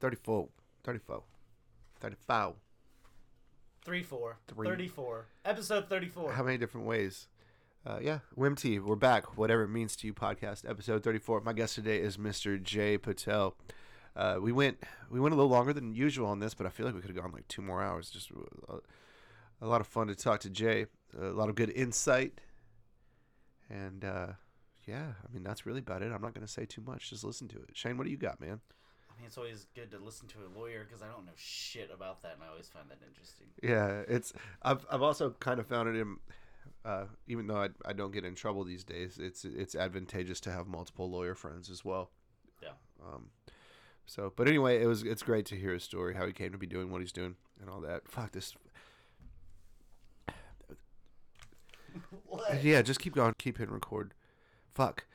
34. 34. 35. Three four. Three. 34. Episode 34. How many different ways? Uh, yeah, WMT, we're back. Whatever it means to you, podcast episode 34. My guest today is Mr. Jay Patel. Uh, we went we went a little longer than usual on this, but I feel like we could have gone like two more hours. Just a, a lot of fun to talk to Jay. A lot of good insight, and uh, yeah, I mean that's really about it. I'm not going to say too much. Just listen to it. Shane, what do you got, man? Mean, it's always good to listen to a lawyer because I don't know shit about that, and I always find that interesting. Yeah, it's I've I've also kind of found it in uh, even though I, I don't get in trouble these days, it's it's advantageous to have multiple lawyer friends as well. Yeah. Um, so, but anyway, it was it's great to hear his story, how he came to be doing what he's doing, and all that. Fuck this. What? Yeah, just keep going, keep hitting record. Fuck.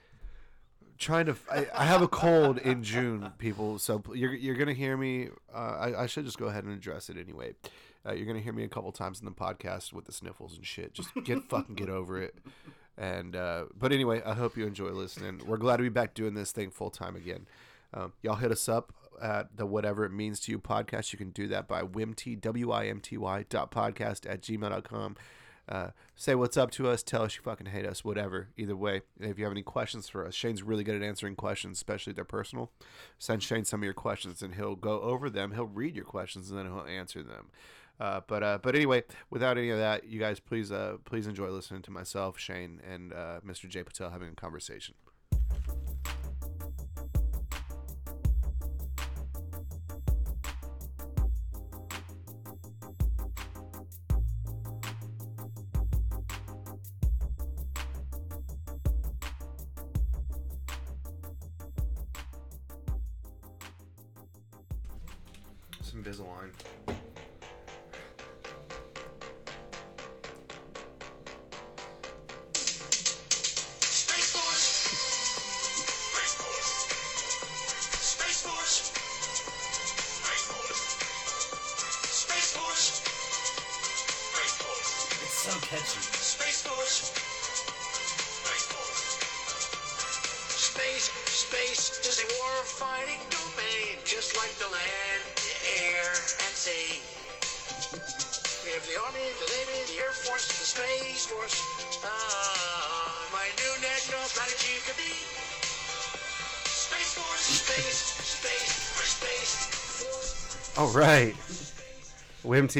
Trying to, I, I have a cold in June, people. So you're you're gonna hear me. Uh, I I should just go ahead and address it anyway. Uh, you're gonna hear me a couple times in the podcast with the sniffles and shit. Just get fucking get over it. And uh, but anyway, I hope you enjoy listening. We're glad to be back doing this thing full time again. Um, y'all hit us up at the whatever it means to you podcast. You can do that by wimty w i m t y dot podcast at gmail.com. Uh, say what's up to us. Tell us you fucking hate us. Whatever. Either way. If you have any questions for us, Shane's really good at answering questions, especially if they're personal. Send Shane some of your questions, and he'll go over them. He'll read your questions, and then he'll answer them. Uh, but uh, but anyway, without any of that, you guys please uh, please enjoy listening to myself, Shane, and uh, Mr. Jay Patel having a conversation.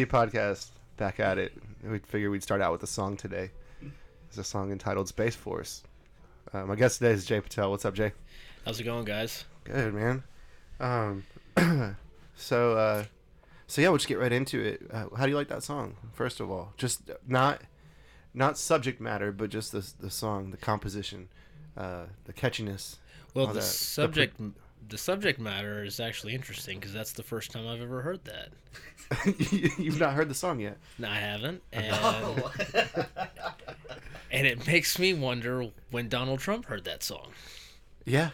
Podcast back at it. We figured we'd start out with a song today. It's a song entitled Space Force. Uh, my guest today is Jay Patel. What's up, Jay? How's it going, guys? Good, man. Um, so, uh, so yeah, we'll just get right into it. Uh, how do you like that song? First of all, just not, not subject matter, but just the the song, the composition, uh, the catchiness. Well, the that. subject the subject matter is actually interesting because that's the first time I've ever heard that. You've not heard the song yet. No, I haven't, and Oh. and it makes me wonder when Donald Trump heard that song. Yeah,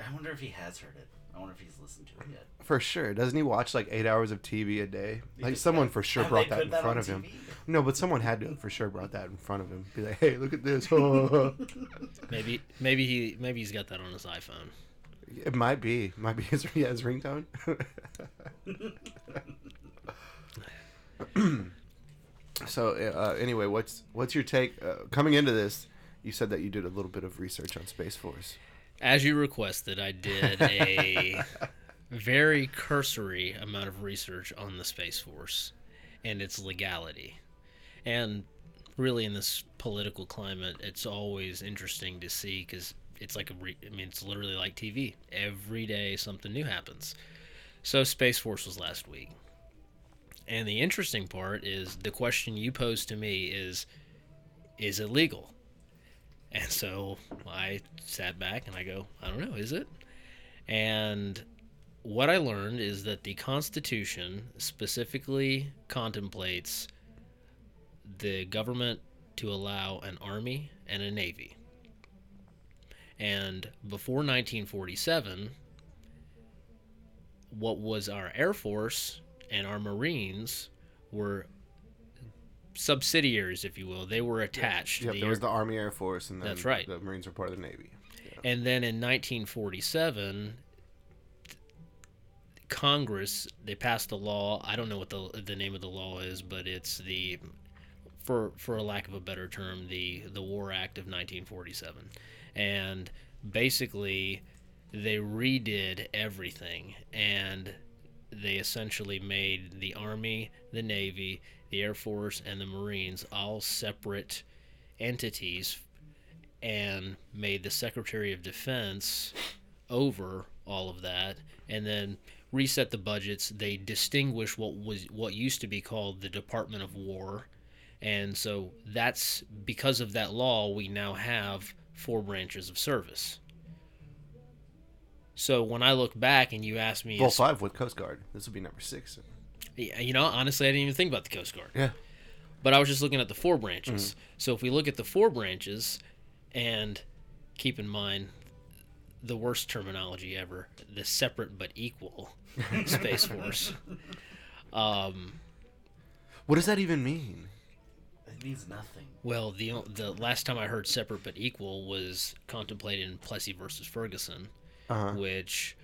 I wonder if he has heard it. I wonder if he's listened to it yet. for sure. Doesn't he watch like eight hours of TV a day? Like Because- someone for sure brought that in that front on of him. TV? No, but someone had to for sure brought that in front of him. Be like, hey, look at this. Maybe maybe he maybe he's got that on his iPhone. it might be, might be his, yeah, his ringtone. so uh, anyway, what's what's your take uh, coming into this? You said that you did a little bit of research on Space Force. As you requested, I did a very cursory amount of research on the Space Force and its legality. And really, in this political climate, it's always interesting to see because it's like a re- I mean, it's literally like TV. Every day, something new happens. So, Space Force was last week. And the interesting part is the question you posed to me is is it legal? And so I sat back and I go, I don't know, is it? And what I learned is that the Constitution specifically contemplates the government to allow an army and a navy. And before 1947, what was our Air Force and our Marines were subsidiaries, if you will. They were attached. Yep, The there was the Army, Air Force, and then That's right. the Marines were part of the Navy. And then in 1947, Congress they passed a law. I don't know what the the name of the law is, but it's the for for a lack of a better term, the the War Act of 1947, and basically they redid everything and they essentially made the army, the navy, the air force, and the marines all separate entities and made the secretary of defense over all of that and then reset the budgets they distinguish what was what used to be called the department of war and so that's because of that law we now have four branches of service so when i look back and you ask me Well, five with Coast Guard. This would be number six. Yeah, you know honestly i didn't even think about the coast guard Yeah. but I was just looking at the four branches. So if we look at the four branches, and keep in mind the worst terminology ever, the separate but equal Space Force. Um, What does that even mean? It means nothing. well, the the last time I heard separate but equal was contemplated in Plessy versus Ferguson, Uh-huh. which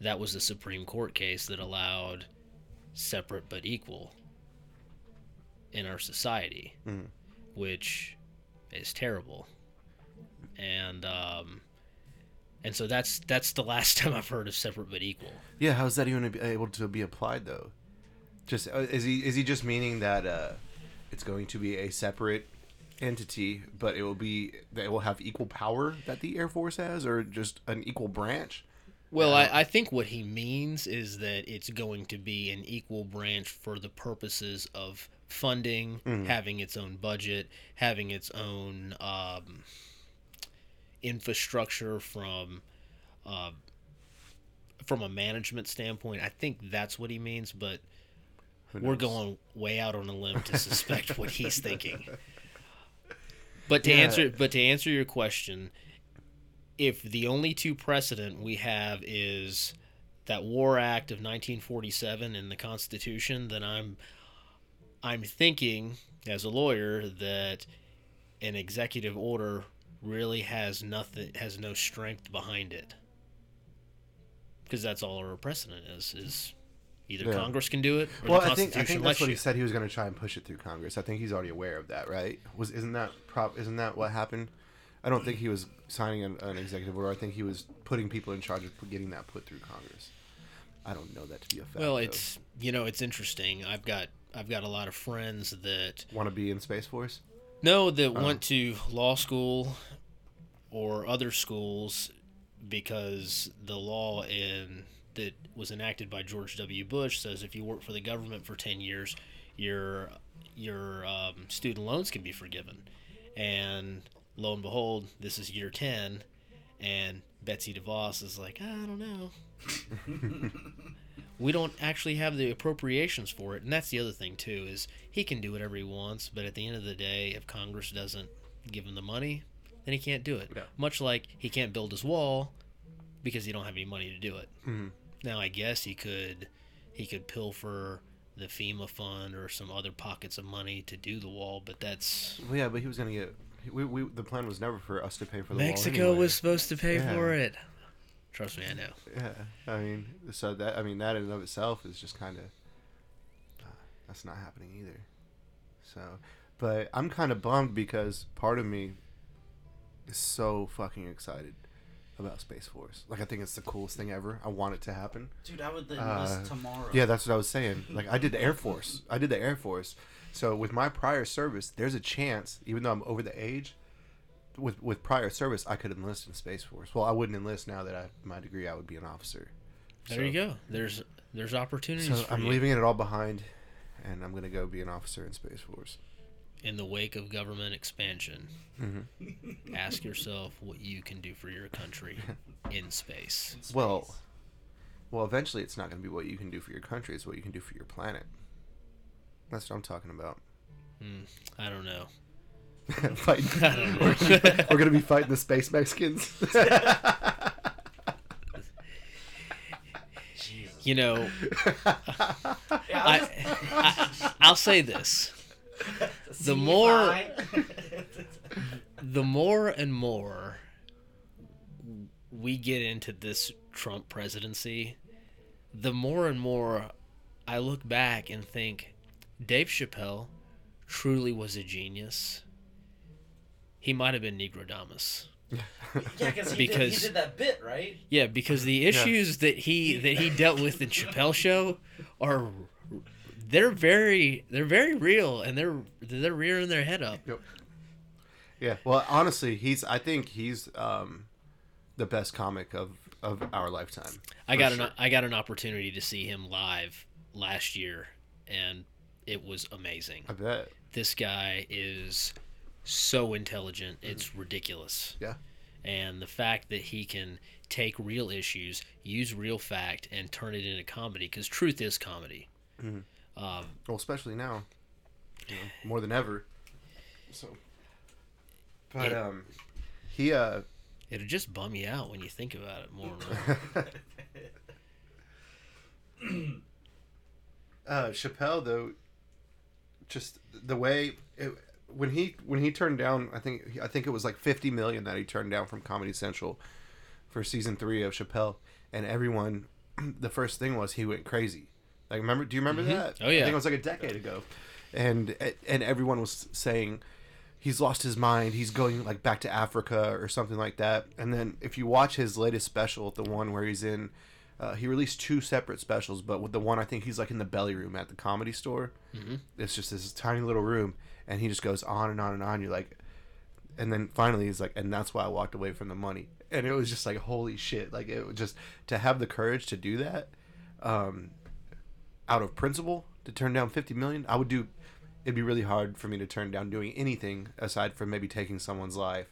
that was the Supreme Court case that allowed separate but equal in our society, Mhm. which is terrible. And um, and so that's that's the last time I've heard of separate but equal. Yeah, how's that even able to be applied though? Just uh, is he is he just meaning that uh, it's going to be a separate entity, but it will be it will have equal power that the Air Force has, or just an equal branch? Well, I, I think what he means is that it's going to be an equal branch for the purposes of funding, having its own budget, having its own um, infrastructure from uh, from a management standpoint. I think that's what he means, but we're going way out on a limb to suspect what he's thinking. But to Yeah. answer, but to answer your question, if the only two precedent we have is that War Act of 1947 and the Constitution, then I'm I'm thinking as a lawyer that an executive order really has nothing has no strength behind it. Because that's all our precedent is is either Yeah. Congress can do it or Well, the I think I think that's what he said. He was going to try and push it through Congress. I think he's already aware of that, right? Was isn't that prop? Isn't that what happened? I don't think he was signing an, an executive order. I think he was putting people in charge of getting that put through Congress. I don't know that to be a fact. Well, it's you know it's interesting. I've got I've got a lot of friends that want to be in Space Force. No, that Oh. went to law school or other schools because the law in that was enacted by George W. Bush says if you work for the government for ten years, your your um, student loans can be forgiven. And lo and behold, this is year ten, and Betsy DeVos is like, I don't know. we don't actually have the appropriations for it and that's the other thing too is he can do whatever he wants but at the end of the day if congress doesn't give him the money then he can't do it Yeah. much like he can't build his wall because he don't have any money to do it Mhm. now i guess he could he could pilfer the fema fund or some other pockets of money to do the wall but that's Well, yeah, but he was going to get. We, we the plan was never for us to pay for the mexico wall anyway. was supposed to pay Yeah. for it trust me i know Yeah, I mean, so that I mean that in and of itself is just kind of uh, that's not happening either. So, but I'm kind of bummed because part of me is so fucking excited about Space Force. Like I think it's the coolest thing ever. I want it to happen. Dude, I would enlist Uh, tomorrow. Yeah, that's what I was saying. Like I did the Air Force. I did the Air Force. So with my prior service, there's a chance, even though I'm over the age, with with prior service, I could enlist in Space Force. Well, I wouldn't enlist now that I have my degree. I would be an officer. there So- you go there's there's opportunities So I'm you. leaving it all behind, and I'm gonna go be an officer in Space Force. in the wake of government expansion, Mm-hmm. ask yourself what you can do for your country in space. In space. Well, well, eventually it's not gonna be what you can do for your country. It's what you can do for your planet. That's what I'm talking about. Hmm, I don't know. fighting. we're, we're gonna be fighting the space Mexicans. You know, I, I I'll say this: the more the more and more we get into this Trump presidency, the more and more I look back and think Dave Chappelle truly was a genius. He might have been Negrodamus. Yeah, cause he, did, he did that bit, right? Yeah, because the issues that he that he dealt with in Chappelle show are they're very they're very real and they're they're rearing their head up. Yep. Yeah. Well, honestly, he's. I think he's um, the best comic of of our lifetime. I got sure. an I got an opportunity to see him live last year and it was amazing. I bet. This guy is so intelligent, it's ridiculous. Yeah. And the fact that he can take real issues, use real fact, and turn it into comedy, because truth is comedy. Um, Well, especially now, you know, more than ever. So. But Yeah. um, he uh, it'll just bum you out when you think about it more and more. uh Chappelle though, just the way it, when he when he turned down, I think I think it was like fifty million that he turned down from Comedy Central for season three of Chappelle, and everyone, the first thing was he went crazy. Like remember? Do you remember mm-hmm. that? Oh, yeah, I think it was like a decade ago, and and everyone was saying he's lost his mind. He's going like back to Africa or something like that. And then if you watch his latest special, the one where he's in, uh, he released two separate specials, but with the one I think he's like in the belly room at the comedy store. Mm-hmm. It's just this tiny little room, and he just goes on and on and on. You're like, and then finally he's like, and that's why I walked away from the money. And it was just like, holy shit! Like it was just to have the courage to do that, um, out of principle, to turn down fifty million. I would do. It'd be really hard for me to turn down doing anything aside from maybe taking someone's life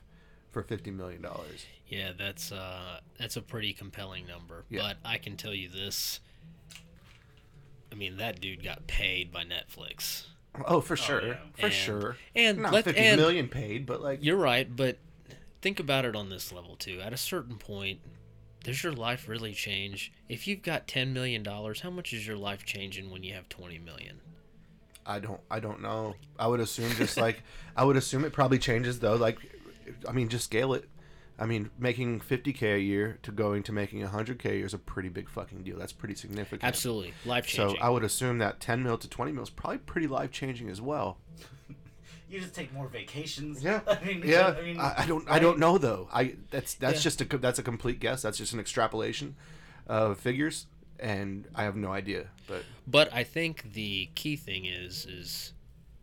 for fifty million dollars. Yeah, that's uh that's a pretty compelling number. Yeah. But I can tell you this. I mean, that dude got paid by Netflix. Oh, for sure, yeah. for And- sure. and not let- fifty and- million paid, but like You're right, but think about it on this level too. At a certain point, does your life really change? If you've got ten million dollars, how much is your life changing when you have twenty million? I don't I don't know. I would assume just like I would assume it probably changes though. Like I mean just scale it. I mean making 50k a year to going to making 100k a year is a pretty big fucking deal. That's pretty significant. Absolutely, life changing. So. I would assume that 10 mil to 20 mil is probably pretty life changing as well. You just take more vacations. Yeah, I mean, yeah. I, mean, I, I don't I don't know though. I that's that's Yeah. just a that's a complete guess. That's just an extrapolation of figures, and I have no idea. But But I think the key thing is is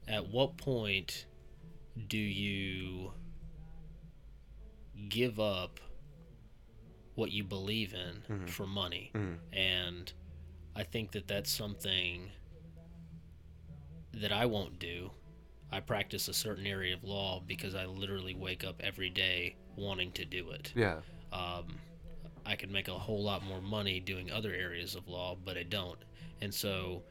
at what point do you give up what you believe in for money? And I think that that's something that I won't do. I practice a certain area of law because I literally wake up every day wanting to do it yeah, um, I could make a whole lot more money doing other areas of law, but I don't. And so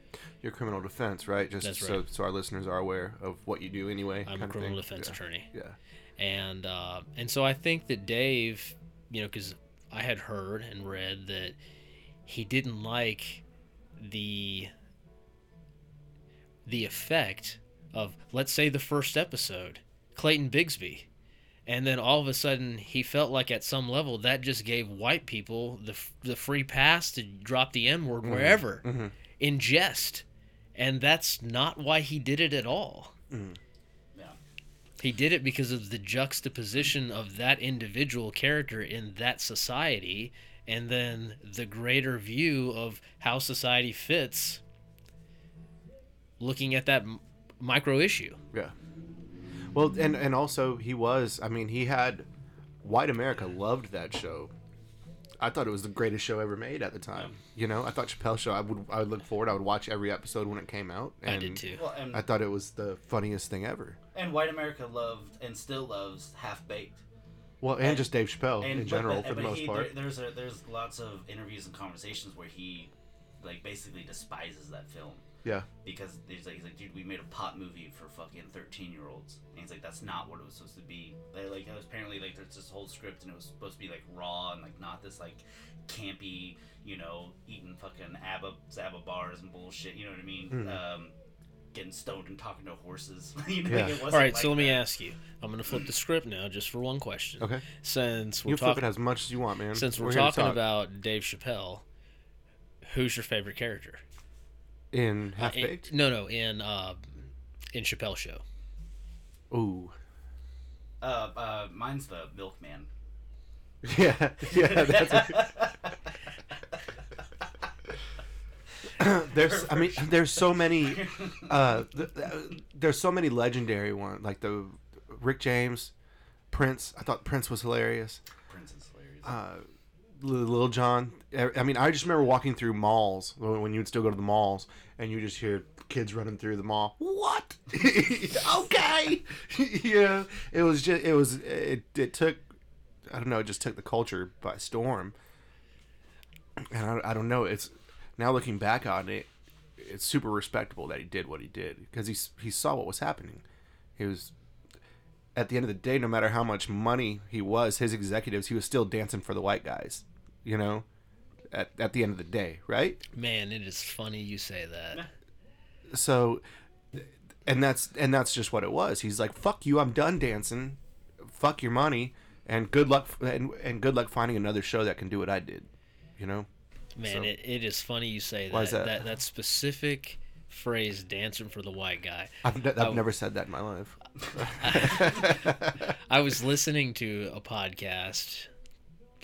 your criminal defense, right? Just so right. so our listeners are aware of what you do anyway. I'm a criminal defense yeah. attorney. Yeah. And uh, and so I think that Dave, you know, because I had heard and read that he didn't like the the effect of let's say the first episode, Clayton Bigsby. And then all of a sudden, he felt like at some level that just gave white people the, the free pass to drop the N word mm-hmm. wherever mm-hmm. in jest. And that's not why he did it at all. Yeah. He did it because of the juxtaposition of that individual character in that society and then the greater view of how society fits looking at that m- micro issue. Yeah. Well, and and also he was. I mean, he had white America loved that show. I thought it was the greatest show ever made at the time. You know, I thought Chappelle Show. I would I would look forward. I would watch every episode when it came out. I did too. Well, and I thought it was the funniest thing ever. And white America loved and still loves Half Baked. Well, and, And- just Dave Chappelle and in general but- for the but most he- part. there- there's a, there's lots of interviews and conversations where he like basically despises that film yeah. because he's like, he's like, dude, we made a pot movie for fucking thirteen year olds, and he's like, that's not what it was supposed to be. They like it was apparently like there's this whole script and it was supposed to be like raw and like not this like campy, you know, eating fucking abba zaba bars and bullshit. You know what I mean? Hmm. Um, getting stoned and talking to horses. you know, Yeah. like, it wasn't All right, like so let me ask you. I'm going to flip the script now just for one question. Okay. Since we're can flip it talking as much as you want, man. since we're, here to talking talk. about Dave Chappelle, Who's your favorite character? In Half In- Baked. no, no, in uh, in Chappelle Show. Ooh. Uh, uh, mine's the milkman. Yeah, yeah. That's a, there's, I mean, there's so many. Uh, th- th- there's so many legendary ones, like the Rick James, Prince. I thought Prince was hilarious. Prince is hilarious. Uh, Lil Lil Jon. I mean, I just remember walking through malls when when you would still go to the malls, and you just hear kids running through the mall. What? okay. yeah. It was just. It was. It. It took. I don't know. It just took the culture by storm. And I, I don't know. It's now looking back on it. It's super respectable that he did what he did because he he saw what was happening. He was at the end of the day, no matter how much money he was, his executives, he was still dancing for the white guys. You know, at at the end of the day, right? Man, it is funny you say that. So, and that's and that's just what it was. He's like, "Fuck you, I'm done dancing. Fuck your money, and good luck and and good luck finding another show that can do what I did." You know. Man, So- it, it is funny you say that. Why is that? that that specific phrase "dancing for the white guy." I've, I've Oh. never said that in my life. I was listening to a podcast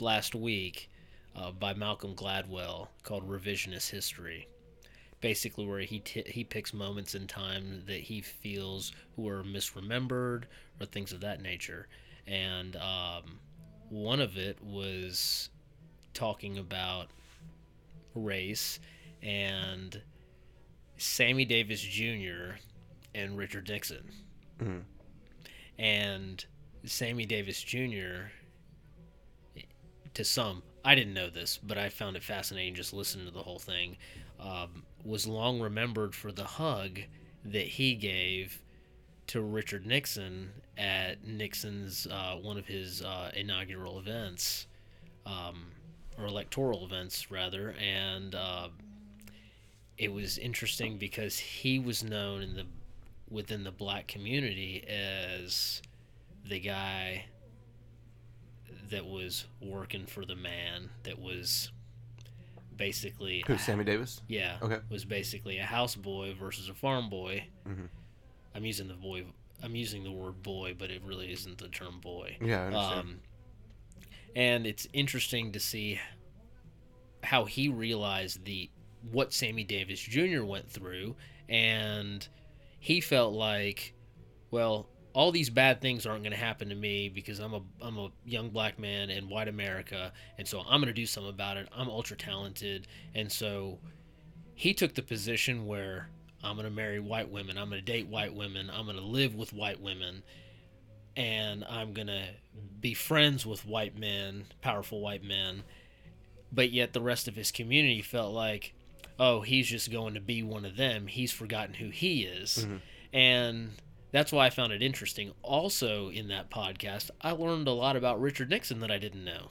last week uh, by Malcolm Gladwell called Revisionist History. Basically, where he t- he picks moments in time that he feels were misremembered or things of that nature, and um, one of it was talking about race and Sammy Davis Jr. and Richard Nixon and Sammy Davis Jr. To some, I didn't know this, but I found it fascinating just listening to the whole thing. Um, was long remembered for the hug that he gave to Richard Nixon at Nixon's uh, one of his uh, inaugural events, um, or electoral events rather, and uh, it was interesting because he was known in the within the black community as the guy that was working for the man that was basically Who? Sammy Davis. yeah Okay. was basically a houseboy versus a farm boy Mhm. i'm using the boy i'm using the word boy but it really isn't the term boy Yeah, um, and it's interesting to see how he realized the what Sammy Davis Jr. went through, and he felt like, well, all these bad things aren't going to happen to me because I'm a I'm a young black man in white America, and so I'm going to do something about it. I'm ultra talented, and so he took the position where I'm going to marry white women, I'm going to date white women, I'm going to live with white women, and I'm gonna be friends with white men, powerful white men, but yet the rest of his community felt like, oh, he's just going to be one of them. He's forgotten who he is, mm-hmm. and that's why I found it interesting. Also, in that podcast, I learned a lot about Richard Nixon that I didn't know,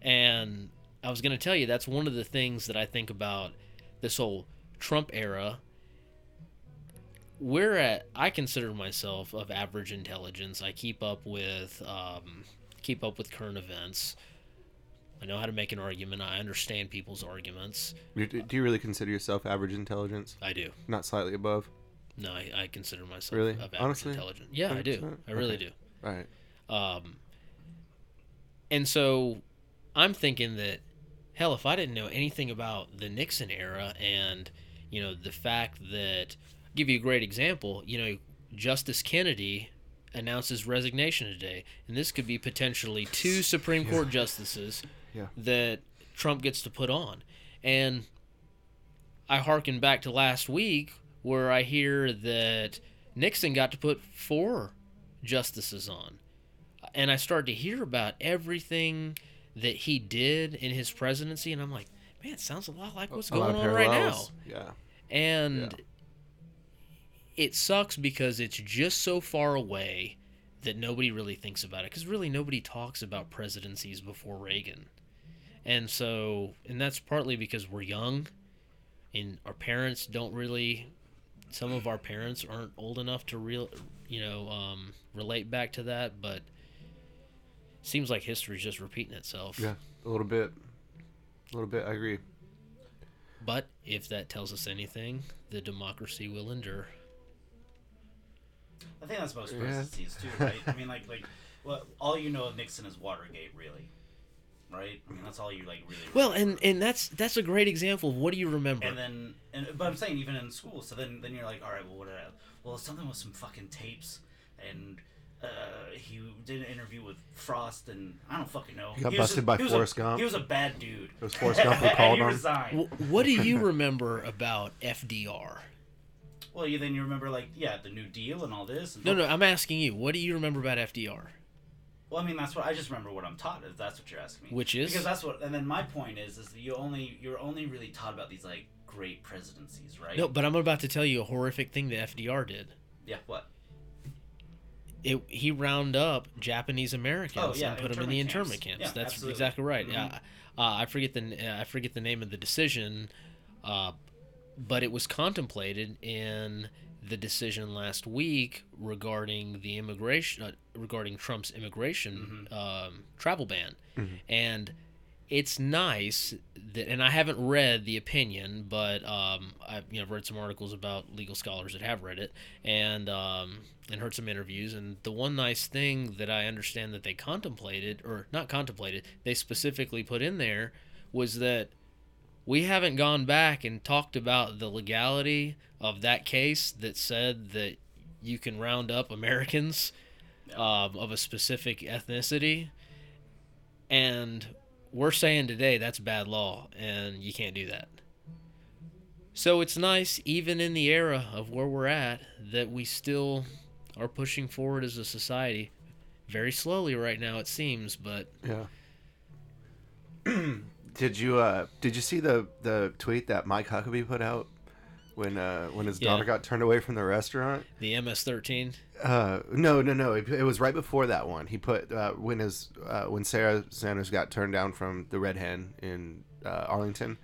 and I was gonna tell you that's one of the things that I think about this whole Trump era we're at i consider myself of average intelligence i keep up with um, keep up with current events i know how to make an argument i understand people's arguments Do you really consider yourself average intelligence? i do Not slightly above? no i, I consider myself Really? of average Honestly? intelligence yeah i do 100%? i really Okay. do All right. Um, and so I'm thinking that, hell, if I didn't know anything about the Nixon era and, you know, the fact that, give you a great example, you know, Justice Kennedy announces resignation today, and this could be potentially two Supreme Court justices Yeah. that Trump gets to put on. And I hearken back to last week where I hear that Nixon got to put four justices on. And I start to hear about everything that he did in his presidency, and I'm like, man, it sounds a lot like what's going on right now. Yeah. And Yeah. It sucks because it's just so far away that nobody really thinks about it. Because really, nobody talks about presidencies before Reagan. And so, and that's partly because we're young and our parents don't really, some of our parents aren't old enough to real, you know, um, relate back to that. But seems like history's just repeating itself. Yeah. A little bit. A little bit. I agree. But if that tells us anything, the democracy will endure. I think that's most Yeah. presidencies too, right? I mean, like, like, well, all you know of Nixon is Watergate, really, right? I mean, that's all you like really. Well, and and that's that's a great example of what do you remember? and then, and but I'm saying even in school, so then then you're like, all right, well, what? Did I, well, something with some fucking tapes, and uh, he did an interview with Frost, and I don't fucking know. He got was busted a- by Forrest a, Gump. He was a bad dude. It was Forrest Gump who and called he him. resigned. What do you remember about FDR? Well, you then you remember like yeah, the New Deal and all this. And No, no, I'm asking you. What do you remember about FDR? Well, I mean, that's what I just remember what I'm taught. Is that's what you're asking me? Which is? because that's what. And then my point is, is that you only you're only really taught about these like great presidencies, right? No, but I'm about to tell you a horrific thing that FDR did. Yeah. What? It, he round up Japanese Americans Oh, yeah, and put them in the internment camps. camps. Yeah, That's absolutely. exactly right. Mhm. Yeah, uh, I forget the uh, I forget the name of the decision, uh, but it was contemplated in the decision last week regarding the immigration uh, regarding Trump's immigration um, travel ban, and it's nice that, and I haven't read the opinion, but um, I've you know read some articles about legal scholars that have read it, and um, and heard some interviews. And the one nice thing that I understand that they contemplated, or not contemplated, they specifically put in there, was that we haven't gone back and talked about the legality of that case that said that you can round up Americans um, of a specific ethnicity, and we're saying today that's bad law and you can't do that. So it's nice, even in the era of where we're at, that we still are pushing forward as a society. Very slowly right now, it seems, but Yeah. did you uh did you see the the tweet that Mike Huckabee put out when uh when his Yeah. daughter got turned away from the restaurant? the MS-13. Uh no no no it, it was right before that one. He put uh, when his uh, when Sarah Sanders got turned down from the Red Hen in uh, Arlington.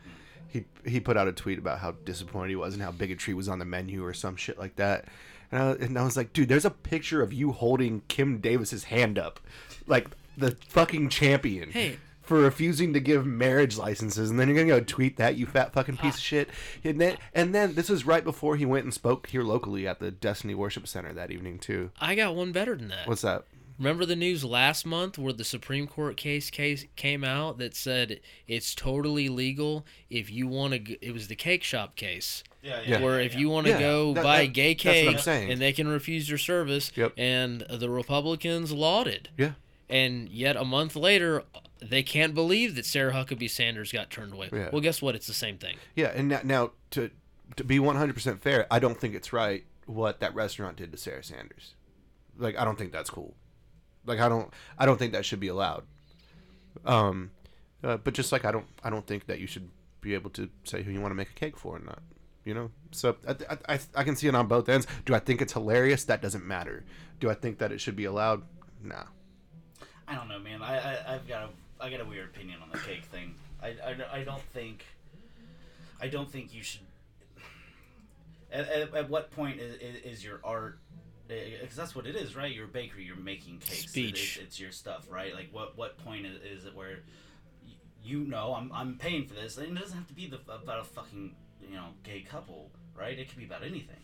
He he put out a tweet about how disappointed he was and how bigotry was on the menu or some shit like that. And I, and I was like, dude, there's a picture of you holding Kim Davis's hand up, like the fucking champion Hey. For refusing to give marriage licenses, and then you're gonna go tweet that you fat fucking piece of shit. And then and then this is right before he went and spoke here locally at the Destiny Worship Center that evening too. I got one better than that. What's that? Remember the news last month where the Supreme Court case case came out that said it's totally legal if you want to. It was the cake shop case. Yeah. Yeah. where if you want to Yeah, go that- buy that- gay that's what I'm cake and they can refuse your service, Yep. and the Republicans lauded. Yeah. And yet a month later, they can't believe that Sarah Huckabee Sanders got turned away. Yeah. Well, guess what? It's the same thing. Yeah, and now, now to to be 100% fair, I don't think it's right what that restaurant did to Sarah Sanders. Like I don't think that's cool. Like I don't I don't think that should be allowed. Um uh, but just like I don't I don't think that you should be able to say who you want to make a cake for or not. You know? So I, I, I, I can see it on both ends. Do I think it's hilarious? That doesn't matter. Do I think that it should be allowed? Nah. I don't know, man. I, I I've got a I got a weird opinion on the cake thing. I, I, I don't think I don't think you should. At, at, at what point is, is, is your art? Eh, because that's what it is, right? You're a bakery. You're making cakes. It- Speech. it's, it's your stuff, right? Like what what point is, is it where you know I'm I'm paying for this, and it doesn't have to be the, about a fucking you know gay couple, right? It could be about anything.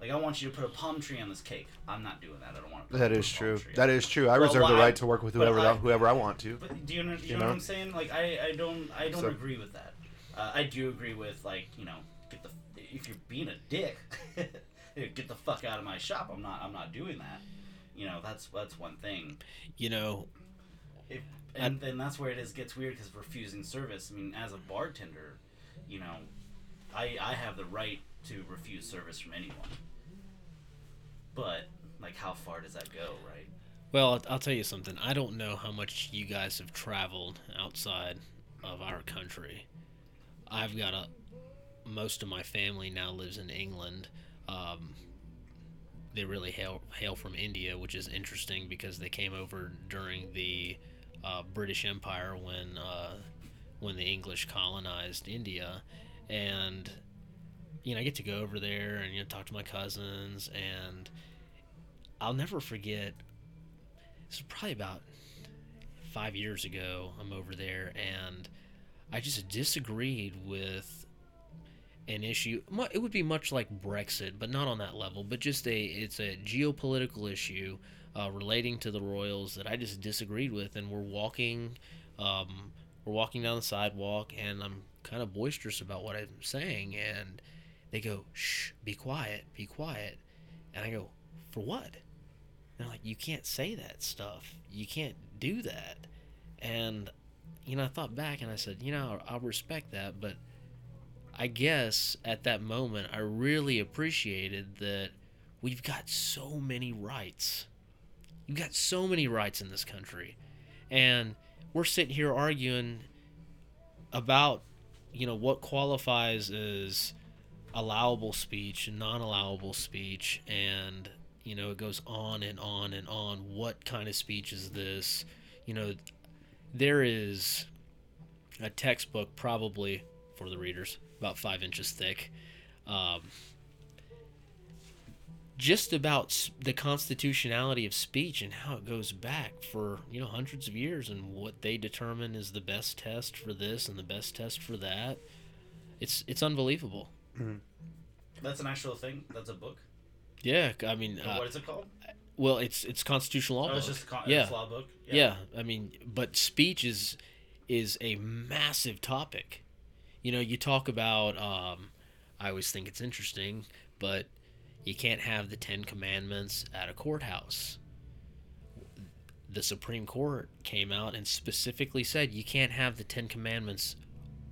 Like I want you to put a palm tree on this cake. I'm not doing that. I don't want to. That put is palm true. tree That true. I Well, reserve the why- right to work with but whoever I- whoever I want to. But do you know, you You know, know? what I'm saying? Like I, I don't I don't So- agree with that. Uh, I do agree with like you know get the if you're being a dick, get the fuck out of my shop. I'm not I'm not doing that. You know that's that's one thing. You know, If, and then that's where it is gets weird because refusing service. I mean, as a bartender, you know, I I have the right to refuse service from anyone. But like, how far does that go, right? Well, I'll- tell you something. I don't know how much you guys have traveled outside of our country. I've got a. Most of my family now lives in England. Um, they really hail, hail from India, which is interesting because they came over during the uh, British Empire when uh, when the English colonized India, and you know I get to go over there and you know talk to my cousins, and I'll never forget this was probably about five years ago. I'm over there, and I just disagreed with an issue. It would be much like Brexit, but not on that level. But just a it's a geopolitical issue uh, relating to the royals that I just disagreed with, and we're walking, um, we're walking down the sidewalk, and I'm kind of boisterous about what I'm saying, and they go, "Shh, be quiet, be quiet," and I go, "For what?" And they're like, "You can't say that stuff. You can't do that." And you know, I thought back and I said, you know, I'll respect that, but I guess at that moment I really appreciated that we've got so many rights. You've got so many rights in this country. And we're sitting here arguing about, you know, what qualifies as allowable speech and non allowable speech. And, you know, it goes on and on and on. What kind of speech is this? You know, there is a textbook probably for the readers about five inches thick um, just about the constitutionality of speech and how it goes back for you know hundreds of years and what they determine is the best test for this and the best test for that it's it's unbelievable That's an actual thing. That's a book. yeah i mean uh, what is it called? well it's it's constitutional law Oh, it's just a con- yeah law book. yeah. i mean but speech is is a massive topic you know you talk about um i always think it's interesting but you can't have the 10 commandments at a courthouse the supreme court came out and specifically said you can't have the 10 commandments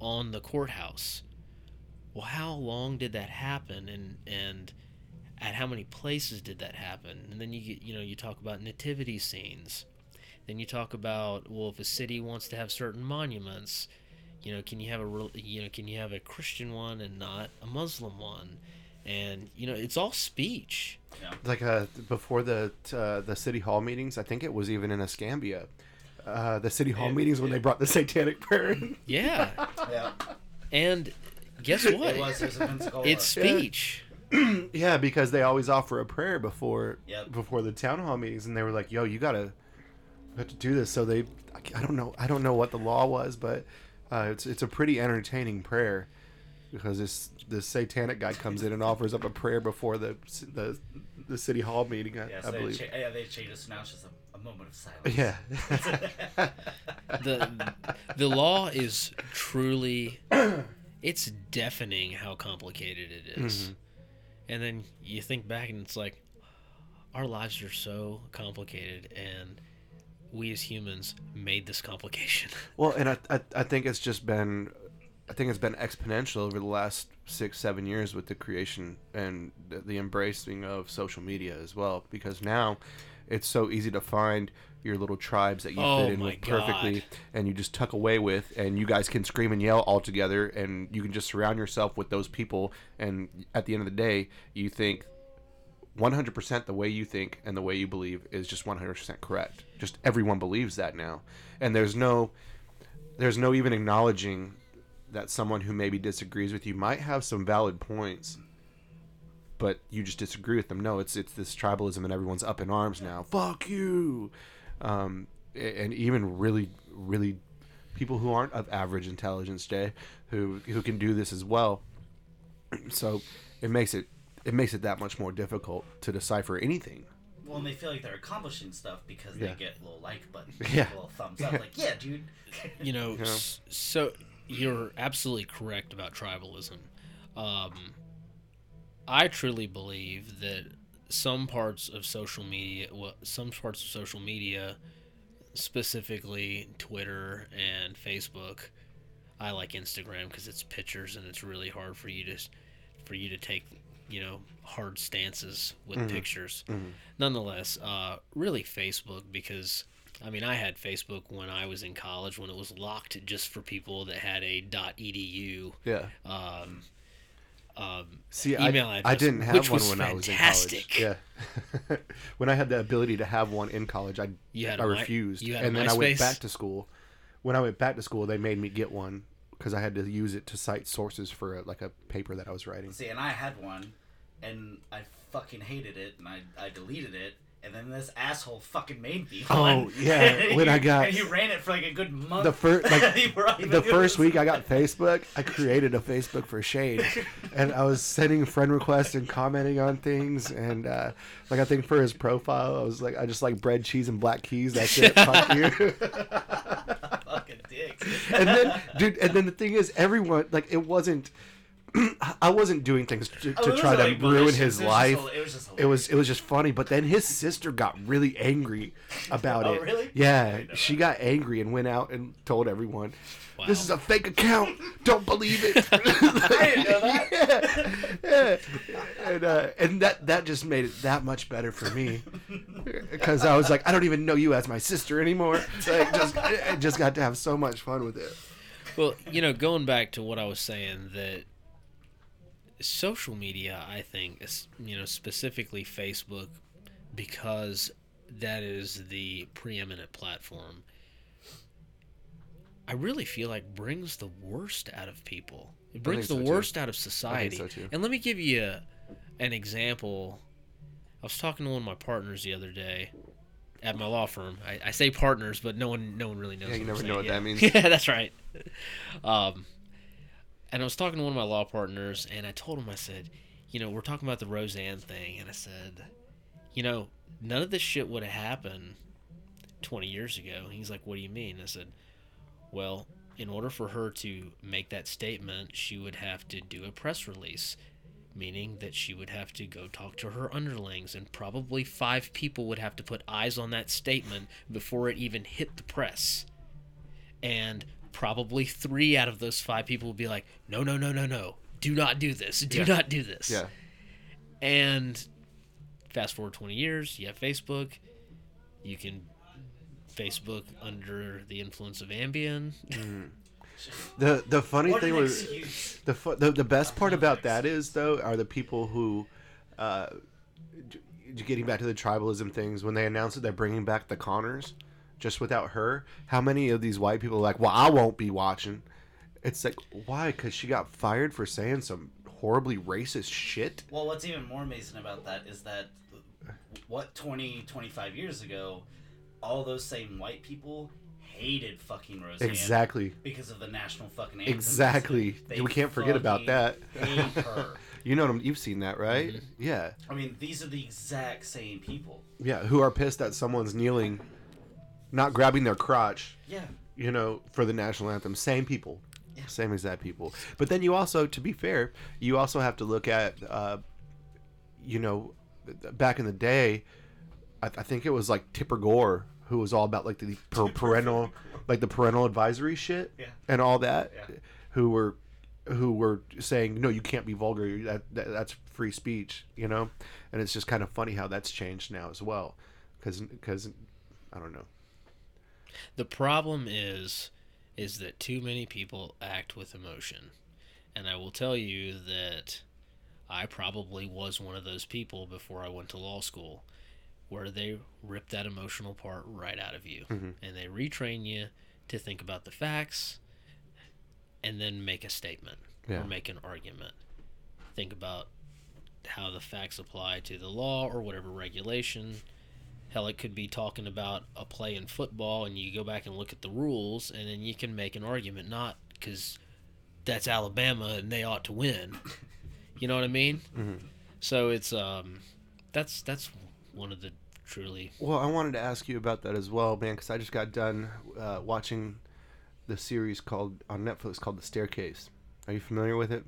on the courthouse well how long did that happen and and at how many places did that happen and then you get you know you talk about nativity scenes then you talk about well, if a city wants to have certain monuments, you know, can you have a rel- you know can you have a Christian one and not a Muslim one? And you know, it's all speech. yeah. like uh, before the uh, the city hall meetings. I think it was even in Escambia. Uh, the city hall Yeah, meetings when yeah. they brought the satanic prayer in. Yeah, Yeah. and guess what? It was. There's a Pensacola. it's speech. Yeah, because they always offer a prayer before Yep. before the town hall meetings, and they were like, "Yo, you gotta you have to do this." So they, I don't know, I don't know what the law was, but uh, it's it's a pretty entertaining prayer because this this satanic guy comes in and offers up a prayer before the the the city hall meeting. I, Yeah, I so they, believe. cha- yeah, they changed it. So now it's just a, a moment of silence. Yeah. the The law is truly, it's deafening how complicated it is. Mm-hmm. And then you think back and it's like, our lives are so complicated, and we as humans made this complication. Well, and I, I I think it's just been, I think it's been exponential over the last six seven years with the creation and the, the embracing of social media as well. Because now, it's so easy to find your little tribes that you Oh fit in with perfectly, God. and you just tuck away with, and you guys can scream and yell all together, and you can just surround yourself with those people. And at the end of the day, you think 100% the way you think and the way you believe is just 100% correct. Just everyone believes that now. And there's no there's no even acknowledging that someone who maybe disagrees with you might have some valid points but you just disagree with them. No, it's it's this tribalism and everyone's up in arms now. Fuck you. Um, and even really really people who aren't of average intelligence, Jay, who who can do this as well. So it makes it it makes it that much more difficult to decipher anything. Well, and they feel like they're accomplishing stuff because Yeah. they get a little like button, Yeah. a little thumbs up. Like, yeah, dude. you know, Yeah. so you're absolutely correct about tribalism. Um, I truly believe that some parts of social media, well, some parts of social media, specifically Twitter and Facebook, I like Instagram because it's pictures and it's really hard for you to, for you to take, you know, hard stances with pictures. Nonetheless, uh, really Facebook because I mean, I had Facebook when I was in college when it was locked just for people that had a .edu Yeah. um, um, See, email I, address, I didn't have which one was when I was in fantastic. college. Yeah. when I had the ability to have one in college, I You had I a Mi- refused. you had and then I went back to school. When I went back to school, they made me get one because I had to use it to cite sources for a, like a paper that I was writing. See, and I had one, and I fucking hated it, and I, I deleted it, And then this asshole fucking made me Oh, one. yeah, when he- I got- and he ran it for like a good month. The first, like, Before I even the first week I got Facebook, I created a Facebook for Shane, and I was sending friend requests and commenting on things, and uh, like I think for his profile, I was like, I just like bread, cheese, and black keys. That's it. Fuck you. fucking dick. and then, dude, and then the thing is, everyone like it wasn't. I wasn't doing things to, Oh, to it try to like, ruin malicious. his It was just life. it was just it was it was just funny, but then his sister got really angry about Oh, it. really? Yeah, she got angry and went out and told everyone, Wow. "This is a fake account. Don't believe it." I didn't know that. yeah, yeah. And uh, and that that just made it that much better for me because I was like, I don't even know you as my sister anymore. Like, just I just got to have so much fun with it. Well, you know, going back to what I was saying, that social media, I think, you know, specifically Facebook, because that is the preeminent platform. I really feel like brings the worst out of people. It brings the so, too. worst out of society. so, too. And let me give you a, an example. I was talking to one of my partners the other day at my law firm. I, I say partners, but no one no one really knows. Yeah, you what never know what saying. that means. Yeah, that's right. Um, and I was talking to one of my law partners, and I told him, I said, you know, we're talking about the Roseanne thing, and I said, you know, none of this shit would have happened 20 years ago. He's like, what do you mean? I said, well, in order for her to make that statement, she would have to do a press release, meaning that she would have to go talk to her underlings, and probably five people would have to put eyes on that statement before it even hit the press. And probably three out of those five people would be like, no, no, no, no, no. Do not do this. Do Yeah. not do this. Yeah. And fast forward 20 years, you have Facebook. You can Facebook under the influence of Ambien. The the funny What thing was excuse. the, fu- the the best part about that is though are the people who, uh, getting back to the tribalism things when they announced that they're bringing back the Connors, just without her. How many of these white people are like, well, I won't be watching. It's like why? Because she got fired for saying some horribly racist shit. Well, what's even more amazing about that is that what 20, 25 years ago, all those same white people hated fucking Roseanne. Exactly. Because of the national fucking anthem. Exactly. We can't forget about that. hate her. You know, them you've seen that, right? Mm-hmm. Yeah. I mean, these are the exact same people. Yeah. Who are pissed that someone's kneeling, not grabbing their crotch. Yeah. you know, for the national anthem. Same people. Yeah. Same exact people. But then you also, to be fair, you also have to look at, uh, you know, back in the day, I, I think it was like Tipper Gore who was all about like the per- parental, like the parental advisory shit Yeah. and all that, Yeah. who were who were saying no, you can't be vulgar. That, that that's free speech, you know. And it's just kind of funny how that's changed now as well, because I don't know. The problem is is that too many people act with emotion. And I will tell you that I probably was one of those people before I went to law school where they rip that emotional part right out of you mm-hmm. and they retrain you to think about the facts and then make a statement Yeah. or make an argument. Think about how the facts apply to the law or whatever regulation. Hell, it could be talking about a play in football, and you go back and look at the rules, and then you can make an argument, not because that's Alabama and they ought to win. You know what I mean? Mm-hmm. So it's um, that's that's one of the truly Well, I wanted to ask you about that as well, man, because I just got done uh, watching the series called on Netflix called The Staircase. Are you familiar with it?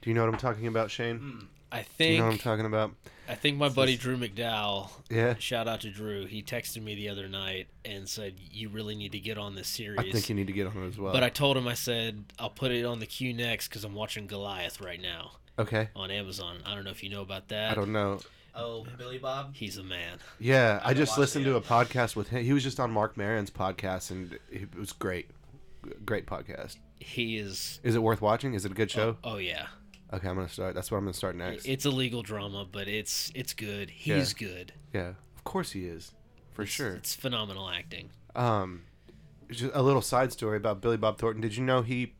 Do you know what I'm talking about, Shane? I think you know what I'm talking about? I think my buddy Drew McDowell. Yeah. Shout out to Drew. He texted me the other night and said, "You really need to get on this series." I think you need to get on it as well. But I told him I said I'll put it on the queue next because I'm watching Goliath right now okay. on Amazon. I don't know if you know about that. I don't know. Oh, Billy Bob. He's a man. Yeah, I, haven't just listened it to a podcast with him. He was just on Marc Maron's podcast, and it was great. Great podcast. He is. Is it worth watching? Is it a good show? Oh, oh yeah. Okay, I'm gonna start. That's what I'm gonna start next. It's a legal drama, but it's it's good. He's good. yeah, of course he is, for It's- sure. It's phenomenal acting. Um, just a little side story about Billy Bob Thornton. Did you know he,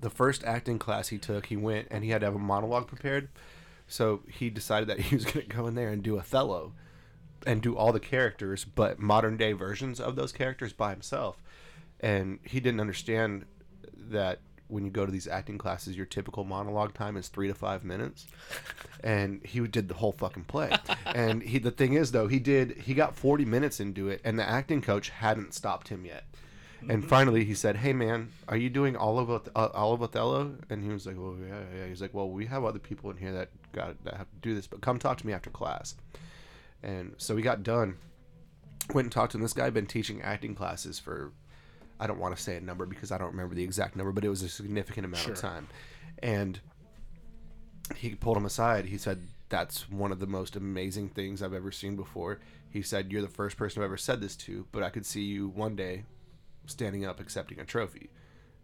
the first acting class he took, he went and he had to have a monologue prepared So he decided that he was going to go in there and do Othello and do all the characters, but modern day versions of those characters by himself. And he didn't understand that when you go to these acting classes, your typical monologue time is three to five minutes. And he did the whole fucking play. and he, the thing is, though, he did, he got 40 minutes into it, and the acting coach hadn't stopped him yet. And finally, he said, "Hey, man, are you doing all of uh, all of Othello?" And he was like, "Well, yeah, yeah." He's like, "Well, we have other people in here that got that have to do this, but come talk to me after class." And so we got done. Went and talked to him. This guy had been teaching acting classes for, I don't want to say a number because I don't remember the exact number, but it was a significant amount of time. And he pulled him aside. He said, "That's one of the most amazing things I've ever seen before." He said, "You're the first person I've ever said this to, but I could see you one day standing up accepting a trophy."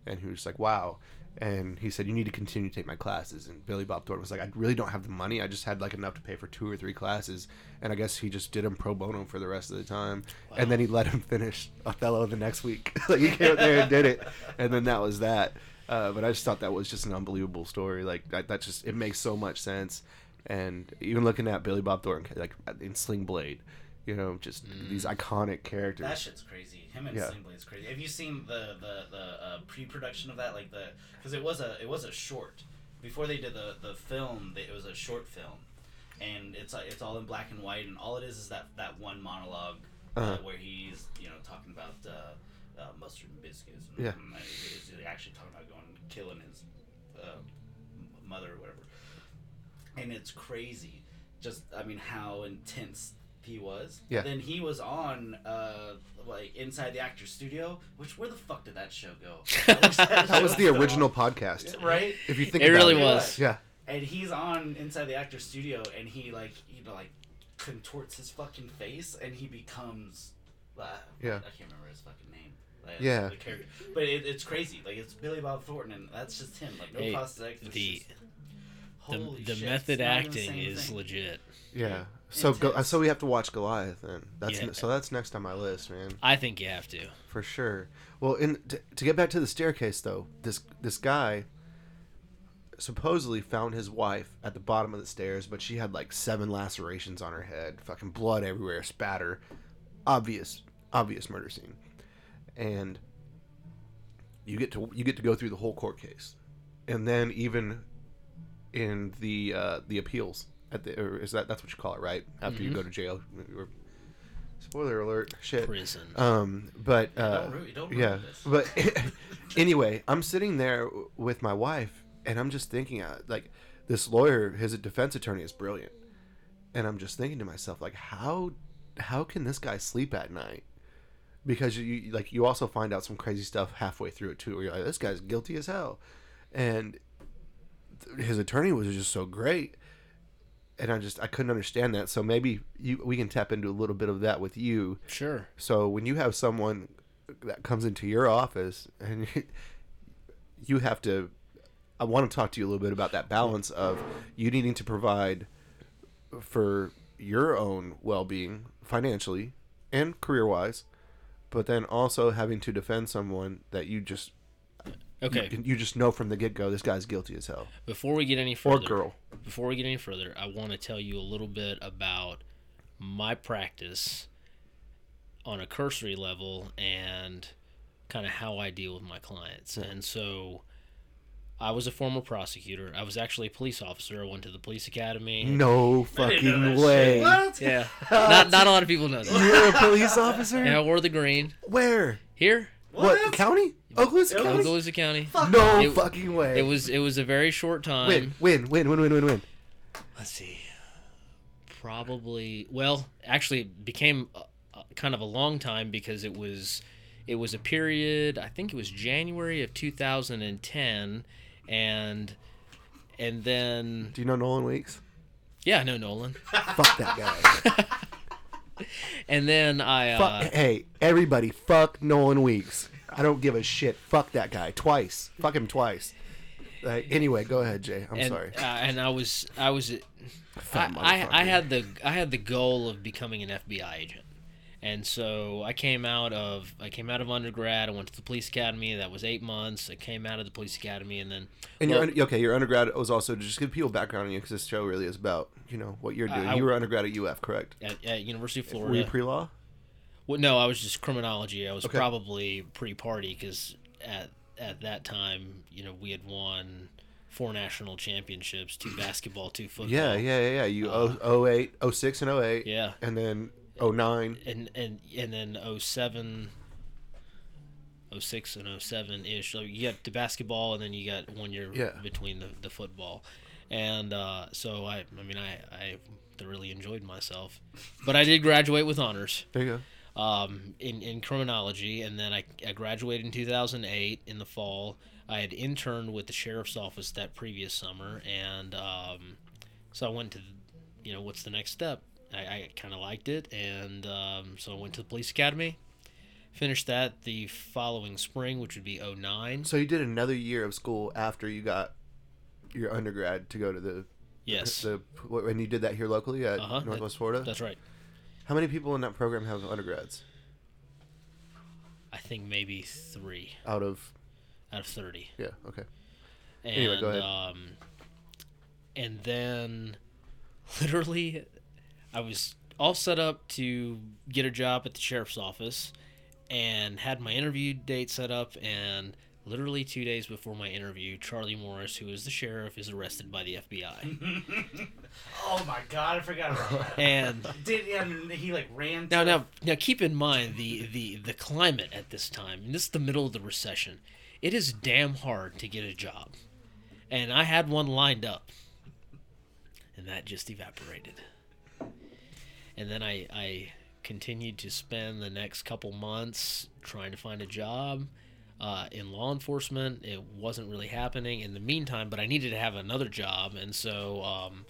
And he was like, "Wow." And he said, "You need to continue to take my classes." And Billy Bob Thornton was like, "I really don't have the money. I just had like enough to pay for two or three classes." And I guess he just did them pro bono for the rest of the time. And then he let him finish Othello the next week. like he came out there and did it, and then that was that. Uh, but I just thought that was just an unbelievable story. Like that, that just it makes so much sense. And even looking at Billy Bob Thornton, like in Sling Blade, you know, just these iconic characters. That shit's crazy. Him and Yeah. Sling Blade's crazy. Have you seen the the, the uh, pre-production of that? Like the because it was a it was a short before they did the the film. They, it was a short film, and it's uh, it's all in black and white, and all it is is that that one monologue uh, Uh-huh. where he's you know talking about uh, uh, mustard and biscuits. And, Yeah. he's actually talking about going killing his uh, mother or whatever, and it's crazy. Just I mean how intense he was. Yeah. Then he was on uh like inside the actor's studio. Which where the fuck did that show go? that was the original podcast. right? If you think It about really it. was. Yeah. And he's on inside the actor's studio, and he like you know like contorts his fucking face, and he becomes. Uh, Yeah. I can't remember his fucking name. Like, Yeah. The character. But it, it's crazy. Like it's Billy Bob Thornton, and that's just him. Like no Hey, prosthetics. the- just- The, Holy the shit, method it's the acting is thing. legit. Yeah. So go, so we have to watch Goliath then. That's Yeah. so that's next on my list, man. I think you have to. For sure. Well, in to, to get back to the staircase though, this this guy supposedly found his wife at the bottom of the stairs, but she had like seven lacerations on her head, fucking blood everywhere, spatter, obvious obvious murder scene. And you get to you get to go through the whole court case. And then even in the uh, the appeals at the or is that that's what you call it, right? After you Mhm. go to jail. Or, spoiler alert. Shit. Prison. Um, but uh, don't ruin- don't yeah, but anyway, I'm sitting there with my wife, and I'm just thinking, uh, like, this lawyer, his defense attorney is brilliant, and I'm just thinking to myself, like, how, how can this guy sleep at night? Because you like you also find out some crazy stuff halfway through it too, where you're like, this guy's guilty as hell, and th- his attorney was just so great and I just I couldn't understand that. So maybe you we can tap into a little bit of that with you. Sure. So when you have someone that comes into your office and you have to, I want to talk to you a little bit about that balance of you needing to provide for your own well-being financially and career-wise, but then also having to defend someone that you just Okay. you, you just know from the get-go this guy's guilty as hell Before we get any or further, girl. before we get any further, I want to tell you a little bit about my practice on a cursory level and kind of how I deal with my clients. And so I was a former prosecutor. I was actually a police officer. I went to the police academy. No I didn't know fucking way. shit. What? Yeah. not not a lot of people know that. You're a police officer? And I wore the green. Where? Here, What, What? county? Okaloosa County? Okaloosa County. No It- fucking way. It was it was a very short time. win, win, win, win, win, win, win. let's see probably well actually it became a, a, kind of a long time because it was it was a period i think it was january of 2010 and and then Do you know Nolan Weeks? yeah no nolan Fuck that guy. and then i uh, Fuck, hey, everybody, fuck Nolan Weeks. I don't give a shit. Fuck that guy twice. Fuck him twice. Like, anyway, go ahead, Jay. I'm and, sorry. uh, and i was i was I, I, I had the I had the goal of becoming an FBI agent, And so I came out of I came out of undergrad. I went to the police academy. That was eight months. I came out of the police academy, and then And well, your okay, your undergrad was also just give people background on you because this show really is about you know what you're doing. I- you were undergrad at UF, correct? at, at University of Florida. Were you pre law? Well, no, I was just criminology. I was Okay. probably pre-party because at at that time, you know, we had won four national championships, two basketball, two football. Yeah, yeah, yeah, yeah. You oh, 08, 06 and 08. Uh, Yeah. And then 09. And and and then 07 06 and 07 ish. So you got the basketball and then you got one year Yeah. between the, the football. And uh, so I I mean I I thoroughly enjoyed myself. But I did graduate with honors. There you go. Um, in, in criminology, and then I, I graduated in 2008 in the fall. I had interned with the sheriff's office that previous summer, and um, so I went to, you know, what's the next step? I, I kind of liked it, and um, so I went to the police academy. Finished that the following spring, which would be 09. So you did another year of school after you got your undergrad to go to the Yes, the what- and you did that here locally at Uh-huh. Northwest Florida. that's right. How many people in that program have undergrads I think maybe three out of? out of 30. Yeah. Okay. and Anyway, go ahead. um and then literally I was all set up to get a job at the sheriff's office and had my interview date set up and literally 2 days before my interview Charlie Morris who is the sheriff is arrested by the FBI Oh my god, I forgot about that. and Did and he like ran? now now now keep in mind the the the climate at this time and this is the middle of the recession it is damn hard to get a job and i had one lined up and that just evaporated and then i i continued to spend the next couple months trying to find a job uh, in law enforcement it wasn't really happening in the meantime but i needed to have another job and so um,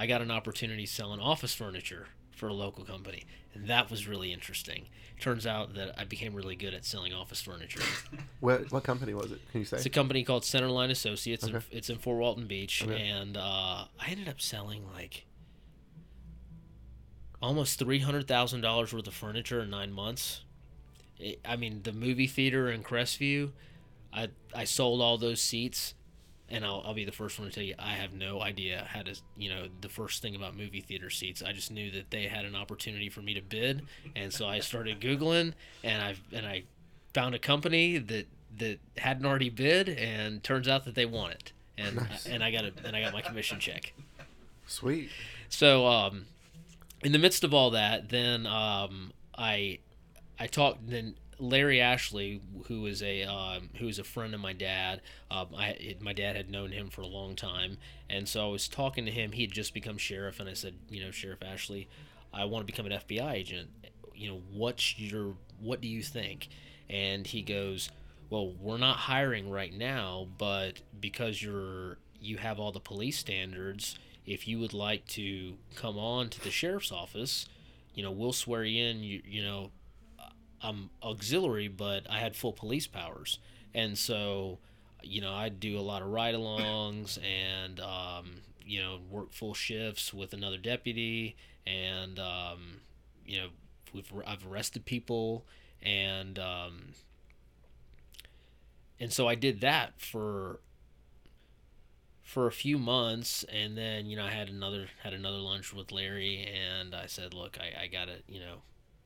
i got an opportunity selling office furniture for a local company and that was really interesting turns out that i became really good at selling office furniture What what company was it? Can you say? it's a company called Centerline Associates. Okay. It's in Fort Walton Beach, Okay. and uh, I ended up selling like almost three hundred thousand dollars worth of furniture in nine months. It, I mean, the movie theater in Crestview, I I sold all those seats, and I'll I'll be the first one to tell you I have no idea how to you know the first thing about movie theater seats. I just knew that they had an opportunity for me to bid, and so I started googling, and I and I found a company that that hadn't already bid, and turns out that they won it, and Nice. and I got a and I got my commission check. Sweet. So um, in the midst of all that, then um, I I talked then Larry Ashley, who is a um, who is a friend of my dad. Um, I my dad had known him for a long time, and so I was talking to him. He had just become sheriff, and I said, you know, Sheriff Ashley, I want to become an FBI agent. You know, what's your what do you think? And he goes, well, we're not hiring right now, but because you're you have all the police standards, if you would like to come on to the sheriff's office, you know, we'll swear you in. You you know, I'm auxiliary, but I had full police powers, and so you know I'd do a lot of ride-alongs and um, you know work full shifts with another deputy, and um, you know we've I've arrested people and um, and so I did that for for a few months. And then you know I had another had another lunch with Larry and I said look I, I gotta you know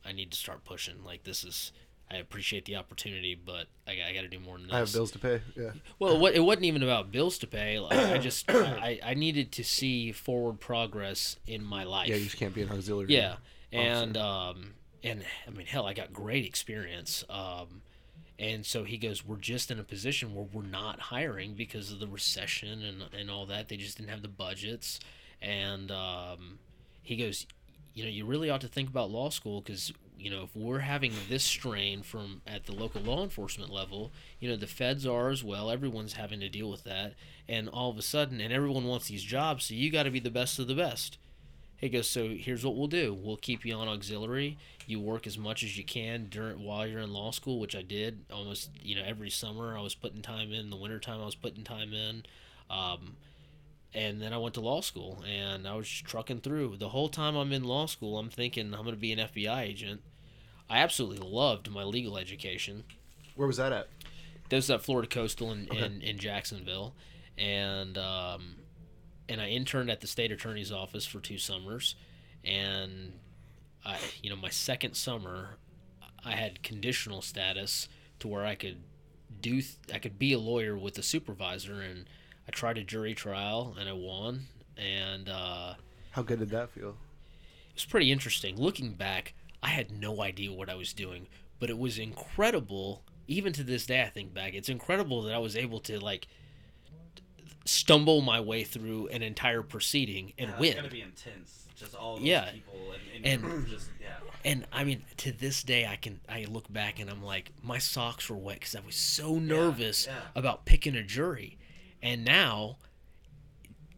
I need to start pushing like this is I appreciate the opportunity but I, I gotta do more than this I have bills to pay. Yeah. well, it, it wasn't even about bills to pay. Like, I just I, I needed to see forward progress in my life. Yeah, you just can't be an auxiliary. Yeah, and um, and I mean, hell, I got great experience. Um, and so he goes, we're just in a position where we're not hiring because of the recession and and all that. They just didn't have the budgets, and um, he goes, you know, you really ought to think about law school because you know if we're having this strain from at the local law enforcement level, you know the feds are as well. Everyone's having to deal with that, and all of a sudden, and everyone wants these jobs, so you got to be the best of the best. He goes, so here's what we'll do. We'll keep you on auxiliary. You work as much as you can during while you're in law school, which I did almost, you know, every summer I was putting time in. The wintertime I was putting time in. Um, and then I went to law school and I was just trucking through. The whole time I'm in law school, I'm thinking I'm going to be an FBI agent. I absolutely loved my legal education. Where was that at? That was at Florida Coastal in, in, in Jacksonville, and um, and I interned at the state attorney's office for two summers, and I you know my second summer, I had conditional status to where I could do th- I could be a lawyer with a supervisor, and I tried a jury trial and I won, and uh, How good did that feel? it was pretty interesting. Looking back, I had no idea what I was doing, but it was incredible. Even to this day, I think back, it's incredible that I was able to like stumble my way through an entire proceeding and Yeah, win. It's gotta be intense. Just all those Yeah. people and, and, And- just yeah. And I mean, to this day, I can I look back and I'm like, my socks were wet because I was so nervous yeah. about picking a jury, and now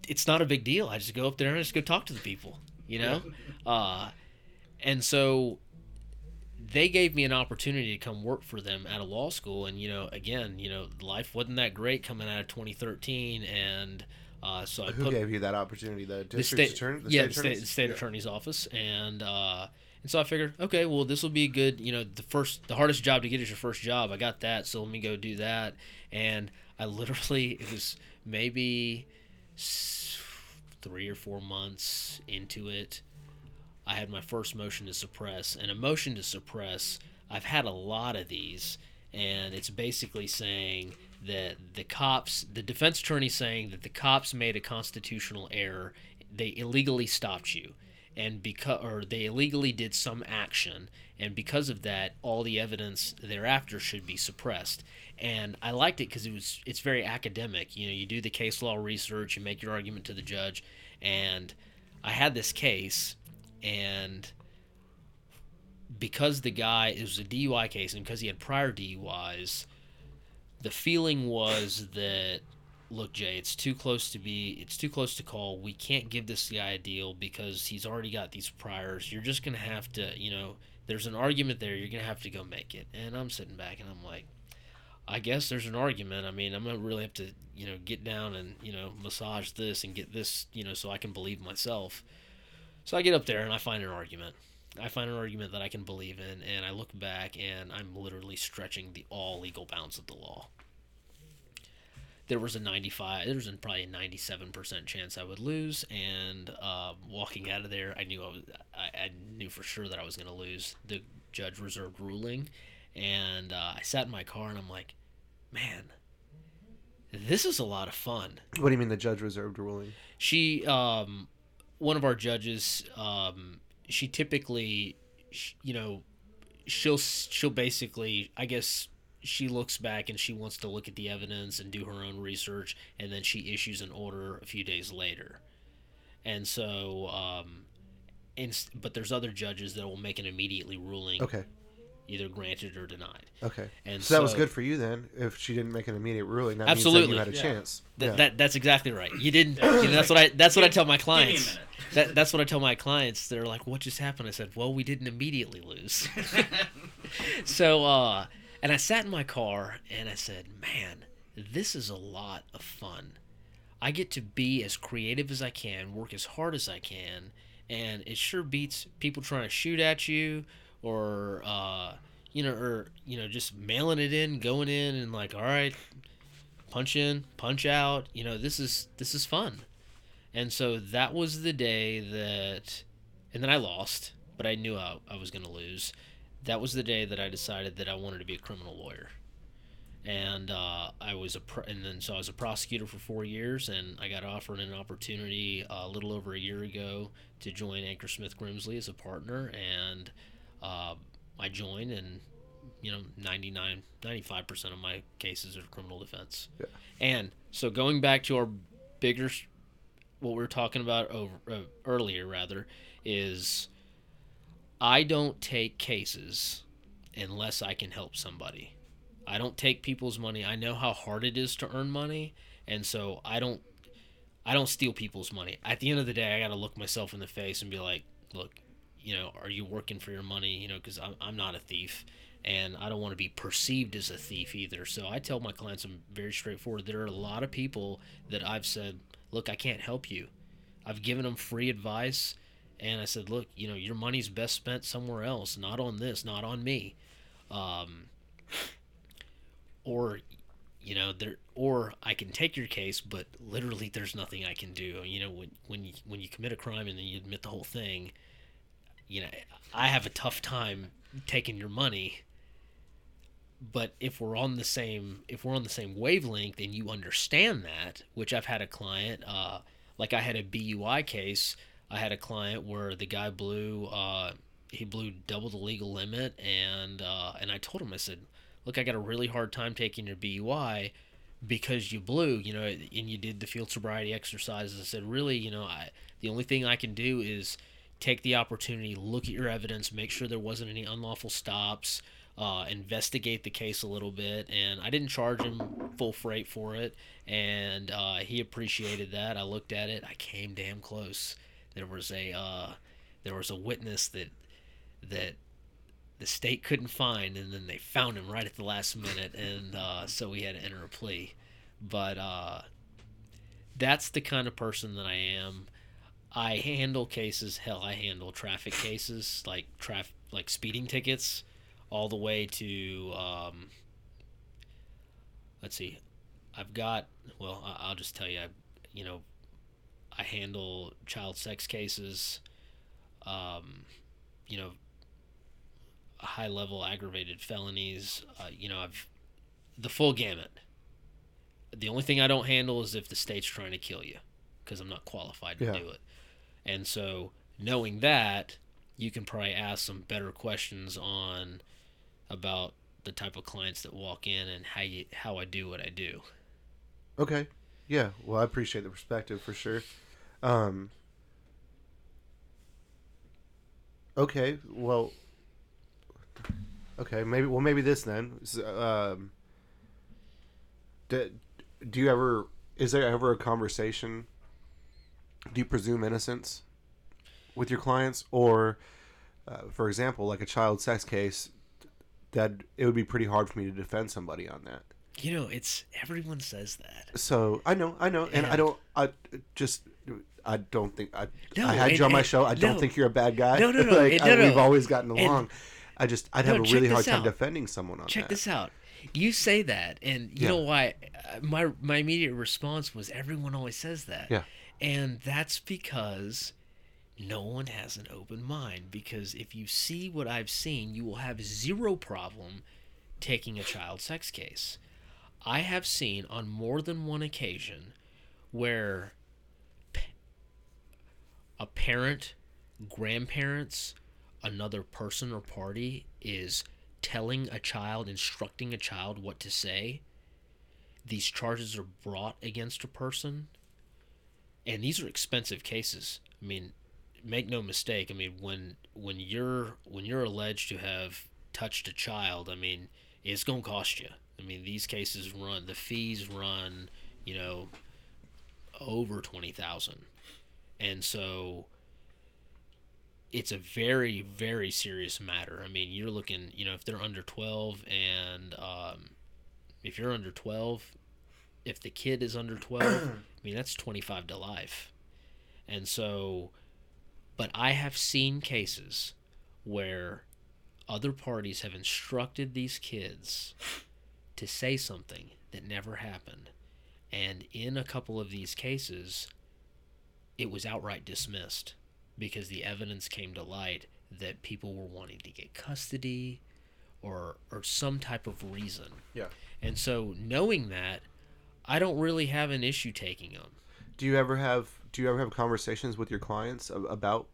it's not a big deal. I just go up there and I just go talk to the people, you know. uh, and so they gave me an opportunity to come work for them at a law school, and you know, again, you know, life wasn't that great coming out of 2013, and uh, so I Who put gave you that opportunity? The the district state, attorney? yeah, state the state, attorneys? the state Yeah. attorney's office, and uh, and so I figured, okay, well, this will be a good. You know, the first, the hardest job to get is your first job. I got that, so let me go do that. And I literally, it was maybe three or four months into it. I had my first motion to suppress, and a motion to suppress. I've had a lot of these, and it's basically saying that the cops, the defense attorney, saying that the cops made a constitutional error. They illegally stopped you, and because or they illegally did some action, and because of that, all the evidence thereafter should be suppressed. And I liked it because it was it's very academic. You know, you do the case law research, you make your argument to the judge, and I had this case, and because the guy it was a DUI case and because he had prior DUIs, the feeling was that look Jay, it's too close to be it's too close to call. We can't give this guy a deal because he's already got these priors. You're just gonna have to, you know, there's an argument there, you're gonna have to go make it. And I'm sitting back and I'm like, I guess there's an argument. I mean, I'm gonna really have to, you know, get down and, you know, massage this and get this, you know, so I can believe myself. So I get up there and I find an argument. I find an argument that I can believe in, and I look back and I'm literally stretching the all legal bounds of the law. There was a 95, there was probably a 97% chance I would lose, and uh, walking out of there, I knew I was, I, I knew for sure that I was going to lose. The judge reserved ruling, and uh, I sat in my car and I'm like, man, this is a lot of fun What do you mean the judge reserved ruling? she um one of our judges um she typically you know she'll she'll basically i guess she looks back and she wants to look at the evidence and do her own research and then she issues an order a few days later and so um and, but there's other judges that will make an immediately ruling Okay. Either granted or denied Okay. And so that was good for you then. If she didn't make an immediate ruling, that Absolutely. means that you had a Yeah. chance. Th- yeah. That that's exactly right. You didn't. You know, that's what I. That's what I tell my clients. That that's what I tell my clients. They're like, "What just happened?" I said, "Well, we didn't immediately lose." so, uh, and I sat in my car and I said, "Man, this is a lot of fun. I get to be as creative as I can, work as hard as I can, and it sure beats people trying to shoot at you or." Uh, you know, or you know, just mailing it in, going in, and like, all right, punch in, punch out. You know, this is this is fun. And so that was the day that, and then I lost, but I knew I, I was going to lose. That was the day that I decided that I wanted to be a criminal lawyer. And uh, I was a, and then so I was a prosecutor for four years, and I got offered an opportunity a little over a year ago to join Anchor Smith Grimsley as a partner, and uh, I join and you know, 99, 95% of my cases are criminal defense. Yeah. And so going back to our bigger, what we were talking about over uh, earlier, rather, is I don't take cases unless I can help somebody. I don't take people's money. I know how hard it is to earn money, and so I don't I don't steal people's money. At the end of the day, I got to look myself in the face and be like, "Look, you know, are you working for your money? You know, because I'm, I'm not a thief, and I don't want to be perceived as a thief either. So I tell my clients I'm very straightforward. There are a lot of people that I've said, look, I can't help you. I've given them free advice, And I said, look, you know, your money's best spent somewhere else, not on this, not on me. Um, or, you know, there, or I can take your case, but literally there's nothing I can do. You know, when, when you, when you commit a crime and then you admit the whole thing, you know, I have a tough time taking your money. But if we're on the same, if we're on the same wavelength and you understand that, which I've had a client, uh, like I had a BUI case, I had a client where the guy blew, uh, he blew double the legal limit, and uh, and I told him, I said, look, I got a really hard time taking your BUI because you blew, you know, and you did the field sobriety exercises. I said, really, you know, I the only thing I can do is take the opportunity, look at your evidence, make sure there wasn't any unlawful stops, uh, investigate the case a little bit. And I didn't charge him full freight for it, and uh, he appreciated that. I looked at it. I came damn close. There was a uh, there was a witness that that the state couldn't find, and then they found him right at the last minute, and uh, so we had to enter a plea. But uh, that's the kind of person that I am. I handle cases. Hell, I handle traffic cases like traf like speeding tickets, all the way to. Um, let's see, I've got. Well, I- I'll just tell you. I, you know, I handle child sex cases. Um, you know, high level aggravated felonies. Uh, you know, I've the full gamut. The only thing I don't handle is if the state's trying to kill you, because I'm not qualified to Yeah. do it. And so, knowing that, you can probably ask some better questions on about the type of clients that walk in and how you how I do what I do. Okay. Yeah. Well, I appreciate the perspective for sure. Um. Okay. Well. Okay. Maybe. Well, maybe this then. Um. Do, do you ever? Is there ever a conversation? Do you presume innocence with your clients, or, uh, for example, like a child sex case? That it would be pretty hard for me to defend somebody on that. You know, it's everyone says that. So I know, I know, and I don't. I just, I don't think I. No, I had and- you on my show. I don't think you're a bad guy. No, no, no, like, and I- no, we've always gotten And- along. I just, I'd No, have a really hard this time out. defending someone on Check that. Check this out. You say that, and you Yeah. know why? uh, My my immediate response was everyone always says that. Yeah. And that's because no one has an open mind. Because if you see what I've seen, you will have zero problem taking a child sex case. I have seen on more than one occasion where a parent, grandparents, another person or party is telling a child, instructing a child what to say. These charges are brought against a person, and these are expensive cases. I mean, make no mistake. I mean, when when you're when you're alleged to have touched a child, I mean, it's gonna cost you. I mean, these cases run the fees run, you know, over twenty thousand, and so it's a very very serious matter. I mean, you're looking, you know, if they're under 12 and um, if you're under 12, if the kid is under 12, I mean, that's 25 to life. And so but I have seen cases where other parties have instructed these kids to say something that never happened. And in a couple of these cases, it was outright dismissed because the evidence came to light that people were wanting to get custody or or some type of reason. Yeah. And so knowing that, I don't really have an issue taking them. Do you ever have? Do you ever have conversations with your clients about?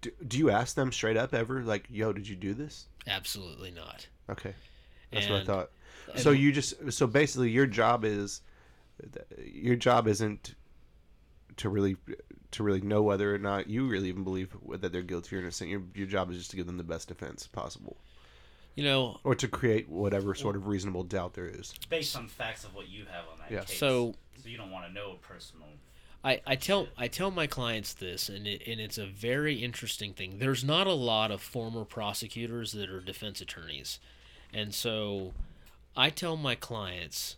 Do, do you ask them straight up ever? Like, yo, did you do this? Absolutely not. Okay, that's what I thought. So you just so basically your job is your job isn't to really to really know whether or not you really even believe that they're guilty or innocent. Your your job is just to give them the best defense possible, You know, or to create whatever sort of reasonable doubt there is. based on facts of what you have on that Yeah. case. So- so you don't want to know a personal. I, I tell I tell my clients this, and it, and it's a very interesting thing. There's not a lot of former prosecutors that are defense attorneys, and so I tell my clients,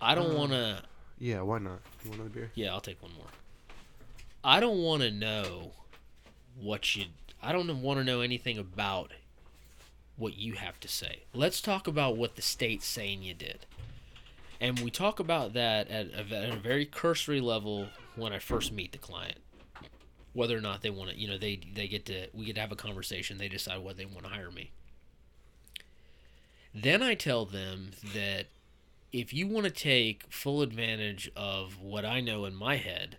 I don't um, want to. Yeah, why not? You want another beer? Yeah, I'll take one more. I don't want to know what you. I don't want to know anything about what you have to say. Let's talk about what the state's saying you did. And we talk about that at a, at a very cursory level when I first meet the client. Whether or not they want to, you know, they they get to we get to have a conversation. They decide whether they want to hire me. Then I tell them that if you want to take full advantage of what I know in my head,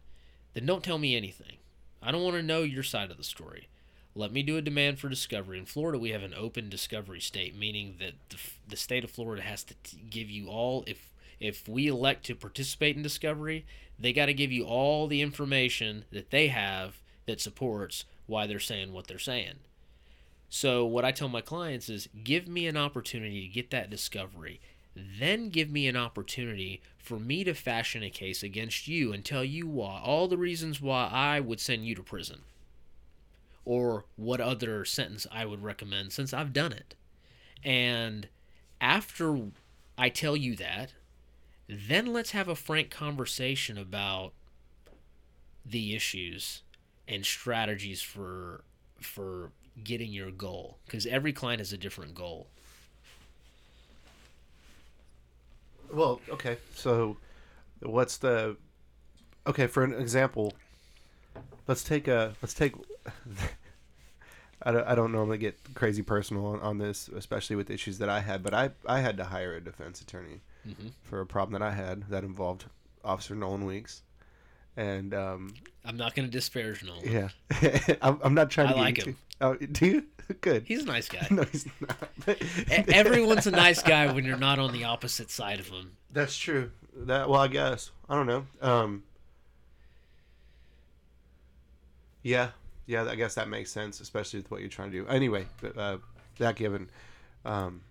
then don't tell me anything. I don't want to know your side of the story. Let me do a demand for discovery. In Florida, we have an open discovery state, meaning that the, the state of Florida has to t- give you all if if we elect to participate in discovery, they got to give you all the information that they have that supports why they're saying what they're saying. So what I tell my clients is give me an opportunity to get that discovery. Then give me an opportunity for me to fashion a case against you and tell you why all the reasons why I would send you to prison. Or what other sentence I would recommend since I've done it. And after I tell you that, then let's have a frank conversation about the issues and strategies for for getting your goal because every client has a different goal Well, okay. So, what's the okay for an example? Let's take a let's take. I don't, I don't normally get crazy personal on, on this, especially with issues that I had, but I I had to hire a defense attorney Mhm. for a problem that I had that involved Officer Nolan Weeks, and um, i'm not going to disparage nolan yeah, I'm, I'm not trying I to. get like him. Oh, do you? Good. he's a nice guy no, he's not. Everyone's a nice guy when you're not on the opposite side of him That's true. That well, I guess I don't know. Um, yeah, yeah. I guess that makes sense, especially with what you're trying to do. Anyway, but, uh, that given, um,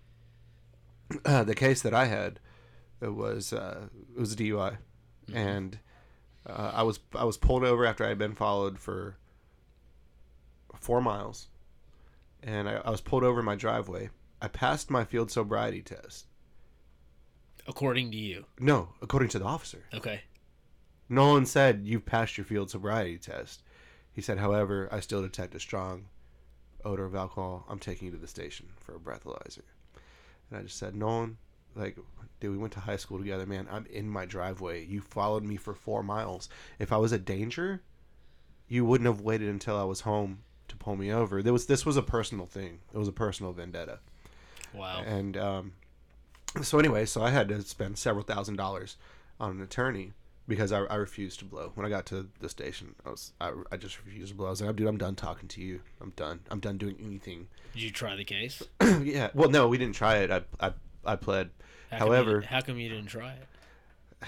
the case that I had, it was uh, it was a DUI, and uh, I was I was pulled over after I had been followed for four miles, and I, I was pulled over in my driveway. I passed my field sobriety test. according to you No, according to the officer. okay Nolan said you've passed your field sobriety test. He said, however, I still detect a strong odor of alcohol. I'm taking you to the station for a breathalyzer. And I just said, Nolan, like, dude, we went to high school together, man. I'm in my driveway. You followed me for four miles. If I was a danger, you wouldn't have waited until I was home to pull me over. There was this was a personal thing. It was a personal vendetta. wow And um, so anyway, so I had to spend several thousand dollars on an attorney because I, I refused to blow. When I got to the station, I was I, I just refused to blow. I was like, dude, I'm done talking to you. I'm done. I'm done doing anything. did you try the case yeah. Well, no, we didn't try it. I I, I pled. how come However, you, how come you didn't try it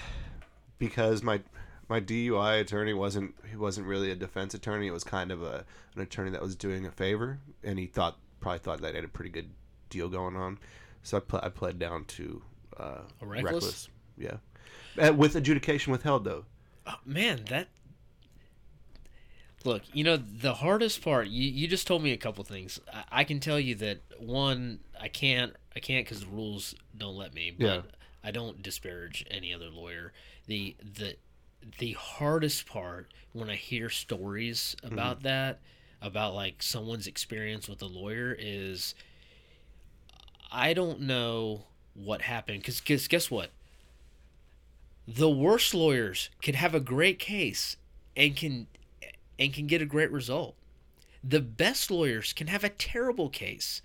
because my my DUI attorney wasn't he wasn't really a defense attorney. It was kind of a an attorney that was doing a favor, and he thought probably thought that I had a pretty good deal going on. So I, ple- I pled down to uh, A reckless? Yeah, uh, with adjudication withheld though. Oh, man, that. Look, you know the hardest part. You, you just told me a couple things. I, I can tell you that one, I can't, I can't because the rules don't let me. But Yeah. I don't disparage any other lawyer. The the the hardest part when I hear stories about that, about like someone's experience with a lawyer, is I don't know what happened. Because guess, guess what? The worst lawyers can have a great case and can and can get a great result. The best lawyers can have a terrible case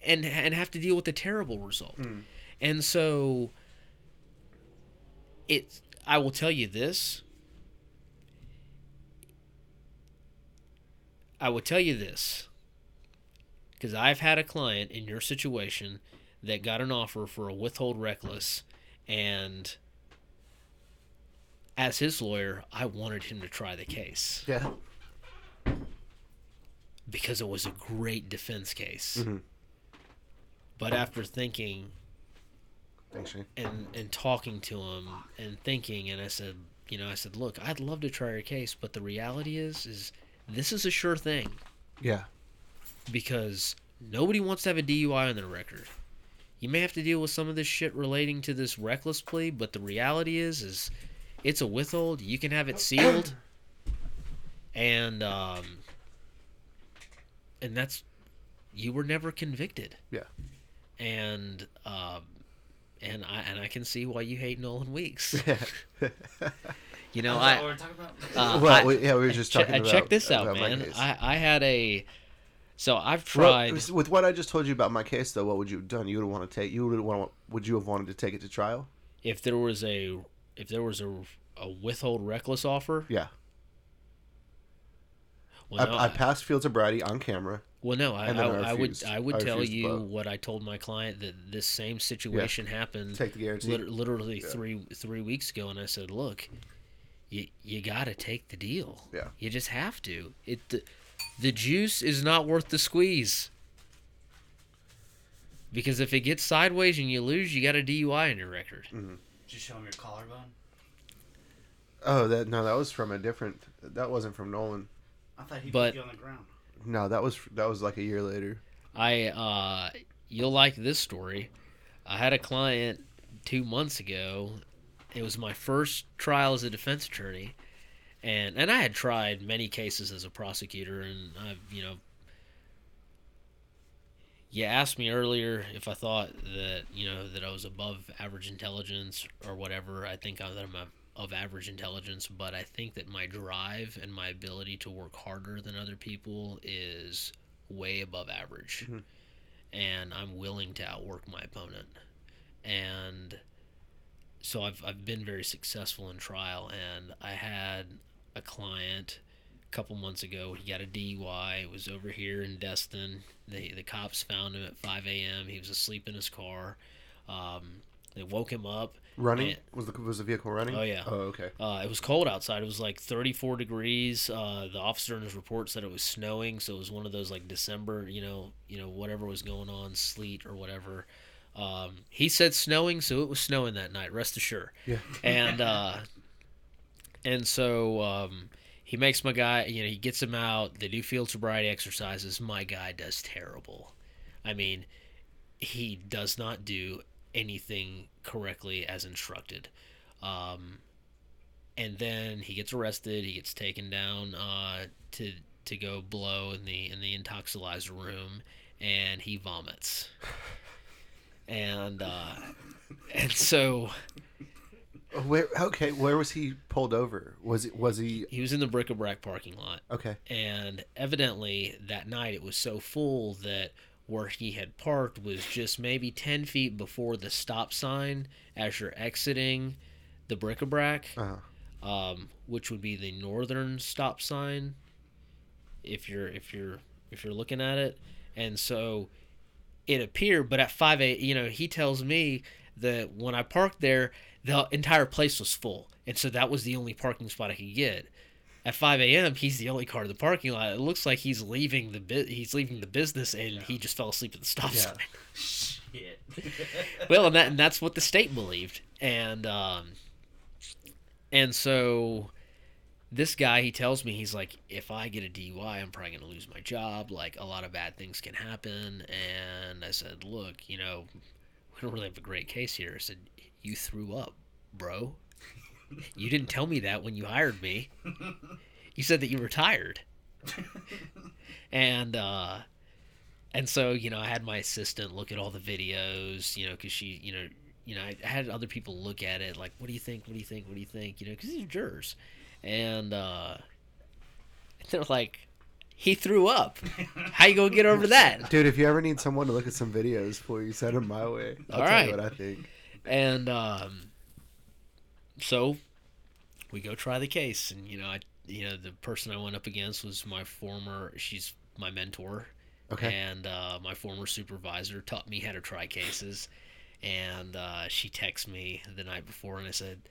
and and have to deal with a terrible result. Hmm. And so it I will tell you this. I will tell you this because I've had a client in your situation that got an offer for a withhold reckless and as his lawyer, I wanted him to try the case Yeah. because it was a great defense case. Mhm. But after thinking Thanks, and and talking to him and thinking, and I said, you know, I said, look, I'd love to try your case, but the reality is, is this is a sure thing Yeah. because nobody wants to have a DUI on their record. You may have to deal with some of this shit relating to this reckless plea, but the reality is, is it's a withhold. You can have it sealed. and um, and that's you were never convicted. Yeah. And um, and I and I can see why you hate Nolan Weeks. you know, I what we're talking about? uh, well, I- yeah, we were just check, talking uh, about. check this out, about man. I I had a so I've Well, tried. with what I just told you about my case, though, what would you have done? You would want to take. You would want. Would you have wanted to take it to trial? if there was a if there was a a withhold reckless offer. Yeah. Well, no, I, I passed field sobriety on camera. Well, no, I, I I, I would. I would I tell you what I told my client that this same situation happened Take the guarantee. lit- literally Yeah. three three weeks ago, and I said, look, you you got to take the deal. Yeah. You just have to. It the, the juice is not worth the squeeze. Because if it gets sideways and you lose, you got a DUI on your record. Mm. Just show him your collarbone. Oh, that no, that was from a different. That wasn't from Nolan. I thought he But- put you on the ground. No, that was that was like a year later. I uh you'll like this story. I had a client 2 months ago. It was my first trial as a defense attorney. And and I had tried many cases as a prosecutor and I've, you know, you asked me earlier if I thought that, you know, that I was above average intelligence or whatever. I think I'm, that I'm of average intelligence, but I think that my drive and my ability to work harder than other people is way above average. Mm-hmm. And I'm willing to outwork my opponent. And so I've, I've been very successful in trial. And I had a client couple months ago. He got a DUI. It was over here in Destin. The, the cops found him at 5 a.m. He was asleep in his car. Um, they woke him up. Running And- was the was the vehicle running? Oh, yeah. Oh okay. Uh, it was cold outside. It was like 34 degrees. Uh, the officer in his report said it was snowing, so it was one of those like December, you know, you know whatever was going on, sleet or whatever. Um, he said snowing, so it was snowing that night. Rest assured. Yeah. And uh, and so um, he makes my guy. You know, he gets him out. They do field sobriety exercises. My guy does terrible. I mean, he does not do anything correctly as instructed. Um, and then he gets arrested. He gets taken down uh, to to go blow in the in the Intoxilyzer room, and he vomits. And uh, and so Where okay? Where was he pulled over? Was it was he he was in the bric-a-brac parking lot. okay? and evidently that night it was so full that where he had parked was just maybe 10 feet before the stop sign as you're exiting the bric-a-brac Uh-huh. um, which would be the northern stop sign if you're if you're if you're looking at it and so it appeared but at 5 a you know he tells me that when i parked there the entire place was full and so that was the only parking spot i could get at 5 a.m. he's the only car in the parking lot. It looks like he's leaving the bu- he's leaving the business and he just fell asleep at the stop Yeah. sign. Shit. well, and that and that's what the state believed. And um and so this guy he tells me he's like if I get a DUI I'm probably going to lose my job, like a lot of bad things can happen and I said, "Look, you know, we don't really have a great case here." I said, "You threw up, bro." You didn't tell me that when you hired me. You said that you were tired. and uh and so you know i had my assistant look at all the videos you know because she you know you know I, had other people look at it like what do you think what do you think what do you think you know because these are jurors and uh they're like he threw up how you gonna get over that Dude, if you ever need someone to look at some videos for you, send them my way. I'll All tell right. you what I think. and um so we go try the case and you know i you know the person i went up against was my former she's my mentor Okay. and uh, my former supervisor taught me how to try cases and uh, she texted me the night before and i said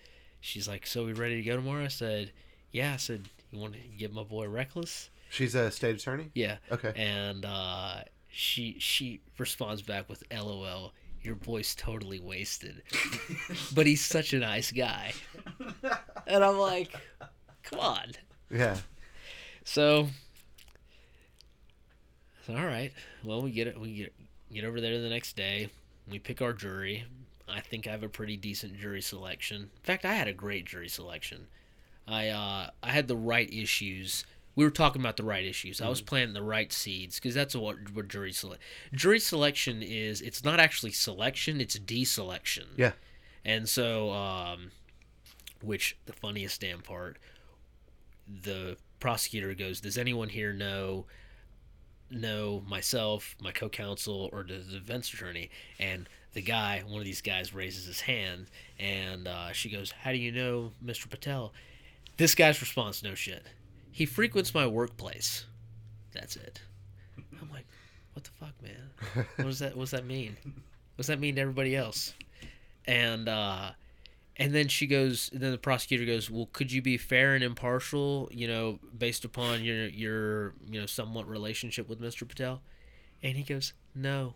she's like so we ready to go tomorrow i said yeah i said you want to get my boy reckless She's a state attorney. yeah Okay. and uh, she she responds back with lol your boy's totally wasted but he's such a nice guy and i'm like come on Yeah. so, so all right. Well, we get it. We get get over there the next day. We pick our jury. I think I have a pretty decent jury selection. In fact, I had a great jury selection. I uh, I had the right issues we were talking about the right issues. I was Mm-hmm. planting the right seeds because that's what, what jury select. Jury selection is. It's not actually selection; it's deselection. Yeah. And so, um, which the funniest damn part, the prosecutor goes, "Does anyone here know know myself, my co-counsel, or the defense attorney?" And the guy, one of these guys, raises his hand, and uh, she goes, "How do you know, Mr. Patel?" This guy's response, "No shit. He frequents my workplace. That's it." I'm like, "What the fuck, man? What does that? What does that mean? What does that mean to everybody else?" And uh, and then she goes. Then the prosecutor goes, "Well, could you be fair and impartial? You know, based upon your your you know somewhat relationship with Mr. Patel?" And he goes, "No."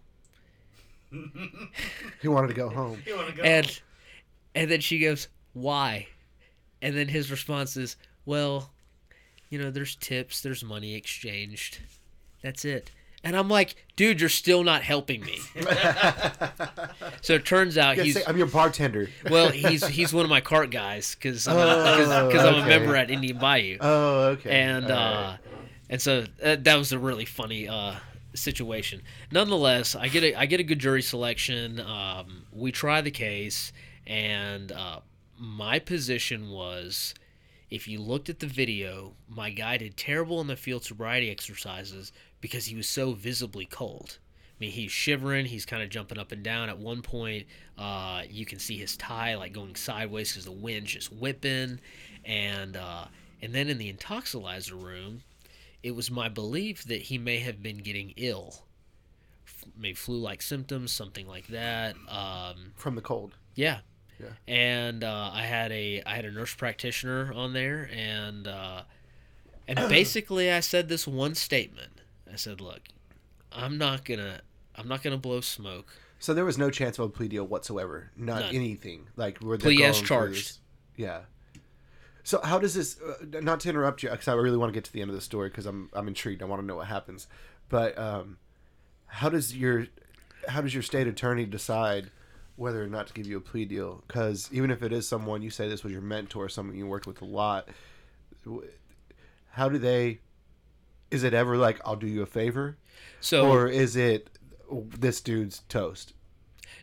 He wanted to go home. You want to go? And and then she goes, "Why?" And then his response is, "Well, you know, there's tips, there's money exchanged. That's it." And I'm like, "Dude, you're still not helping me." so it turns out Yeah, he's say, I'm your bartender. well, he's he's one of my cart guys because I'm, Oh, a, cause, I'm a member at Indian Bayou, Oh, okay. and All uh, right. and so uh, that was a really funny uh, situation. Nonetheless, I get a I get a good jury selection. Um, we try the case, and uh, my position was, if you looked at the video, my guy did terrible in the field sobriety exercises because he was so visibly cold. I mean, he's shivering. He's kind of jumping up and down. At one point, uh, you can see his tie like going sideways because the wind's just whipping, and uh, and then in the Intoxilyzer room, it was my belief that he may have been getting ill, F- maybe flu-like symptoms, something like that. Um, from the cold. yeah. Yeah. And uh, I had a I had a nurse practitioner on there, and uh, and basically I said this one statement. I said, "Look, I'm not gonna I'm not gonna blow smoke. So there was no chance of a plea deal whatsoever. Not None. anything. Like were they Plea as charged. Yeah. So how does this? Uh, not to interrupt you, because I really want to get to the end of the story because I'm I'm intrigued. I want to know what happens. But um, how does your how does your state attorney decide whether or not to give you a plea deal? Because even if it is someone you say this was your mentor, someone you worked with a lot, how do they? Is it ever like I'll do you a favor, So or is it this dude's toast?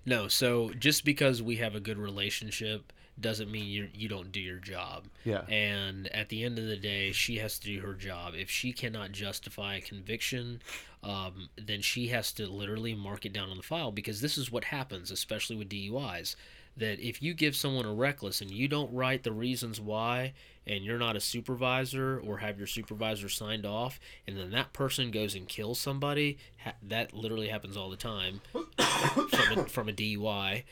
no, so just because we have a good relationship doesn't mean you you don't do your job. Yeah. And at the end of the day, she has to do her job. If she cannot justify a conviction, um, then she has to literally mark it down on the file because this is what happens, especially with DUIs. That if you give someone a reckless and you don't write the reasons why, and you're not a supervisor or have your supervisor signed off, and then that person goes and kills somebody, ha- that literally happens all the time from a, from a DUI,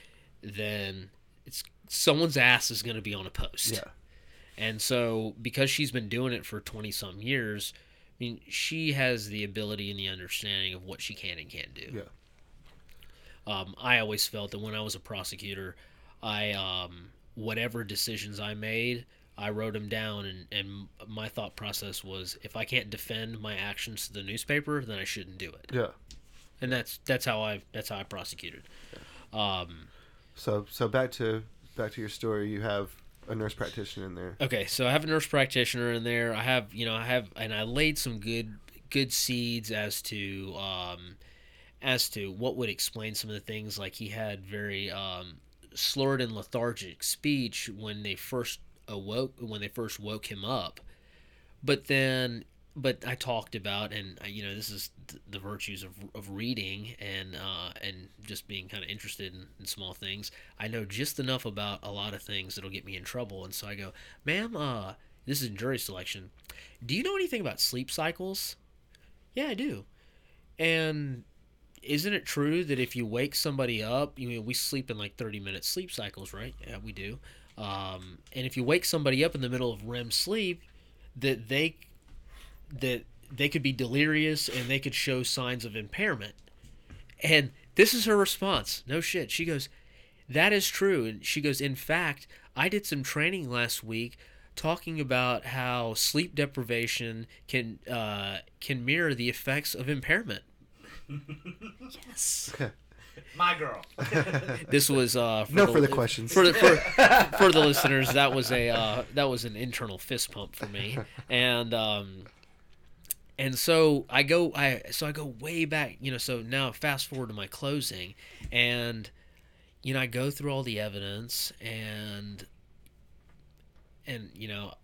then it's someone's ass is going to be on a post. Yeah. And so, because she's been doing it for 20 some years, I mean, she has the ability and the understanding of what she can and can't do. Yeah. Um, I always felt that when I was a prosecutor, I, um, whatever decisions I made, I wrote them down, and, and my thought process was if I can't defend my actions to the newspaper, then I shouldn't do it. Yeah. And that's that's how I that's how I prosecuted. Um, So so back to back to your story. You have a nurse practitioner in there. Okay, so I have a nurse practitioner in there. I have, you know, I have, and I laid some good, good seeds as to, um, as to what would explain some of the things. Like he had very um, slurred and lethargic speech when they first awoke, when they first woke him up. But then, but I talked about, and uh, you know, this is the virtues of, of reading and uh, and just being kind of interested in, in small things. I know just enough about a lot of things that'll get me in trouble, and so I go, "Ma'am, uh, this is jury selection. Do you know anything about sleep cycles?" Yeah, I do. And isn't it true that if you wake somebody up, you know, we sleep in like 30 minute sleep cycles, right? Yeah, we do. Um, and if you wake somebody up in the middle of REM sleep, that they that they could be delirious and they could show signs of impairment. And this is her response. No shit. She goes, "That is true." And she goes, "In fact, I did some training last week talking about how sleep deprivation can uh, can mirror the effects of impairment." yes. My girl. This was uh, for No the- further questions. For the for, for the listeners, that was a uh, that was an internal fist pump for me, and um, and so I go I so I go way back, you know, so now fast forward to my closing and you know, I go through all the evidence and and you know,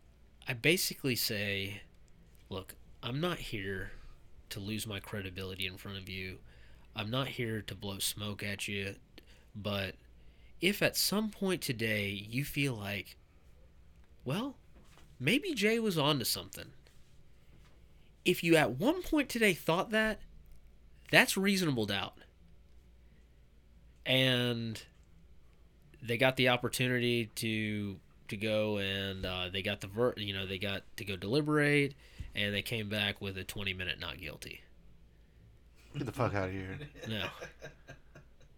I basically say, look, I'm not here to lose my credibility in front of you. I'm not here to blow smoke at you, but if at some point today you feel like, well, maybe Jay was onto something. If you at one point today thought that, that's reasonable doubt. And they got the opportunity to to go and uh, they got the ver- you know they got to go deliberate and they came back with a 20 minute not guilty. Get the fuck out of here. No.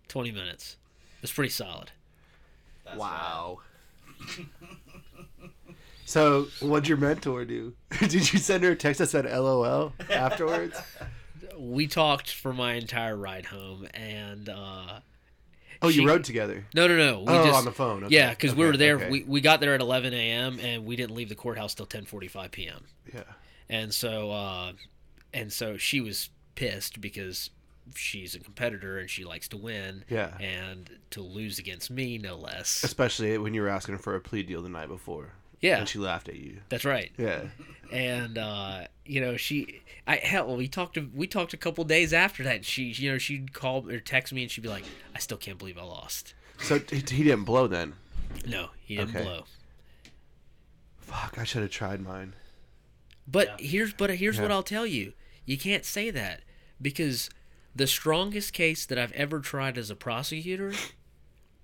20 minutes. It's pretty solid. That's Wow. so, what'd your mentor do? Did you send her a text that said LOL afterwards? We talked for my entire ride home and uh Oh, you She- rode together. no no no we oh, just on the phone. Okay. yeah because we were there okay. we, we got there at 11 a.m and we didn't leave the courthouse till 10:45 p.m Yeah. and so uh and so she was pissed because she's a competitor and she likes to win Yeah. and to lose against me no less Especially when you were asking for a plea deal the night before. Yeah And she laughed at you. that's right Yeah. and uh you know she i hell we talked we talked a couple days after that she you know she'd call or text me and she'd be like i still can't believe i lost So he, he didn't blow then. no he didn't Okay. blow Fuck, I should have tried mine. But Yeah. here's but here's what I'll tell you. You can't say that because the strongest case that I've ever tried as a prosecutor,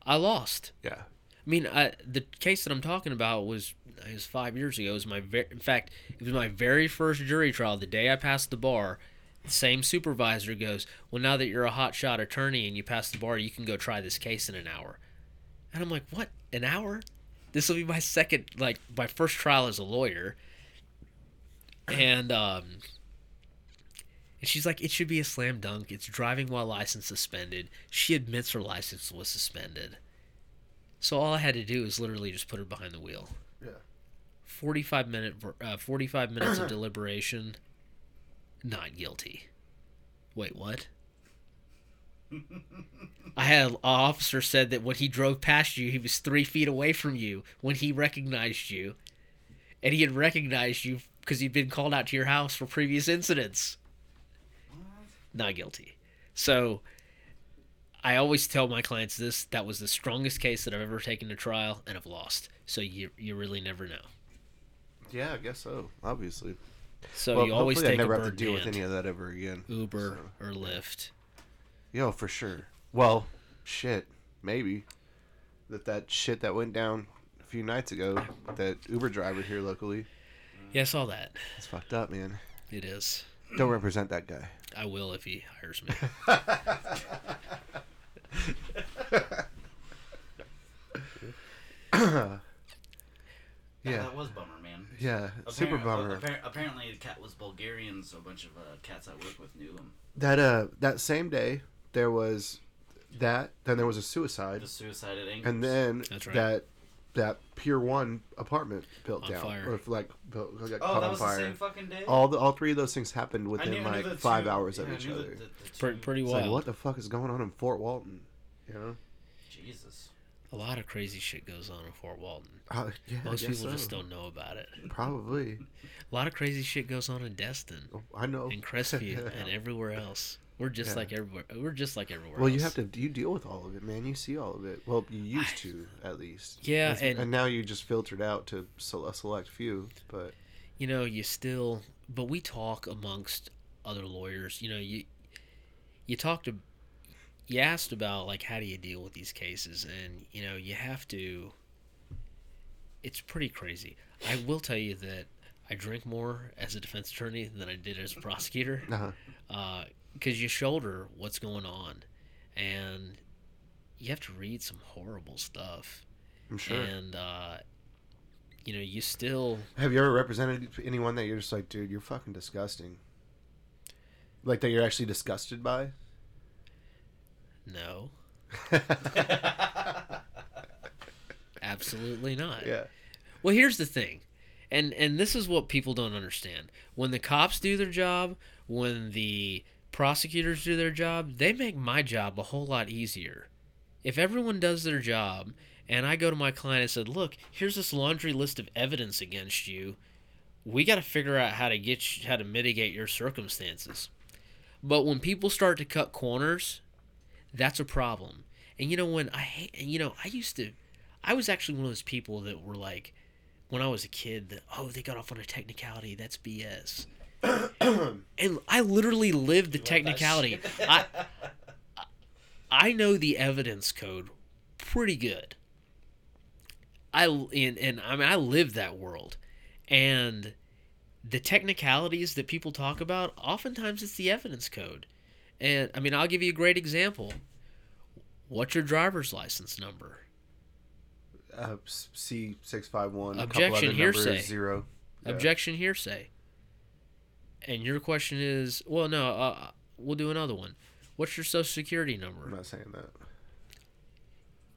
I lost. Yeah. I mean, I, the case that I'm talking about was it was five years ago. It was my ver- in fact, it was my very first jury trial. The day I passed the bar, the same supervisor goes, "Well, now that you're a hotshot attorney and you passed the bar, you can go try this case in an hour." And I'm like, "What? An hour? This will be my second, like my first trial as a lawyer." And um, and she's like, "It should be a slam dunk. It's driving while license suspended." She admits her license was suspended. So all I had to do is literally just put her behind the wheel. Yeah. Forty-five minute, uh, forty-five minutes of deliberation. Not guilty. Wait, what? I had an officer said that when he drove past you, he was three feet away from you when he recognized you, and he had recognized you because he'd been called out to your house for previous incidents. Not guilty. So I always tell my clients this that was the strongest case that I've ever taken to trial and have lost. So you you really never know. Yeah, I guess so. Obviously. So well, you always take I never a have to deal with any of that ever again. Uber So, or Lyft. Yo, for sure. Well, shit, maybe that that shit that went down a few nights ago, that Uber driver here locally, Yeah, I saw that. it's fucked up, man. It is. Don't represent that guy. I will if he hires me. Yeah, that was bummer, man. yeah, super bummer. appar- apparently, the cat was Bulgarian, so a bunch of uh, cats I work with knew him. That uh, that same day there was that. Then there was a suicide, The suicide at Anglers. and then That's right. that that Pier One apartment built On down, fire. or like built, got oh, caught that on was fire. the same fucking day. all the all three of those things happened I within knew- I knew like five two- hours yeah, of I each knew the- other. the- the pretty two- pretty It's wild. like, what the fuck is going on in Fort Walton? You know? Jesus. A lot of crazy shit goes on in Fort Walton. Uh, yeah, I Most guess people just don't know about it. Probably. A lot of crazy shit goes on in Destin I know. and Crestview and everywhere else. We're just Yeah. like everywhere. We're just like everywhere. Well, you have to. You deal with all of it, man. You see all of it. Well, you used to, at least. Yeah, and- and now you just filtered out to a select few. But you know, you still, but we talk amongst other lawyers. You know, you you talk to, you asked about like how do you deal with these cases, and you know, you have to. It's pretty crazy. I will tell you that I drink more as a defense attorney than I did as a prosecutor, uh, because you shoulder what's going on, and you have to read some horrible stuff, I'm sure. and uh, you know, you still. Have you ever represented anyone that you're just like, dude, you're fucking disgusting? Like that you're actually disgusted by? No, absolutely not. yeah. Well, here's the thing, And and this is what people don't understand. When the cops do their job, when the prosecutors do their job, they make my job a whole lot easier. If everyone does their job and I go to my client and said, "Look, here's this laundry list of evidence against you. We got to figure out how to get you, how to mitigate your circumstances." But when people start to cut corners, that's a problem. And you know when I you know I used to, I was actually one of those people that were like, when I was a kid, that oh they got off on a technicality, that's BS. And I literally lived the love that technicality. I I know the evidence code pretty good. I and, and I mean I live that world, and the technicalities that people talk about, oftentimes it's the evidence code. And I mean I'll give you a great example. What's your driver's license number? Uh, C six five one. Objection, hearsay. Zero. Yeah. Objection hearsay. And your question is, well, no, uh, we'll do another one. What's your social security number? I'm not saying that.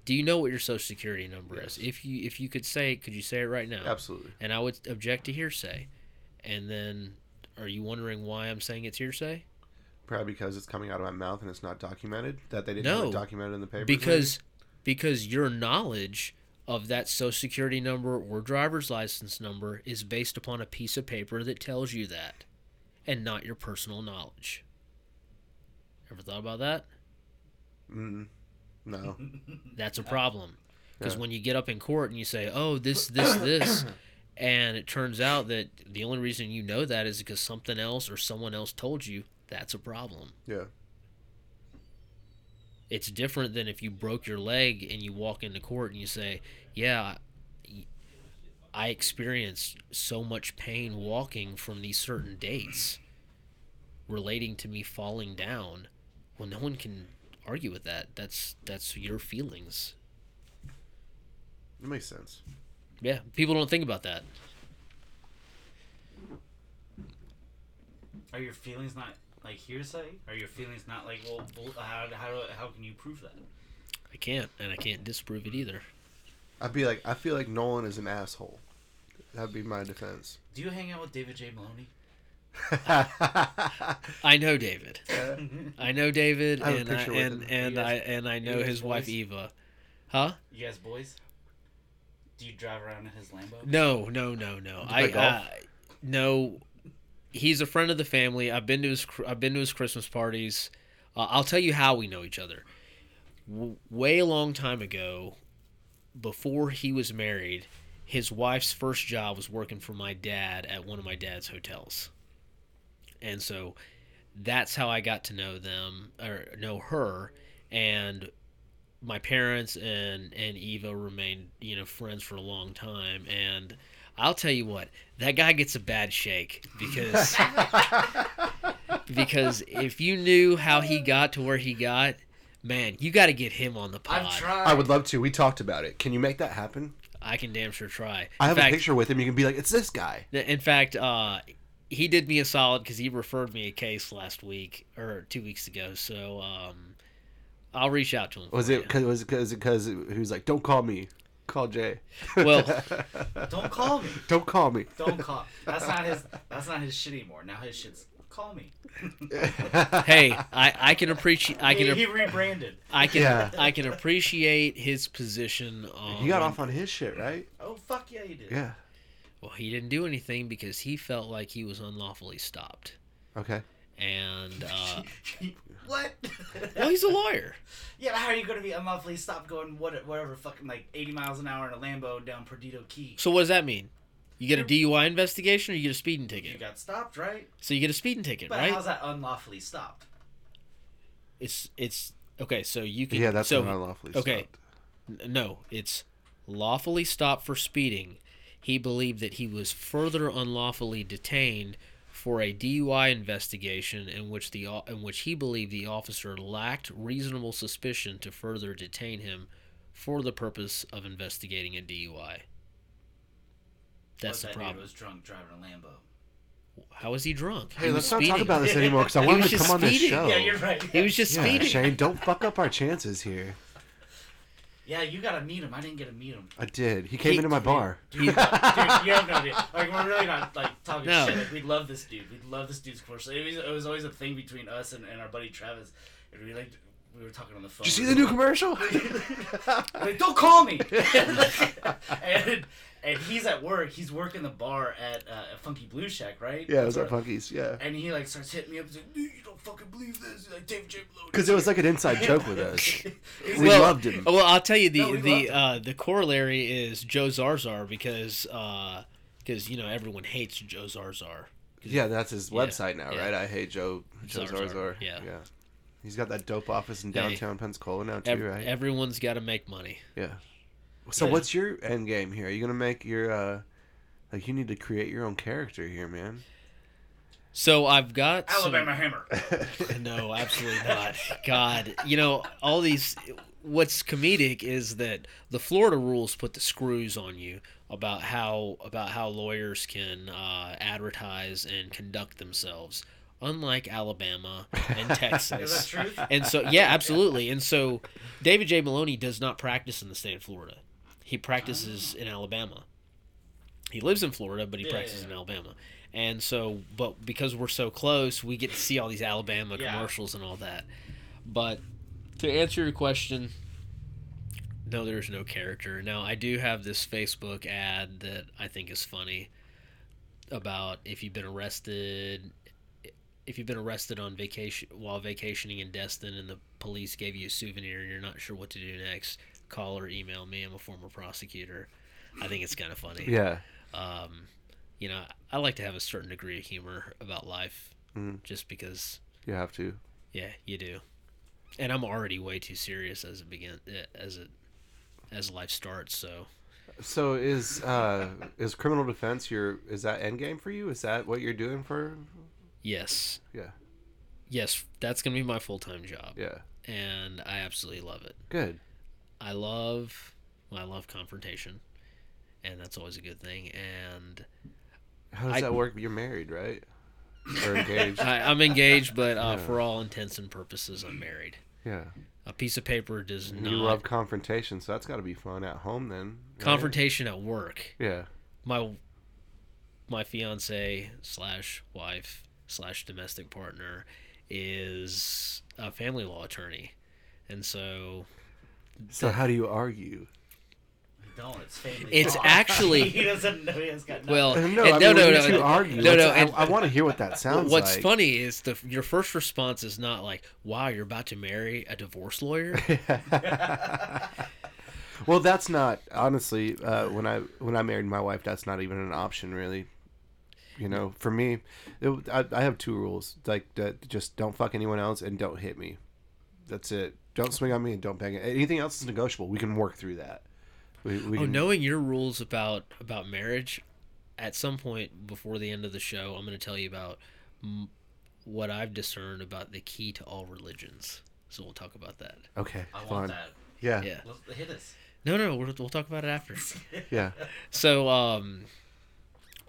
Do you know what your social security number Yes. is? If you if you could say, it, could you say it right now? Absolutely. And I would object to hearsay. And then, are you wondering why I'm saying it's hearsay? Probably because it's coming out of my mouth and it's not documented. That they didn't have No, it documented in the paper. Because because your knowledge of that social security number or driver's license number is based upon a piece of paper that tells you that, and not your personal knowledge. Ever thought about that? Mm, no. That's a problem. Because Yeah. when you get up in court and you say, "Oh, this, this, this," and it turns out that the only reason you know that is because something else or someone else told you, that's a problem. Yeah. It's different than if you broke your leg and you walk into court and you say, "Yeah, I- I experienced so much pain walking from these certain dates relating to me falling down." Well, no one can argue with that. That's that's your feelings. It makes sense. Yeah, people don't think about that. Are your feelings not like hearsay? Are your feelings not like well, well how how how can you prove that? I can't, and I can't disprove it either. I'd be like, I feel like Nolan is an asshole. That'd be my defense. Do you hang out with David J. Maloney? I know David. I know David, I have a and I, picture with and him. and You I guys- and I know guys his wife boys? Eva. Huh? You guys boys? Do you drive around in his Lambo? No, no, no, no. you I play golf? uh, no. He's a friend of the family. I've been to his cr- I've been to his Christmas parties. Uh, I'll tell you how we know each other. W- way a long time ago, before he was married, his wife's first job was working for my dad at one of my dad's hotels, and so that's how I got to know them or know her. And my parents and and Eva remained you know friends for a long time and I'll tell you what that guy gets a bad shake because because if you knew how he got to where he got man you got to get him on the pod I've tried. I would love to. We talked about it. Can you make that happen? I can damn sure try I have fact, a picture with him. You can be like, it's this guy. in fact uh he did me a solid because he referred me a case last week or two weeks ago so um I'll reach out to him Was it you. because was because because he was like, don't call me, call Jay. Well- Don't call me. don't call me. Don't call. That's not his. That's not his shit anymore. Now his shit's call me. hey I I can appreciate I he, can he rebranded. I can Yeah. I can appreciate his position on. He got off on his shit, right? Oh fuck yeah, he did. Yeah. Well, he didn't do anything because he felt like he was unlawfully stopped, Okay. and uh, what? well, he's a lawyer. yeah, but how are you gonna be unlawfully stopped going what whatever fucking like 80 miles an hour in a Lambo down Perdido Key? So what does that mean? You get a DUI investigation, or you get a speeding ticket? You got stopped, right? So you get a speeding ticket, But right? how's that unlawfully stopped? It's it's okay. So you can Yeah, that's so not unlawfully okay. stopped. N- No, it's lawfully stopped for speeding. He believed that he was further unlawfully detained for a DUI investigation in which the in which he believed the officer lacked reasonable suspicion to further detain him for the purpose of investigating a DUI. That's What the that dude was drunk driving a Lambo. How was he drunk? Hey, He let's not talk about this anymore because I He want him to just come on this show. Yeah, you're right. He was just Yeah, speeding. Shane, don't fuck up our chances here. Yeah, you gotta meet him. I didn't get to meet him. I did. He came He- into my bar. Dude, dude, you have no idea. Like we're really not like talking No. shit. Like we love this dude. We love this dude's commercial. It was, it was always a thing between us and, and our buddy Travis. And we like we were talking on the phone. Did you see the new commercial? like, don't call me. and and he's at work. He's working the bar at uh, Funky Blue Shack, right? yeah, it was That's at Funky's. Yeah, And he like starts hitting me up. He's like, "Dude, you don't fucking believe this." He's like David J. Maloney. because it was like an inside joke with us. We like, loved him. Well, I'll tell you the No, the uh, the corollary is Joe Zarzaur because because you know everyone hates Joe Zarzaur. 'Cause Yeah, that's his Yeah, website now, yeah. right? I hate Joe Joe Zarzaur, Zarzaur. yeah. yeah. He's got that dope office in Hey. downtown Pensacola now too, ev- right? everyone's got to make money. yeah. So Yeah. what's your end game here? Are you gonna make your uh like you need to create your own character here, man? So I've got some- Alabama Hammer. no, absolutely not. God, you know all these. What's comedic is that the Florida rules put the screws on you about how about how lawyers can uh, advertise and conduct themselves, unlike Alabama and Texas. Is that truth? And so, yeah, absolutely. And so, David J. Maloney does not practice in the state of Florida. He practices in Alabama. He lives in Florida, but he Yeah, practices yeah, in. Alabama. And so, but because we're so close, we get to see all these Alabama Yeah. commercials and all that. But to answer your question, no, there's no character. Now, I do have this Facebook ad that I think is funny about if you've been arrested if you've been arrested on vacation while vacationing in Destin and the police gave you a souvenir and you're not sure what to do next, call or email me. I'm a former prosecutor. I think it's kind of funny. Yeah. Um, you know, I like to have a certain degree of humor about life, Mhm. just because. You have to. Yeah, you do. And I'm already way too serious as it begin eh, as it as life starts. So So is uh is criminal defense your is that end game for you? Is that what you're doing for yes, Yeah. yes, that's gonna be my full time job, Yeah. and I absolutely love it. Good. I love well, I love confrontation, and that's always a good thing. And How does I- that work? You're married, right? Or engaged? I, I'm engaged, but uh, Yeah. for all intents and purposes, I'm married. yeah. A piece of paper does And not you love confrontation, so that's got to be fun at home then. right? confrontation at work. Yeah. My my fiance slash wife slash domestic partner is a family law attorney, and so So how do you argue? Don't. It's family. It's law. actually- he doesn't know. He has got. nothing. well, No, and I mean, no, no, when no, you no, argue. no, no, let's- and- I, want to hear what that sounds What's like. funny is the your first response is not like, "Wow, you're about to marry a divorce lawyer." well, that's not honestly. Uh, when I when I married my wife, that's not even an option, really. You know, for me, it, I, I have two rules: like that, just don't fuck anyone else and don't hit me. That's it. Don't swing on me and don't bang it. Anything else is negotiable. We can work through that. We, we Oh, can, knowing your rules about about marriage, at some point before the end of the show, I'm going to tell you about m- what I've discerned about the key to all religions. So we'll talk about that. Okay, I want that. Yeah, Yeah. Let's hit us. No, no, we'll, we'll talk about it after. yeah. So, um,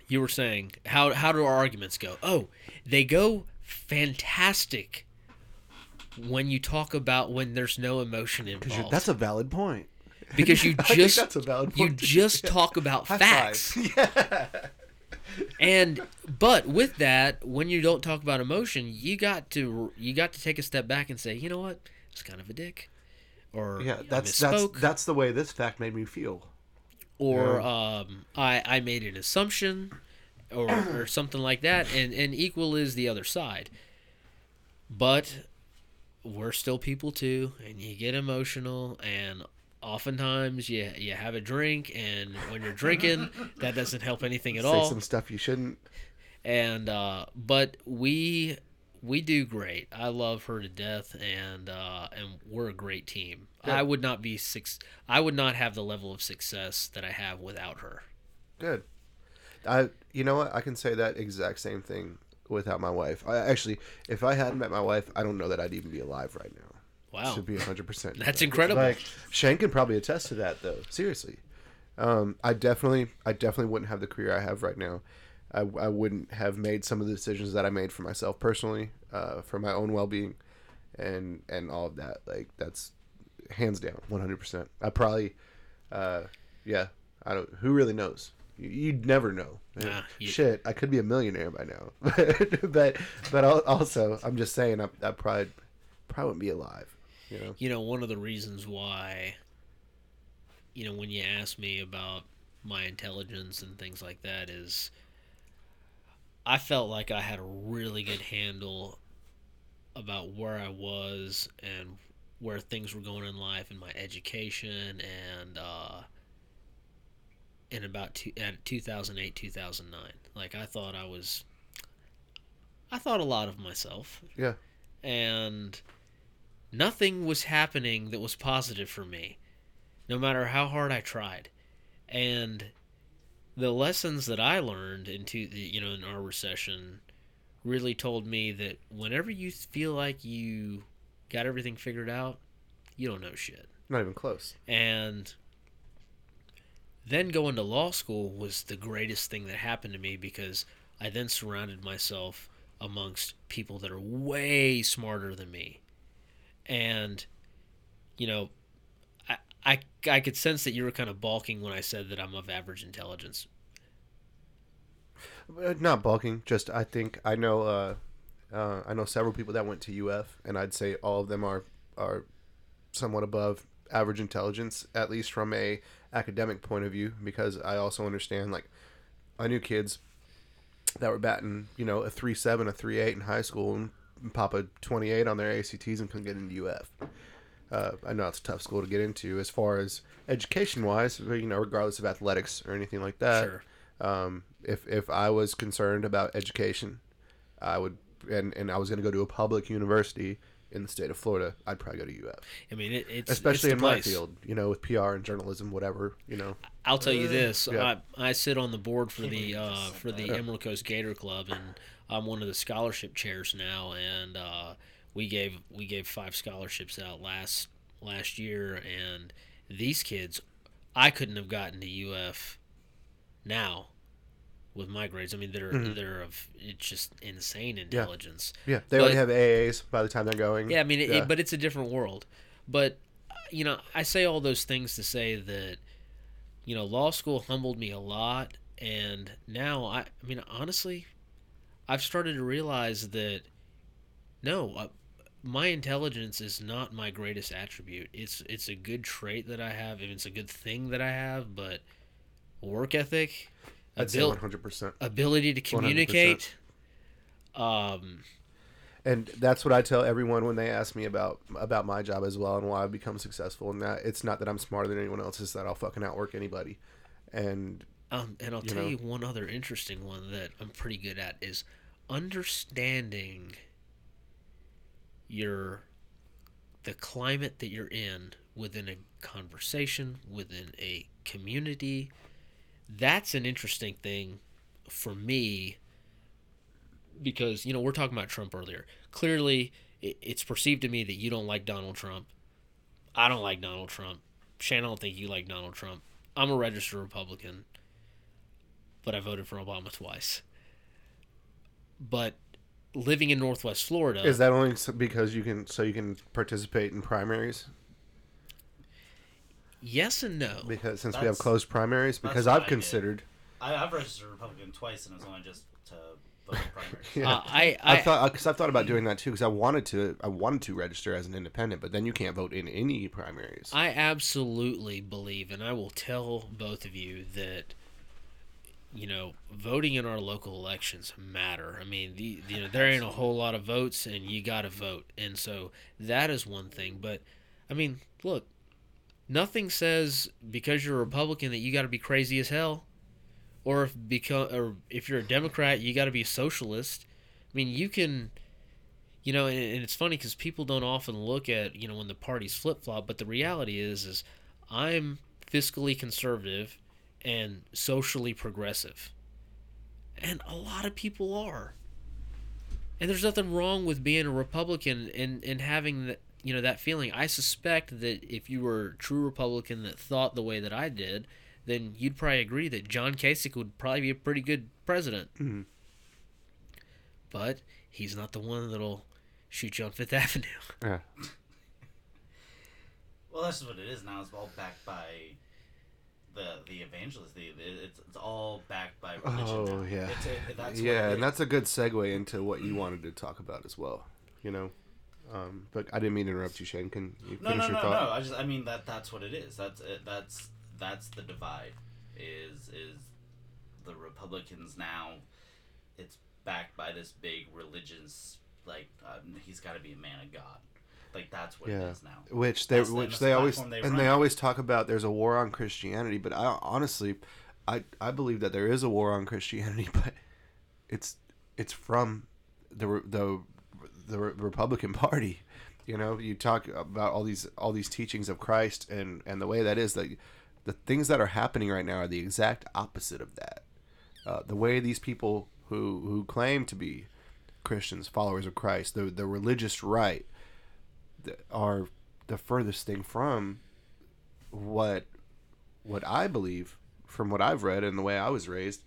you were saying how how do our arguments go? Oh, they go fantastic when you talk about when there's no emotion involved. that's a valid point. because you just that's a valid you point. just talk about High facts. five. Yeah. and but with that when you don't talk about emotion you got to you got to take a step back and say you know what it's kind of a dick or Yeah, that's that's that's the way this fact made me feel. or um i i made an assumption or or something like that and and equal is the other side but we're still people too and you get emotional and oftentimes you you have a drink and when you're drinking that doesn't help anything at Say all some stuff you shouldn't. and uh but we we do great i love her to death and uh and we're a great team Good. i would not be six i would not have the level of success that i have without her Good. I you know what? I can say that exact same thing without my wife. I actually if I hadn't met my wife, I don't know that I'd even be alive right now. wow To be 100%. That's incredible. Like Shane can probably attest to that though. Seriously. Um, I definitely I definitely wouldn't have the career I have right now. I, I wouldn't have made some of the decisions that I made for myself personally, uh, for my own well-being and and all of that. Like that's hands down, one hundred percent. I probably, uh, yeah. I don't. Who really knows? You- You'd never know. Nah, you- Shit, I could be a millionaire by now, but but but also, I'm just saying, I, I probably probably wouldn't be alive. You know. you know, one of the reasons why, you know, when you ask me about my intelligence and things like that is I felt like I had a really good handle about where I was and where things were going in life and my education and uh in about two, uh, at 2008 2009 like I thought I was I thought a lot of myself Yeah. and nothing was happening that was positive for me no matter how hard I tried and the lessons that I learned into you know in our recession really told me that whenever you feel like you got everything figured out you don't know shit Not even close. and then going to law school was the greatest thing that happened to me because I then surrounded myself amongst people that are way smarter than me. And, you know, I, I, I could sense that you were kind of balking when I said that I'm of average intelligence. Uh, Not balking, Just I think I know. Uh, uh, I know several people that went to UF, and I'd say all of them are are somewhat above average intelligence, at least from a academic point of view. Because I also understand, like, I knew kids that were batting, you know, a three seven, a three eight in high school, and pop a twenty eight on their ACTs and couldn't get into UF. Uh, I know it's a tough school to get into as far as education wise, you know, regardless of athletics or anything like that. Sure. Um, if if I was concerned about education, I would, and and I was going to go to a public university in the state of Florida, I'd probably go to UF, I mean, it, it's especially it's in the my field, you know, with PR and journalism, whatever, you know. I'll tell you this: Yeah. I, I sit on the board for the uh, for the that. Emerald Coast Gator Club, and I'm one of the scholarship chairs now. And uh, we gave we gave five scholarships out last last year, and these kids, I couldn't have gotten to UF now with my grades. I mean, they're Mhm. they're of it's just insane intelligence. Yeah, they But- already have AAs by the time they're going. Yeah, I mean, it, Yeah. It, but it's a different world. But you know, I say all those things to say that you know, law school humbled me a lot, and now I, I mean, honestly, I've started to realize that no, uh, my intelligence is not my greatest attribute. It's it's a good trait that I have, and it's a good thing that I have, but work ethic, I'd abil- one hundred percent. ability to 100%. communicate. Um, And that's what I tell everyone when they ask me about about my job as well and why I've become successful. And that it's not that I'm smarter than anyone else; it's that I'll fucking outwork anybody. And Um, and I'll you tell know. you one other interesting one that I'm pretty good at is understanding your the climate that you're in within a conversation, within a community. That's an interesting thing for me because you know we're talking about Trump earlier. Clearly, it's perceived to me that you don't like Donald Trump. I don't like Donald Trump. Shannon, I don't think you like Donald Trump. I'm a registered Republican, but I voted for Obama twice. But living in Northwest Florida, is that only because you can so you can participate in primaries? Yes and no. Because since we have That's- closed primaries, because what I've I did. considered. I, I've registered Republican twice, and it was only just to vote in primaries. Yeah. Uh, I, I, I, thought because I've thought about doing that too because I wanted to I wanted to register as an independent, but then you can't vote in any primaries. I absolutely believe, and I will tell both of you that you know voting in our local elections matter. I mean, the you know there ain't a whole lot of votes, and you got to vote, and so that is one thing. But I mean, look, nothing says because you're a Republican that you got to be crazy as hell, or if because or if you're a Democrat you got to be a socialist. I mean, you can you know and, and it's funny because people don't often look at you know when the parties flip-flop but the reality is is i'm fiscally conservative and socially progressive. And a lot of people are. And there's nothing wrong with being a republican and and having that you know that feeling i suspect that if you were a true republican that thought the way that i did then you'd probably agree that john kasich would probably be a pretty good president Mhm. but he's not the one that'll shoot you on Fifth Avenue. Yeah. Well, that's just what it is now. It's all backed by the the evangelists. The, the- it's, it's all backed by religion. Oh now. yeah, It's a, that's yeah, and is. that's a good segue into what you wanted to talk about as well. You know, um, but I didn't mean to interrupt you, Shane. Can you no, finish no, your no, thought? no. no, I just I mean that that's what it is. That's it, that's that's the divide. Is is the Republicans now? It's backed by this big religious like um, he's got to be a man of God. Like that's what it Yeah. is now. which they That's which that's they the always they and they always talk about there's a war on Christianity, but I honestly, I I believe that there is a war on Christianity, but it's it's from the the the Re- Republican Party. You know, you talk about all these all these teachings of Christ and and the way that is that the things that are happening right now are the exact opposite of that. Uh, the way these people who who claim to be Christians, followers of Christ, the the religious right, are the furthest thing from what what I believe from what I've read and the way I was raised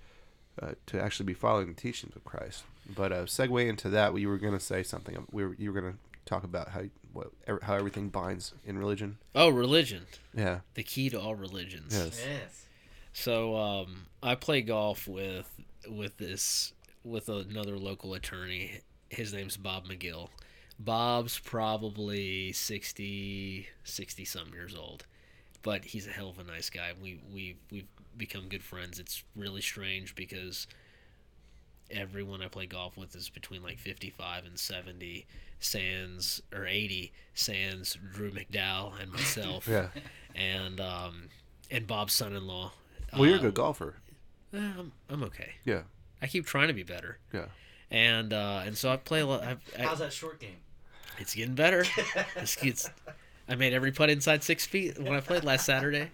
uh, to actually be following the teachings of Christ. But uh, segue into that, you were going to say something. We were, you were going to talk about how what how everything binds in religion. Oh, religion. Yeah. The key to all religions. Yes. Yes. So um, I play golf with with this with another local attorney. His name's Bob McGill. Bob's probably 60, 60 some years old, but he's a hell of a nice guy. We we we've become good friends. It's really strange because everyone I play golf with is between like 55 and 70. Sans or 80 Sans Drew McDowell and myself Yeah. and um, and Bob's son-in-law. Well, you're a Uh, good golfer. eh, I'm, I'm okay. Yeah. I keep trying to be better, Yeah. and uh, and so I play a lot. I, I, How's that short game? it's getting better. It's, it's, I made every putt inside six feet when I played last Saturday.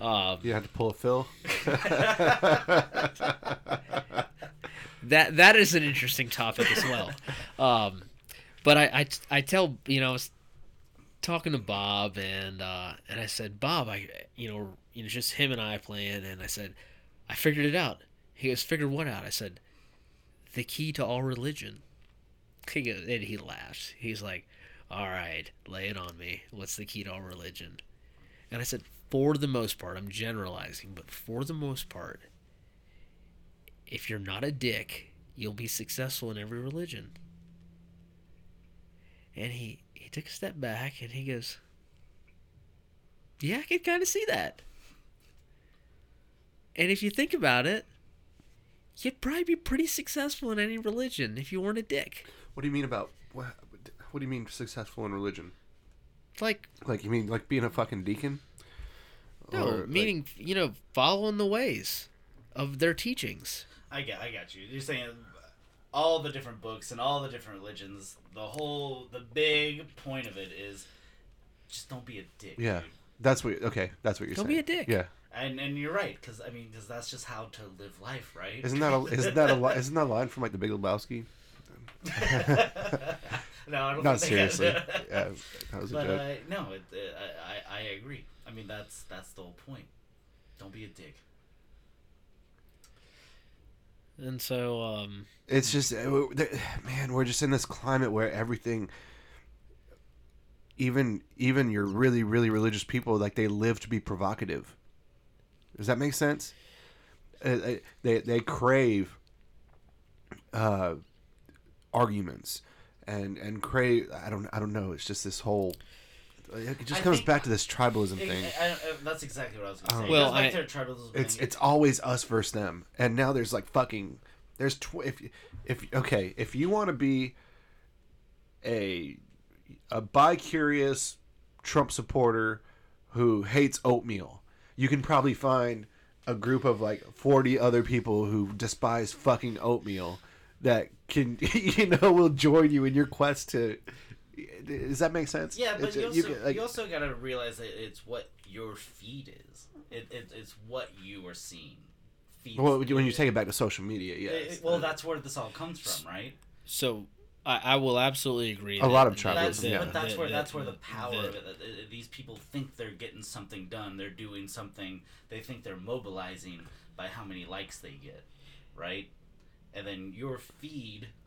Um, You had to pull a Phil. that that is an interesting topic as well. Um, but I, I, I tell you know I was talking to Bob and uh, and I said Bob I you know you know just him and I playing and I said I figured it out. He goes figured what out? I said the key to all religion. He goes, and he laughs. He's like, all right, lay it on me. What's the key to all religion? And I said for the most part, I'm generalizing, but for the most part, if you're not a dick, you'll be successful in every religion. And he, he took a step back and he goes, Yeah, I can kind of see that. And if you think about it, you'd probably be pretty successful in any religion if you weren't a dick. What do you mean about what? What do you mean successful in religion? Like, Like you mean like being a fucking deacon? no, Or, like- meaning, you know, following the ways of their teachings. I get, I got you. You're saying all the different books and all the different religions. The whole, the big point of it is just don't be a dick. yeah, dude. that's what. Okay, that's what you're saying. Don't be a dick. Yeah, And and you're right, because I mean, because that's just how to live life, right? isn't that a isn't that a li- isn't that a line from like the Big Lebowski? no, I don't. Not think seriously. yeah, that was a But joke. uh, no, it, uh, I, I I agree. I mean, that's that's the whole point. Don't be a dick. And so, um, it's just th- man we're just in this climate where everything even even your really really religious people like they live to be provocative. Does that make sense? Uh, uh, they they crave uh arguments and and crave i don't i don't know it's just this whole it just I comes think- back to this tribalism It- thing I- I- uh, that's exactly what I was going to oh. say. Oh. Well, Well, I- to tribalism it's thing. it's always us versus them and now there's like fucking there's tw- if if okay if you want to be a a bi-curious trump supporter who hates oatmeal you can probably find a group of like 40 other people who despise fucking oatmeal that can you know will join you in your quest to does that make sense Yeah, but It's- you you also, can, like- you also got to realize that it's what your feed is. It, it, it's what you are seeing. Feeds well when you take it back to social media It- yes it- well, that's where this all comes from, right? so I, I will absolutely agree. A lot of that- tribalism, That's, yeah. But that's where that's where the power that- of it. that, These people think they're getting something done. They're doing something. They think they're mobilizing by how many likes they get, right? And then your feed i- i-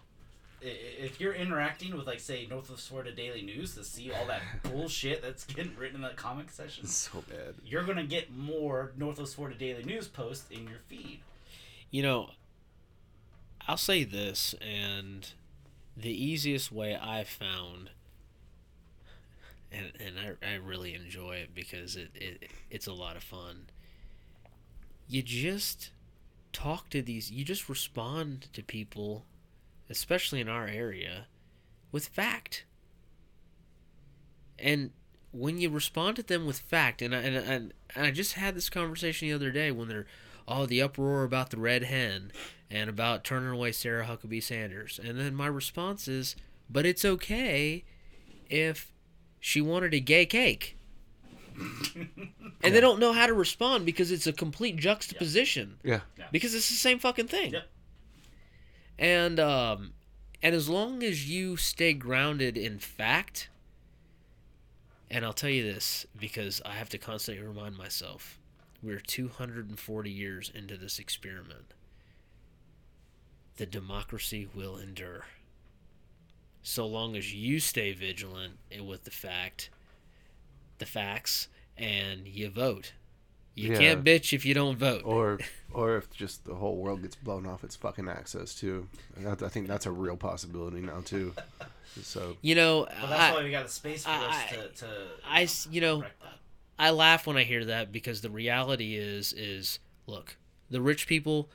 if you're interacting with like say Northwest Florida Daily News to see all that bullshit that's getting written in that comic section, So bad. you're gonna get more Northwest Florida Daily News posts in your feed. You know, I'll say this, and the easiest way I've found, and, and I, I really enjoy it because it, it it's a lot of fun. You just talk to these, you just respond to people, especially in our area, with fact. And when you respond to them with fact, and I, and, and, and I just had this conversation the other day when they're, oh, the uproar about the red hen and about turning away Sarah Huckabee Sanders. And then my response is, but it's okay if she wanted a gay cake. and they don't know how to respond because it's a complete juxtaposition. Yeah. Because it's the same fucking thing. Yep. And um and as long as you stay grounded in fact, and I'll tell you this because I have to constantly remind myself, we're 240 years into this experiment. The democracy will endure. So long as you stay vigilant with the fact, the facts, and you vote. You Yeah. can't bitch if you don't vote. Or, or if just the whole world gets blown off its fucking access too. I think that's a real possibility now too. So You know, Well, that's I, why we got the space force I- to, to I s- you know, that. I laugh when I hear that because the reality is is look, the rich people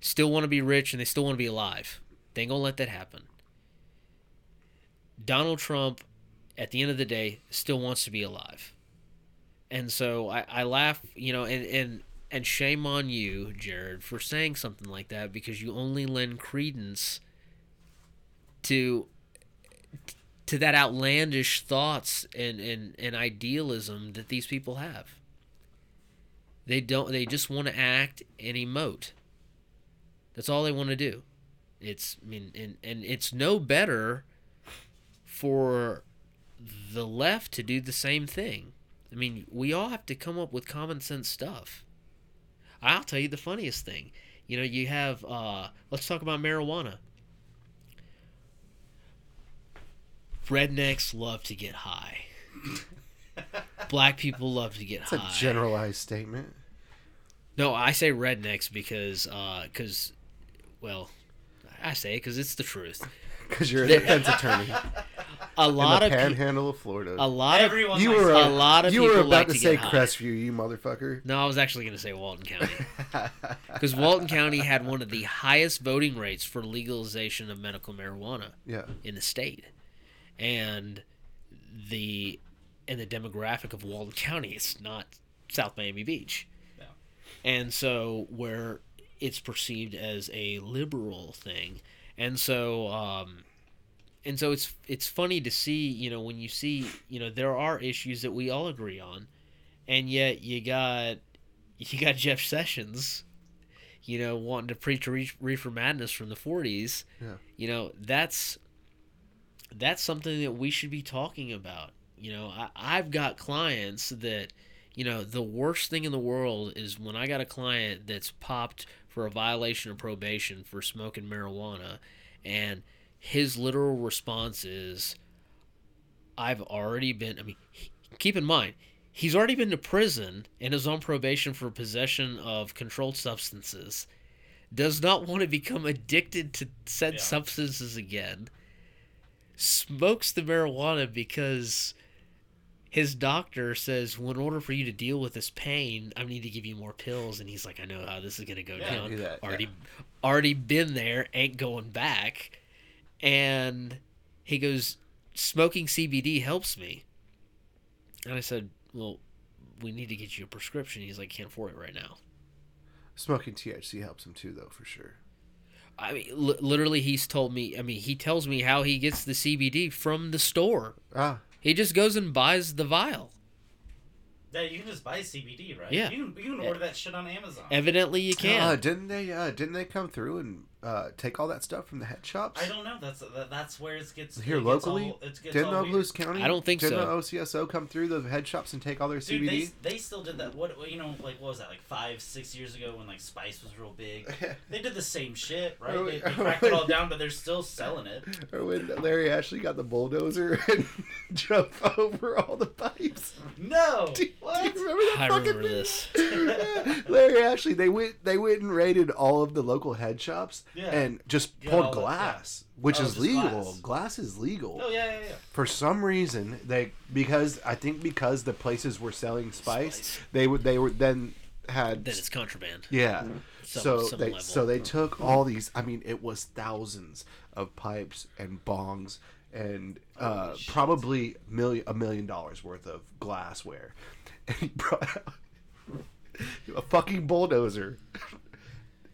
still want to be rich and they still want to be alive. They ain't gonna let that happen. Donald Trump, at the end of the day, still wants to be alive. And so I, I laugh, you know, and, and and shame on you, Jared, for saying something like that because you only lend credence to to that outlandish thoughts and, and, and idealism that these people have. They don't they just want to act and emote. That's all they want to do. It's I mean and, and it's no better for the left to do the same thing. I mean, we all have to come up with common sense stuff. I'll tell you the funniest thing. You know, you have uh let's talk about marijuana. Rednecks love to get high. Black people love to get high. it's a generalized statement. No, I say rednecks because, uh, cause, well, I say it because it's the truth. Because you're a defense attorney A in lot the of pe- panhandle of Florida. a lot of Everyone you likes were a lot of you were about like to to say get high. Crestview, you motherfucker. no, I was actually going to say Walton County because Walton County had one of the highest voting rates for legalization of medical marijuana Yeah. in the state, and the and the demographic of Walton County is not South Miami Beach, Yeah. and so where it's perceived as a liberal thing, and so um, and so it's it's funny to see you know when you see you know there are issues that we all agree on, and yet you got you got Jeff Sessions. You know, wanting to preach reef- reefer madness from the '40s, Yeah. you know that's that's something that we should be talking about you know I, i've got clients that you know the worst thing in the world is when i got a client that's popped for a violation of probation for smoking marijuana and his literal response is i've already been i mean keep in mind he's already been to prison and is on probation for possession of controlled substances does not want to become addicted to said Yeah. substances again smokes the marijuana because his doctor says, well, in order for you to deal with this pain, I need to give you more pills. And he's like, I know how this is gonna go Yeah, down. do that, yeah. already, already been there, ain't going back. And he goes, smoking CBD helps me. And I said, well, we need to get you a prescription. He's like, can't afford it right now. Smoking THC helps him too, though, for sure. I mean, li- literally, he's told me. I mean, he tells me how he gets the CBD from the store. Ah, He just goes and buys the vial. Yeah, you can just buy CBD, right? Yeah. You can, you can order that shit on Amazon. Evidently, you uh, can. didn't they? Uh, didn't they come through and uh, take all that stuff from the head shops? I don't know. That's that, that's where it gets Here it gets locally, all- it gets didn't all weird. County? I don't think didn't so. the OCSO come through the head shops and take all their Dude, CBD? they, they still did that. What you know, like what was that? Like five, six years ago when like Spice was real big. They did the same shit, right? They, they cracked it all down, but they're still selling it. Or when Larry Ashley got the bulldozer and drove over all the pipes. No, Do, do what? you remember that I fucking remember video? this. Larry Ashley, they went they went and raided all of the local head shops Yeah. and just Yeah, pulled all the- glass, which Oh, is legal. glass. Glass. is legal. Oh yeah, yeah, yeah. For some reason, they because I think because the places were selling spice, Spice. they would they were then had Then it's contraband. yeah. Some- so some they level. so they took all these. I mean, it was thousands of pipes and bongs and uh, probably million a million dollars worth of glassware, and he brought out a fucking bulldozer,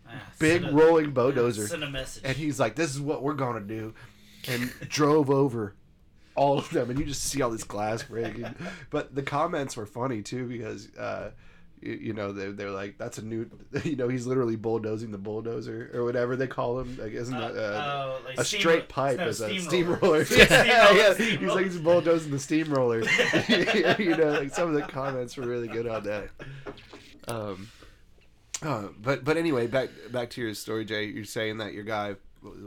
Ah, big a- rolling ah, bulldozer, Send a message. and he's like, "This is what we're gonna do," and drove over all of them, and you just see all this glass breaking. But the comments were funny too because. Uh, you, you know they're, they're like that's a new you know he's literally bulldozing the bulldozer or whatever they call him like isn't Uh, that uh, oh, like a steam- straight pipe no, is a steamroller. steamroller. Yeah, yeah, steamroller, he's like he's bulldozing the steamroller. you know, like some of the comments were really good on that. Um, uh, but but anyway, back back to your story, Jay. You're saying that your guy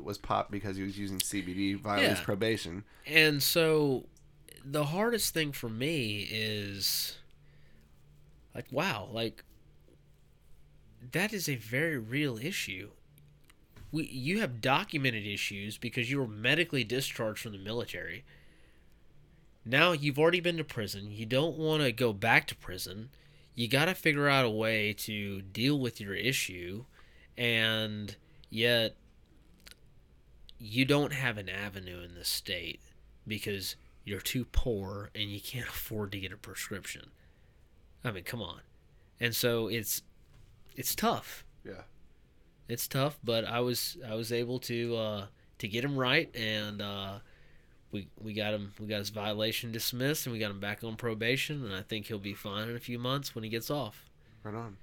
was popped because he was using CBD, violates Yeah. probation. And so the hardest thing for me is like wow, like that is a very real issue. We you have documented issues because you were medically discharged from the military. Now you've already been to prison. You don't want to go back to prison. You got to figure out a way to deal with your issue and yet you don't have an avenue in this state because you're too poor and you can't afford to get a prescription. I mean, come on. And so it's it's tough. Yeah. It's tough, but I was I was able to uh to get him right and uh we we got him we got his violation dismissed and we got him back on probation and I think he'll be fine in a few months when he gets off. Right on.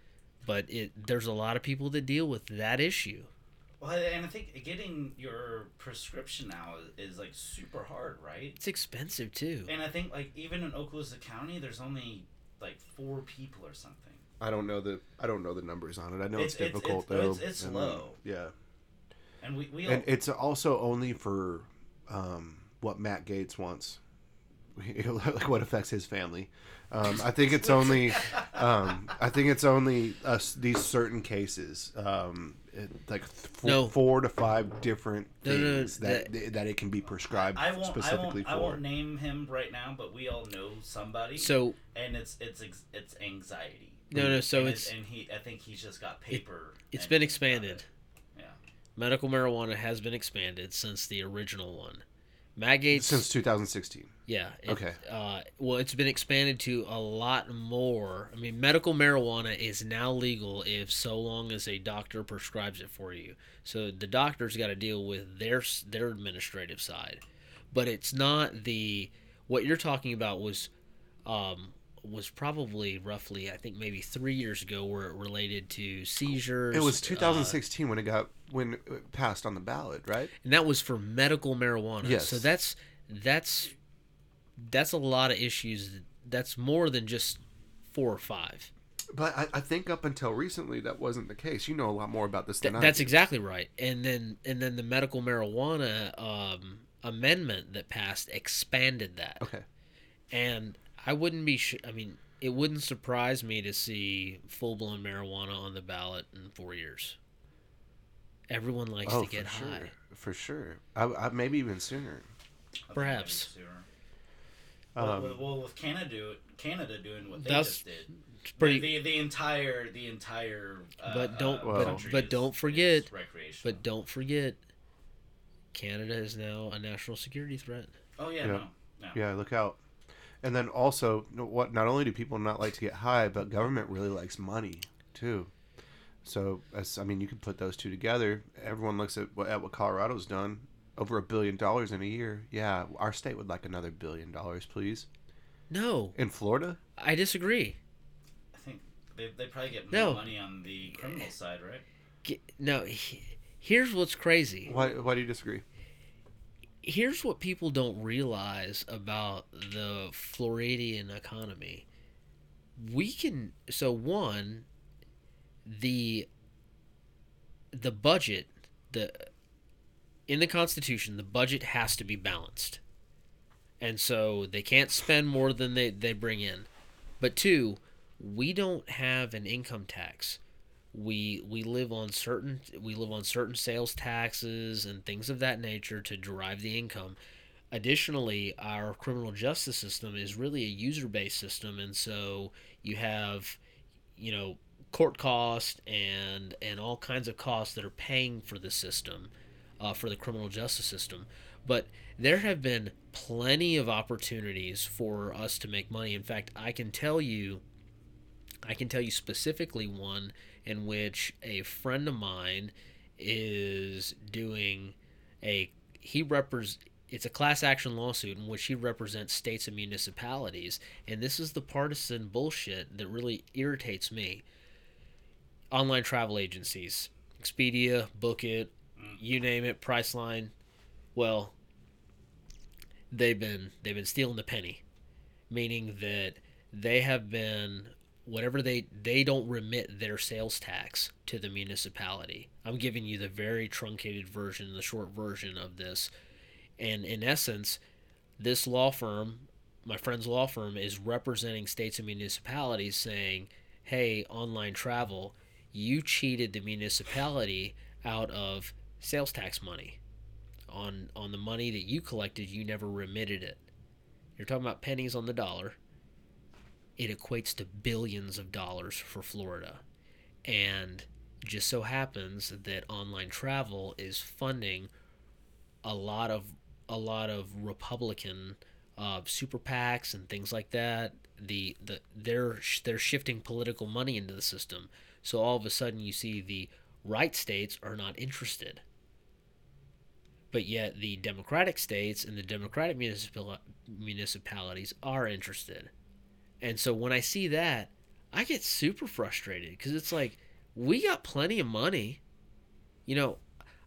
But it there's a lot of people that deal with that issue. Well, and I think getting your prescription now is, is like super hard, right? It's expensive too. And I think like even in Okaloosa County, there's only like four people or something. I don't know the I don't know the numbers on it. I know it's, It's- it's- difficult it's- though. it's- it's and, low. Yeah. And we we all, And it's also only for um, what Matt Gaetz wants, like what affects his family. Um, I think it's only, um, I think it's only us these certain cases, um, it, like four, No. four to five different No, no, no, things that that it can be prescribed I won't I specifically won't I for. won't name him right now, but we all know somebody. So and it's it's it's anxiety. no no so and it's and he I think he's just got paper. it's and been he's got expanded. it. Yeah. medical marijuana has been expanded since the original one. Matt Gaetz Since 2016. Yeah. it- Okay. Uh, well, it's been expanded to a lot more. I mean, medical marijuana is now legal if so long as a doctor prescribes it for you. So the doctor's got to deal with their their administrative side, but it's not the what you're talking about was um, was probably roughly I think maybe three years ago where it related to seizures. It was uh, 2016 when it got when it passed on the ballot, right? and that was for medical marijuana. Yes. So that's that's that's a lot of issues. That's more than just four or five. But I, I think up until recently that wasn't the case. You know a lot more about this Th- than I that's do. exactly right. And then and then the medical marijuana um, amendment that passed expanded that. Okay. And I wouldn't be. Sh- I mean, it wouldn't surprise me to see full blown marijuana on the ballot in four years. Everyone likes oh, to get for high. sure. For sure. I, I, maybe even sooner. Perhaps. maybe sooner. Well, Um, with- well, with Canada, do- Canada doing what they That's just did, pretty. the, the entire the entire. Uh, But don't- uh, but- but is- don't forget- recreational. But don't forget, Canada is now a national security threat. oh yeah, Yeah. no, no. Yeah, look out. And then also, what? Not only do people not like to get high, but government really likes money too. So, as I mean, you can put those two together. Everyone looks at what at what Colorado's done, over a billion dollars in a year. Yeah, our state would like another billion dollars, please. No, In Florida, I disagree. I think they, they probably get more No. money on the criminal side, right? G- No, he, Here's what's crazy. Why? Why do you disagree? Here's what people don't realize about the Floridian economy. We can so one the the budget the in the constitution the budget has to be balanced. And so they can't spend more than they, they bring in. But two, we don't have an income tax we we live on certain we live on certain sales taxes and things of that nature to derive the income. Additionally our criminal justice system is really a user-based system and so you have you know court costs and and all kinds of costs that are paying for the system uh, for the criminal justice system. But there have been plenty of opportunities for us to make money. In fact i can tell you i can tell you specifically one in which a friend of mine is doing a he repres it's a class action lawsuit in which he represents states and municipalities. And this is the partisan bullshit that really irritates me. Online travel agencies expedia book it you name it priceline well they've been they've been stealing the penny. Meaning that they have been whatever they they don't remit their sales tax to the municipality. I'm giving you the very truncated version, the short version of this. And in essence, this law firm, my friend's law firm is representing states and municipalities saying, "Hey, online travel, you cheated the municipality out of sales tax money. On on the money that you collected, you never remitted it. You're talking about pennies on the dollar." It equates to billions of dollars for Florida. And just so happens that online travel is funding a lot of a lot of Republican uh, super PACs and things like that. The the they're they're shifting political money into the system. So all of a sudden you see the right states are not interested. But yet the Democratic states and the Democratic municipal, municipalities are interested. And so when I see that, I get super frustrated because it's like we got plenty of money. You know,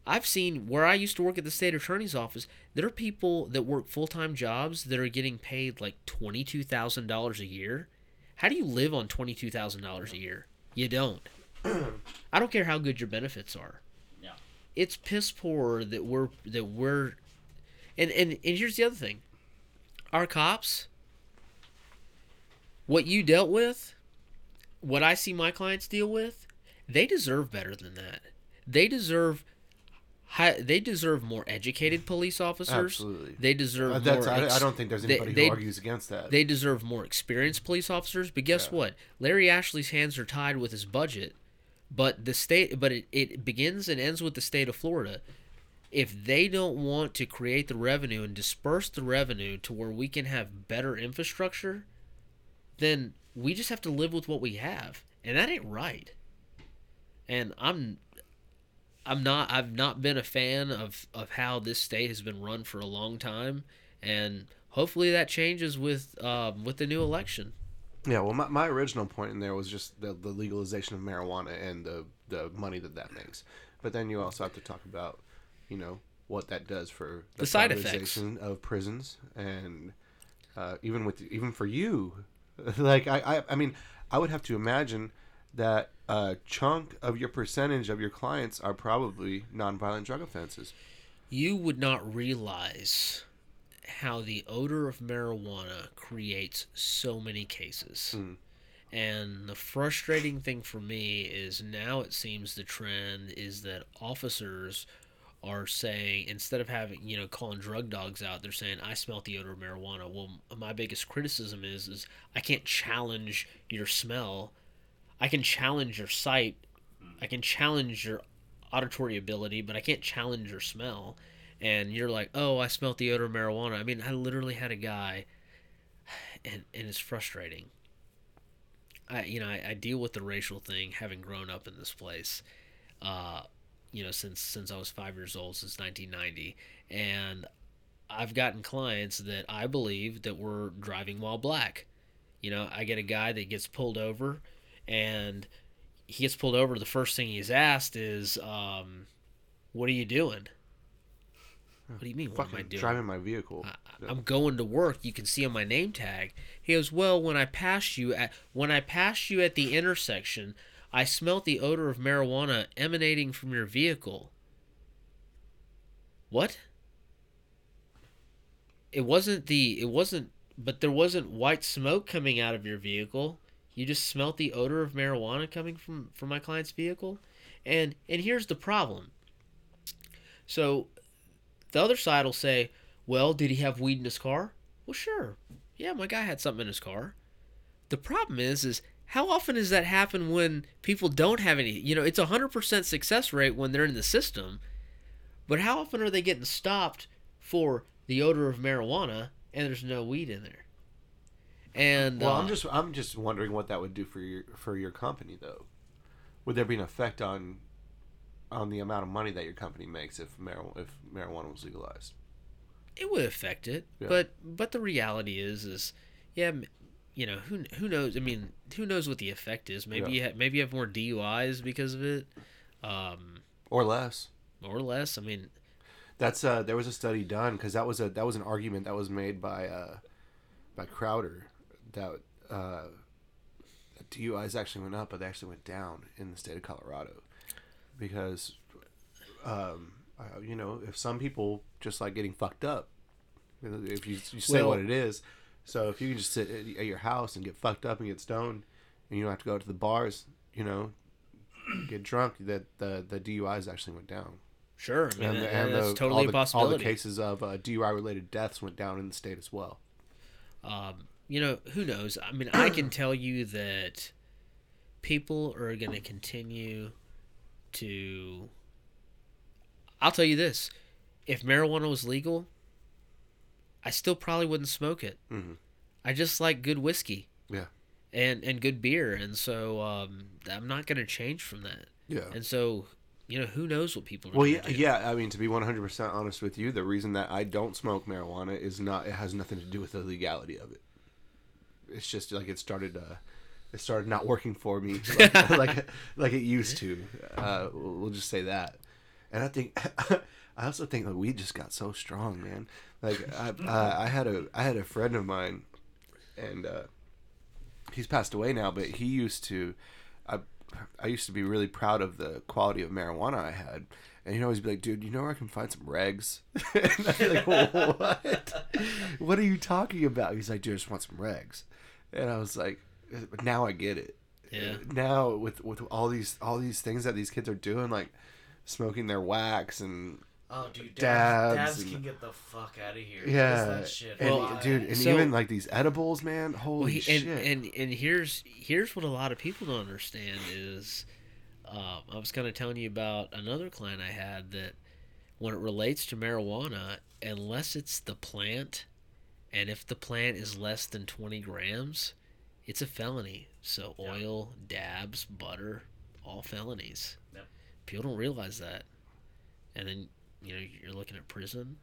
I've seen where I used to work at the state attorney's office, there are people that work full time jobs that are getting paid like $22,000 a year. How do you live on $22,000 a year? You don't. I don't care how good your benefits are. Yeah. It's piss poor that we're that we're and and, and here's the other thing. Our cops what you dealt with, what I see my clients deal with, they deserve better than that. They deserve high, they deserve more educated police officers. Absolutely. They deserve Uh, that's, more I, ex- I don't think there's anybody they- who argues against that. they deserve more experienced police officers. But guess Yeah. what? Larry Ashley's hands are tied with his budget. But the state, but it, it begins and ends with the state of Florida. If they don't want to create the revenue and disperse the revenue to where we can have better infrastructure, then we just have to live with what we have, and that ain't right. And I'm, I'm not. I've not been a fan of of how this state has been run for a long time, and hopefully that changes with um, with the new election. Yeah, well, my, my original point in there was just the, the legalization of marijuana and the, the money that that makes. But then you also have to talk about, you know, what that does for The side effects. of prisons and uh, even with even for you, like I, I I mean I would have to imagine that a chunk of your percentage of your clients are probably nonviolent drug offenses. You would not realize how the odor of marijuana creates so many cases. Mm. And the frustrating thing for me is now it seems the trend is that officers are saying instead of having you know calling drug dogs out they're saying i smelt the odor of marijuana. Well my biggest criticism is is i can't challenge your smell. I can challenge your sight. I can challenge your auditory ability but i can't challenge your smell. And you're like oh i smelt the odor of marijuana. I mean i literally had a guy and, and it's frustrating. I you know I, I deal with the racial thing having grown up in this place, uh, you know since since I was five years old since 1990, and I've gotten clients that I believe that were driving while black. You know I get a guy that gets pulled over, and he gets pulled over. The first thing he's asked is, um, What are you doing? What do you mean? What am I doing? driving my vehicle. I- I'm going to work. You can see on my name tag. He goes, "Well, when I passed you at when I passed you at the intersection, I smelt the odor of marijuana emanating from your vehicle." What? It wasn't the it wasn't but there wasn't white smoke coming out of your vehicle. You just smelt the odor of marijuana coming from from my client's vehicle. And and here's the problem. So the other side will say, well, did he have weed in his car? Well, sure. Yeah, my guy had something in his car. The problem is, is how often does that happen when people don't have any? You know, it's a hundred percent success rate when they're in the system, but how often are they getting stopped for the odor of marijuana and there's no weed in there? And well, uh, I'm just I'm just wondering what that would do for your for your company though. Would there be an effect on on the amount of money that your company makes if marijuana if marijuana was legalized? it would affect it Yeah. but but the reality is is yeah you know who who knows i mean who knows what the effect is maybe Yeah. you ha- maybe you have more duis because of it um Or less? or less i mean That's uh there was a study done because that was a that was an argument that was made by uh by Crowder that uh DUIs actually went up but they actually went down in the state of Colorado because um you know if some people just like getting fucked up if you, you say Well- what it is so if you can just sit at your house and get fucked up and get stoned and you don't have to go to the bars you know get drunk that the the DUIs actually went down. Sure mean and, that- and that's the, totally all a the, possibility All the cases of uh, DUI related deaths went down in the state as well. um you know who knows? I mean i can tell you that people are going to continue to i'll tell you this. If marijuana was legal i still probably wouldn't smoke it Mhm. i just like good whiskey Yeah. and and good beer and so um i'm not going to change from that Yeah. and so you know who knows what people are Well, yeah, do. yeah. I mean, to be one hundred percent honest with you, the reason that I don't smoke marijuana is not. It has nothing to do with the legality of it. It's just like it started. Uh, it started not working for me like like, like it used to. Uh, we'll we'll just say that. And I think I also think that weed just got so strong, man. Like I, uh, I had a I had a friend of mine, and uh, he's passed away now, but he used to. I I used to be really proud of the quality of marijuana I had. And he'd always be like, dude, you know where I can find some regs? and I'd be like, what? what are you talking about? He's like, dude, I just want some regs. And I was like, now I get it. Yeah. Now with with all these all these things that these kids are doing, like smoking their wax and Oh, dude, Dabs dabs, dabs and- can get the fuck out of here. yeah, What is that shit? and Why? dude, and So- even like these edibles, man. Holy Well, he, shit! and, and and here's here's what a lot of people don't understand is um, I was kind of telling you about another client I had that when it relates to marijuana, unless it's the plant, and if the plant is less than 20 grams, it's a felony. So oil, dabs, butter, all felonies. Yep. People don't realize that, and then you know you're looking at prison.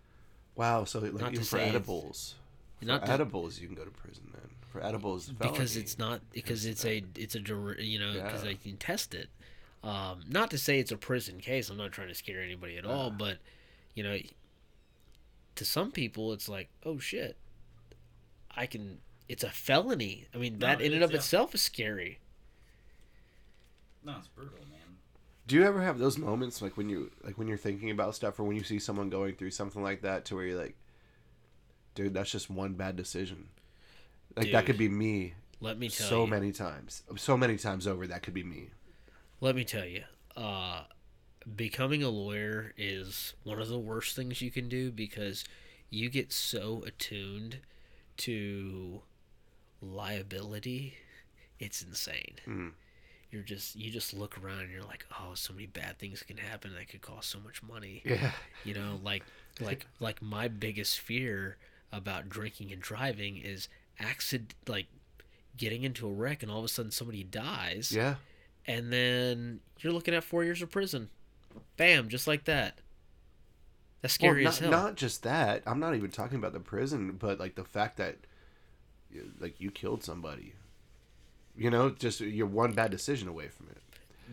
wow, so like Not even to for say- edibles, for Not to- edibles, you can go to prison then. For edibles, because it's not because it's a it's a you know because Yeah. they can test it. Um, not to say it's a prison case. I'm not trying to scare anybody at all, but you know, to some people, it's like, oh shit, I can. It's a felony. I mean, No, that it in and is, of yeah. itself is scary. No, it's brutal, man. Do you ever have those moments like when you like when you're thinking about stuff or when you see someone going through something like that to where you're like, dude, that's just one bad decision. Like that could be me Let me tell so you. many times. So many times over that could be me. Let me tell you, uh, becoming a lawyer is one of the worst things you can do because you get so attuned to liability. It's insane. Mm. You're just you just look around and you're like, oh, so many bad things can happen that could cost so much money. Yeah. You know, like like like my biggest fear about drinking and driving is accident like getting into a wreck and all of a sudden somebody dies Yeah. and then you're looking at four years of prison. Bam, just like that. That's scary well, as not, hell. not just that. I'm not even talking about the prison, but like the fact that like you killed somebody. You know, just you're one bad decision away from it.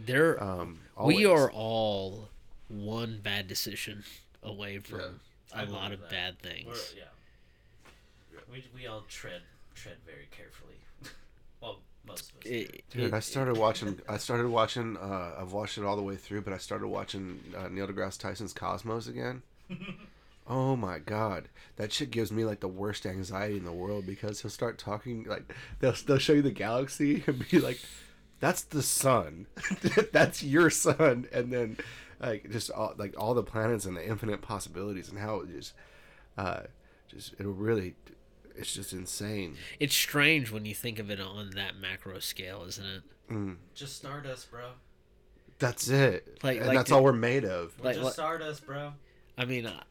there, Um, we are all one bad decision away from Yeah. I a lot of that. bad We're, things. yeah. We, we all tread tread very carefully. well, most of us. It- Dude, I it- started watching. I started watching. Uh, I've watched it all the way through, but I started watching uh, Neil deGrasse Tyson's Cosmos again. oh my god, that shit gives me like the worst anxiety in the world because he'll start talking like they'll they'll show you the galaxy and be like, "That's the sun, that's your sun," and then like just all, like all the planets and the infinite possibilities and how it just, uh, just it'll really, it's just insane. It's strange when you think of it on that macro scale, isn't it? Just stardust, bro. That's it. Like- and like that's the- all we're made of. We're Like- just like- stardust, bro. I mean, I,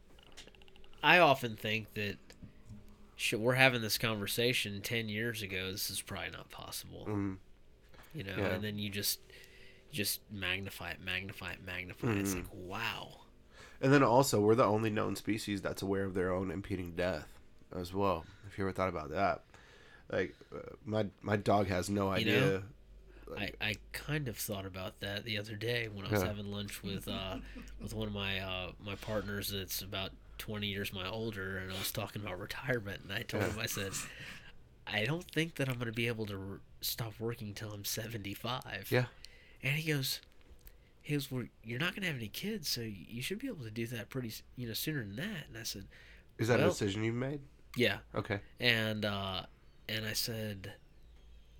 I often think that shit, we're having this conversation 10 years ago. This is probably not possible. Mm. You know, Yeah. and then you just just magnify it, magnify it, magnify it. It's like, wow. And then also, we're the only known species that's aware of their own impeding death as well. If you ever thought about that, like uh, my my dog has no You idea. know? I, I kind of thought about that the other day when I was Yeah. having lunch with uh, with one of my uh, my partners that's about 20 years my older, and I was talking about retirement, and I told him I said, I don't think that I'm going to be able to r stop working till I'm 75. Yeah. And he goes, he goes, well, you're not going to have any kids, so you should be able to do that pretty, you know, sooner than that. And I said, Is that a decision you've made? yeah. Okay. And uh, and I said,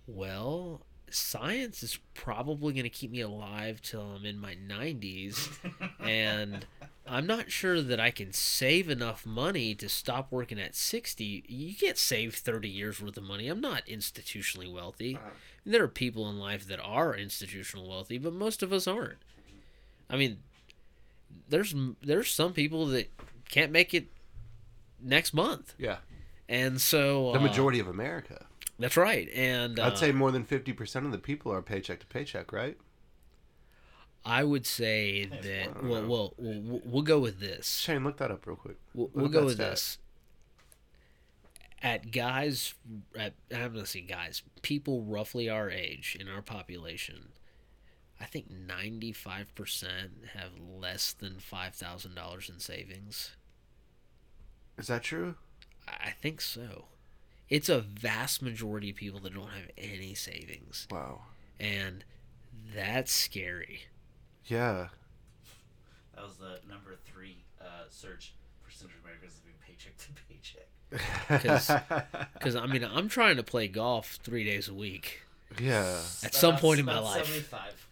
well, science is probably going to keep me alive till I'm in my 90s, and I'm not sure that I can save enough money to stop working at 60. You can't save 30 years worth of money. I'm not institutionally wealthy. There are people in life that are institutional wealthy, but most of us aren't. I mean, there's there's some people that can't make it next month, Yeah. and so The uh, majority of America. That's right, and uh, I'd say more than fifty percent of the people are paycheck to paycheck, right? I would say that. Well, well, we'll, we'll go with this. Shane, look that up real quick. We'll, we'll go with stat. this. At guys, at I'm gonna say guys, people roughly our age in our population, I think 95 percent have less than five thousand dollars in savings. Is that true? I I think so. It's a vast majority of people that don't have any savings, Wow. and that's scary. Yeah. That was the number three uh, search percentage of Americans living paycheck to paycheck. Because I mean, I'm trying to play golf three days a week. yeah. At some point in my life. 75.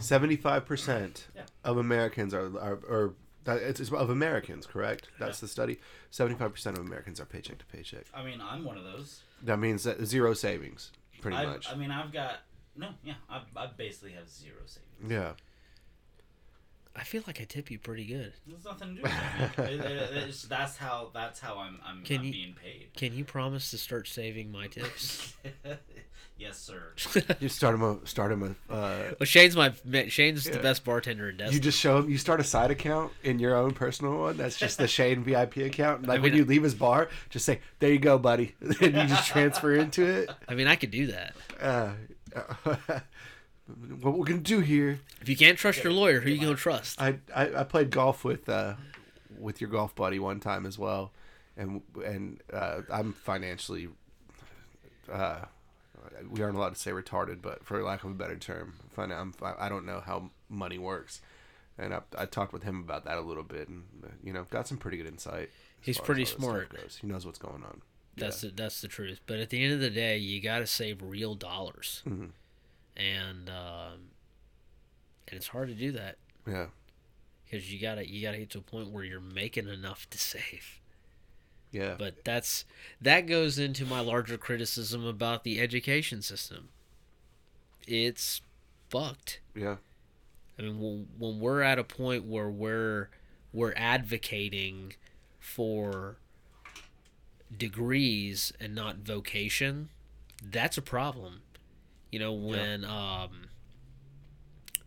Seventy-five percent Yeah. of Americans are are, are that it's it's of Americans, correct? That's Yeah. the study. Seventy-five percent of Americans are paycheck to paycheck. I mean, I'm one of those. That means that zero savings, pretty I, much. I mean, I've got no, yeah, I, I basically have zero savings. yeah. I feel like I tip you pretty good. There's nothing to do with that. It- it- it's, that's how that's how I'm I'm, Can I'm you- being paid. Can you promise to start saving my tips? yes, sir. You start him a start him a. Uh, well, Shane's my Shane's the best bartender in Destin. you just show him. You start a side account in your own personal one. That's just the Shane VIP account. Like when mean- you leave his bar, just say, "There you go, buddy," and you just transfer into it. I mean, I could do that. Uh, what we're gonna do here? If you can't trust your lawyer, who you gonna trust? I, I, I played golf with uh, with your golf buddy one time as well, and and uh, I'm financially. Uh, we aren't allowed to say retarded, but for lack of a better term, fin- I'm, I don't know how money works, and I, I talked with him about that a little bit, and uh, you know, got some pretty good insight. He's pretty all this stuff smart. Goes. He knows what's going on. That's the, that's the truth. But at the end of the day, you got to save real dollars, Mhm. And um, and it's hard to do that Yeah, because you gotta you gotta get to a point where you're making enough to save. yeah, But that's that goes into my larger criticism about the education system. It's fucked. yeah, I mean, when, when we're at a point where we're we're advocating for degrees and not vocation, that's a problem. You know, when um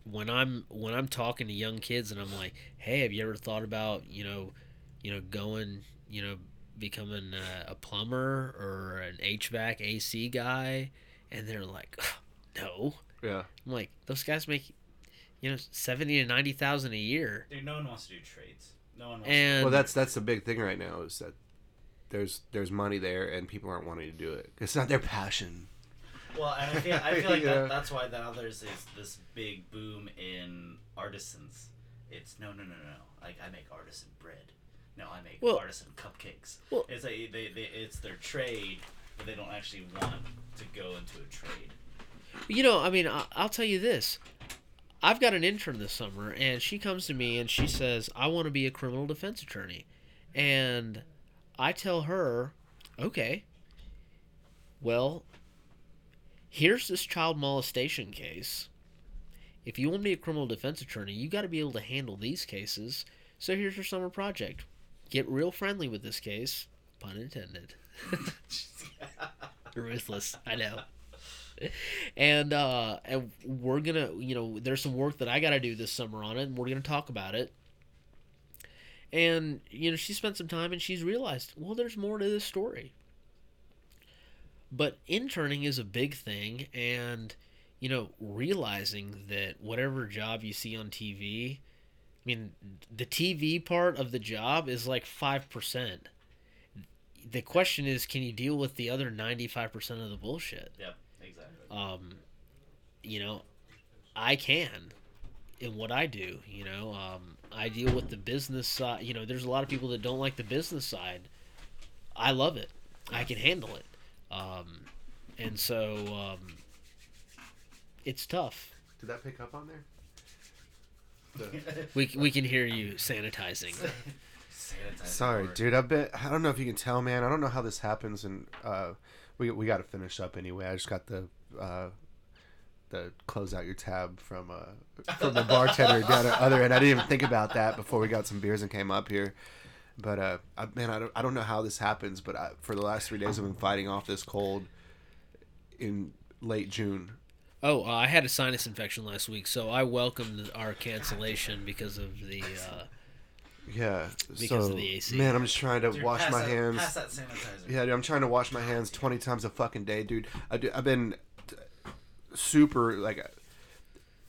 when I'm when I'm talking to young kids and I'm like, "Hey, have you ever thought about, you know, you know, going, you know, becoming a, a plumber or an HVAC AC guy?" And they're like, "No." yeah. I'm like, those guys make you know, seventy to ninety thousand a year. Dude, no one wants to do trades. No one wants. And Well, that's that's the big thing right now is that there's there's money there and people aren't wanting to do it. It's not their passion. To, well, and I feel I feel like Yeah. that, that's why now there's this this big boom in artisans. It's no no no no. Like I make artisan bread. No, I make Well- artisan cupcakes. Well- it's like they, they it's their trade, but they don't actually want to go into a trade. You know, I mean, I- I'll tell you this. I've got an intern this summer, and she comes to me and she says, I want to be a criminal defense attorney. And I tell her, okay, well, here's this child molestation case. If you want to be a criminal defense attorney, you got to be able to handle these cases. So here's your summer project. Get real friendly with this case. Pun intended. Ruthless. I know and uh and we're gonna you know there's some work that i gotta do this summer on it and we're gonna talk about it and you know she spent some time and she's realized well there's more to this story but interning is a big thing and you know realizing that whatever job you see on tv i mean the tv part of the job is like 5% the question is can you deal with the other 95% of the bullshit Yep, exactly. um, you know, I can in what I do. You know, um, I deal with the business side. You know, there's a lot of people that don't like the business side. I love it. I can handle it. Um, and so um, it's tough. Did that pick up on there? We, we can hear you sanitizing. Sanitize Sorry, the dude. I bet I don't know if you can tell, man. I don't know how this happens, and uh, we we got to finish up anyway. I just got the uh, the close out your tab from uh, from the bartender down at the other end. I didn't even think about that before we got some beers and came up here. But uh, I, man, I don't I don't know how this happens, but I, for the last three days I've been fighting off this cold in late June. Oh, uh, I had a sinus infection last week, so I welcomed our cancellation because of the. Uh, Yeah, Because so of the AC. man, I'm just trying to Dude, wash pass my that, hands. Pass that sanitizer. Yeah, dude, I'm trying to wash my hands 20 times a fucking day, dude. I do, I've been t- super like,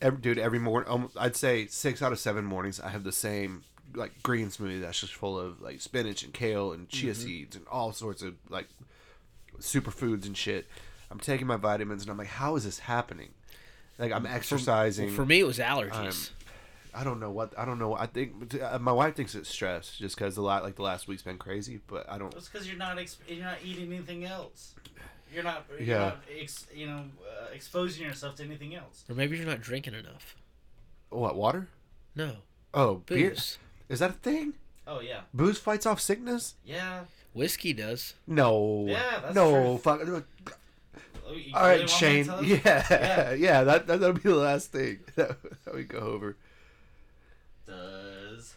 every, dude. Every morning, um, I'd say six out of seven mornings, I have the same like green smoothie that's just full of like spinach and kale and chia seeds and all sorts of like superfoods and shit. I'm taking my vitamins and I'm like, how is this happening? Like I'm exercising. for me, it was allergies. I don't know what I don't know. I think uh, my wife thinks it's stress just because a lot like the last week's been crazy, but I don't. It's because you're not ex- you're not eating anything else. You're not. You're Yeah. Not ex- you know, uh, exposing yourself to anything else. or maybe you're not drinking enough. What water? No, Oh, beer. booze. Is that a thing? Oh yeah, Booze fights off sickness? yeah. Whiskey does. No. Yeah, that's no. true. Fuck. Oh, you All really right, want me to Shane. tell you? Yeah, yeah. Yeah. that, that that'll be the last thing that, that we go over. Does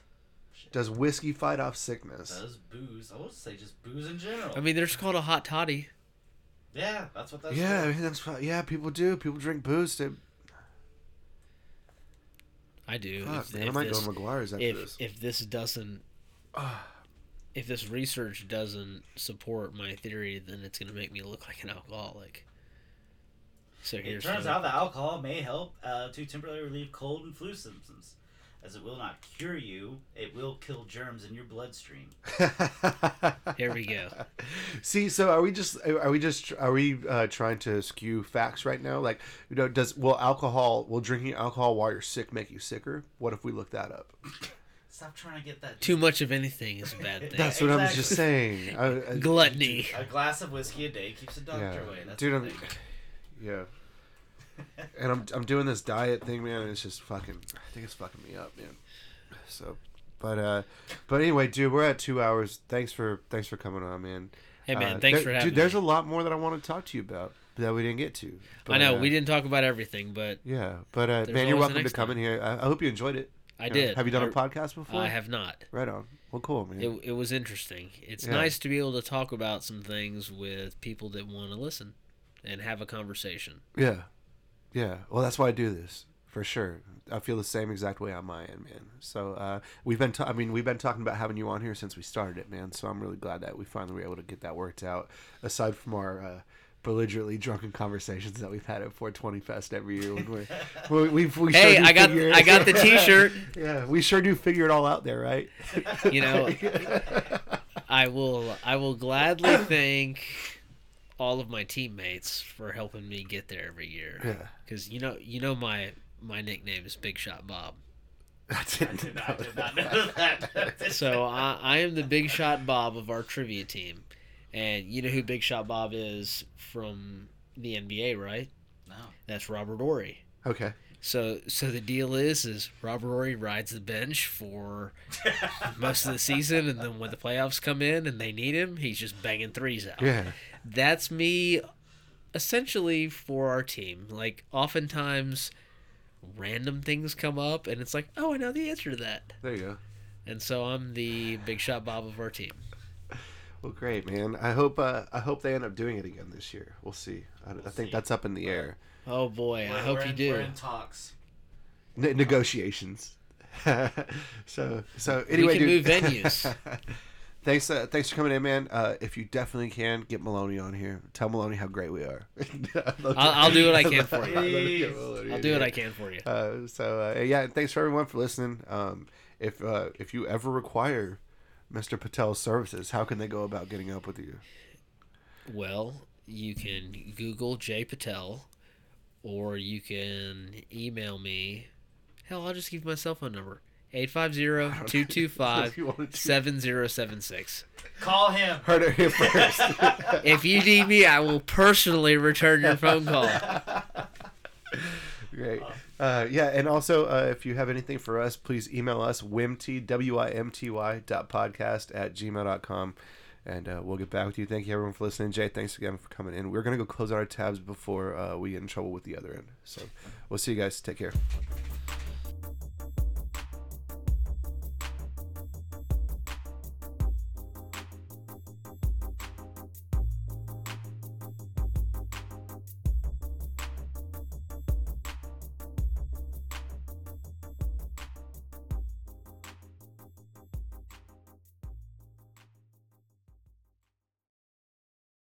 Does whiskey fight off sickness? does booze? I would say just booze in general. I mean, there's called a hot toddy. yeah, that's what that's. yeah, I mean, that's fi- yeah. People do. People drink booze to. I do. Fuck, If- man. I might this- go to McGuire's after if this. if this doesn't if this research doesn't support my theory then it's going to make me look like an alcoholic so It here's turns some- out that alcohol may help uh, to temporarily relieve cold and flu symptoms. As it will not cure you, it will kill germs in your bloodstream. Here we go. See, so are we just are we just are we uh, trying to skew facts right now? Like, you know, does will alcohol will drinking alcohol while you're sick make you sicker? What if we look that up? Stop trying to get that. too much of anything is a bad thing That's what I was just saying. I, I- gluttony A glass of whiskey a day keeps the doctor Yeah. away. That's Dude, I'm- yeah. And I'm I'm doing this diet thing, man, and it's just fucking. I think it's fucking me up, man. So, but uh, but anyway, dude, we're at two hours. Thanks for thanks for coming on, man. hey man Uh, thanks there- for having me. Dude, there's a lot more that I want to talk to you about that we didn't get to. i know uh, we didn't talk about everything but Yeah, but uh, man, you're welcome to come in here. I, I hope you enjoyed it. i Yeah. did Have you done I- a podcast before? i have not Right on. Well, cool, man. it, it was interesting it's Yeah. nice to be able to talk about some things with people that want to listen and have a conversation yeah, yeah. Well, that's why I do this for sure. I feel the same exact way on my end, man. So uh, we've been, ta- I mean, we've been talking about having you on here since we started it, man. So I'm really glad that we finally were able to get that worked out. Aside from our uh, belligerently drunken conversations that we've had at 420 Fest every year. When we're, we, we've, we Hey, sure I got figure- I got the T-shirt. yeah, we sure do figure it all out there, right? You know, I will I will gladly thank all of my teammates for helping me get there every year. Yeah. Because you know you know my my nickname is Big Shot Bob. That's I did not, I did not know that. So I, I am the Big Shot Bob of our trivia team, and you know who Big Shot Bob is from the NBA, right? no. That's Robert Horry. Okay. So so the deal is is Robert Horry rides the bench for most of the season, and then when the playoffs come in and they need him, he's just banging threes out. Yeah. That's me, essentially for our team. Like oftentimes, random things come up, and it's like, oh, I know the answer to that, There you go. and so I'm the big shot Bob of our team. Well, great, man. I hope uh, I hope they end up doing it again this year. We'll see. I, I think see. that's up in the air. Oh boy, I We're- hope we're you in- do. We're in talks. Ne- negotiations. so so anyway, we can dude. move venues. thanks uh, thanks for coming in, man. Uh, if you definitely can get Maloney on here, tell Maloney how great we are. I'll, I'll do what I can for you. Please. I'll do what I can for you. Uh, so uh, yeah, thanks for everyone for listening. Um, if uh, if you ever require Mr. Patel's services, how can they go about getting up with you? Well, you can Google Jay Patel, or you can email me. Hell, I'll just give you my cell phone number. 850-225-7076. Call him. Heard it here first. If you need me, I will personally return your phone call. Great. Uh, yeah, and also uh, if you have anything for us, please email us wimty w i m t y dot podcast at gmail.com and uh, we'll get back with you. Thank you everyone for listening. Jay, thanks again for coming in. We're gonna go close out our tabs before uh, we get in trouble with the other end. So we'll see you guys. Take care.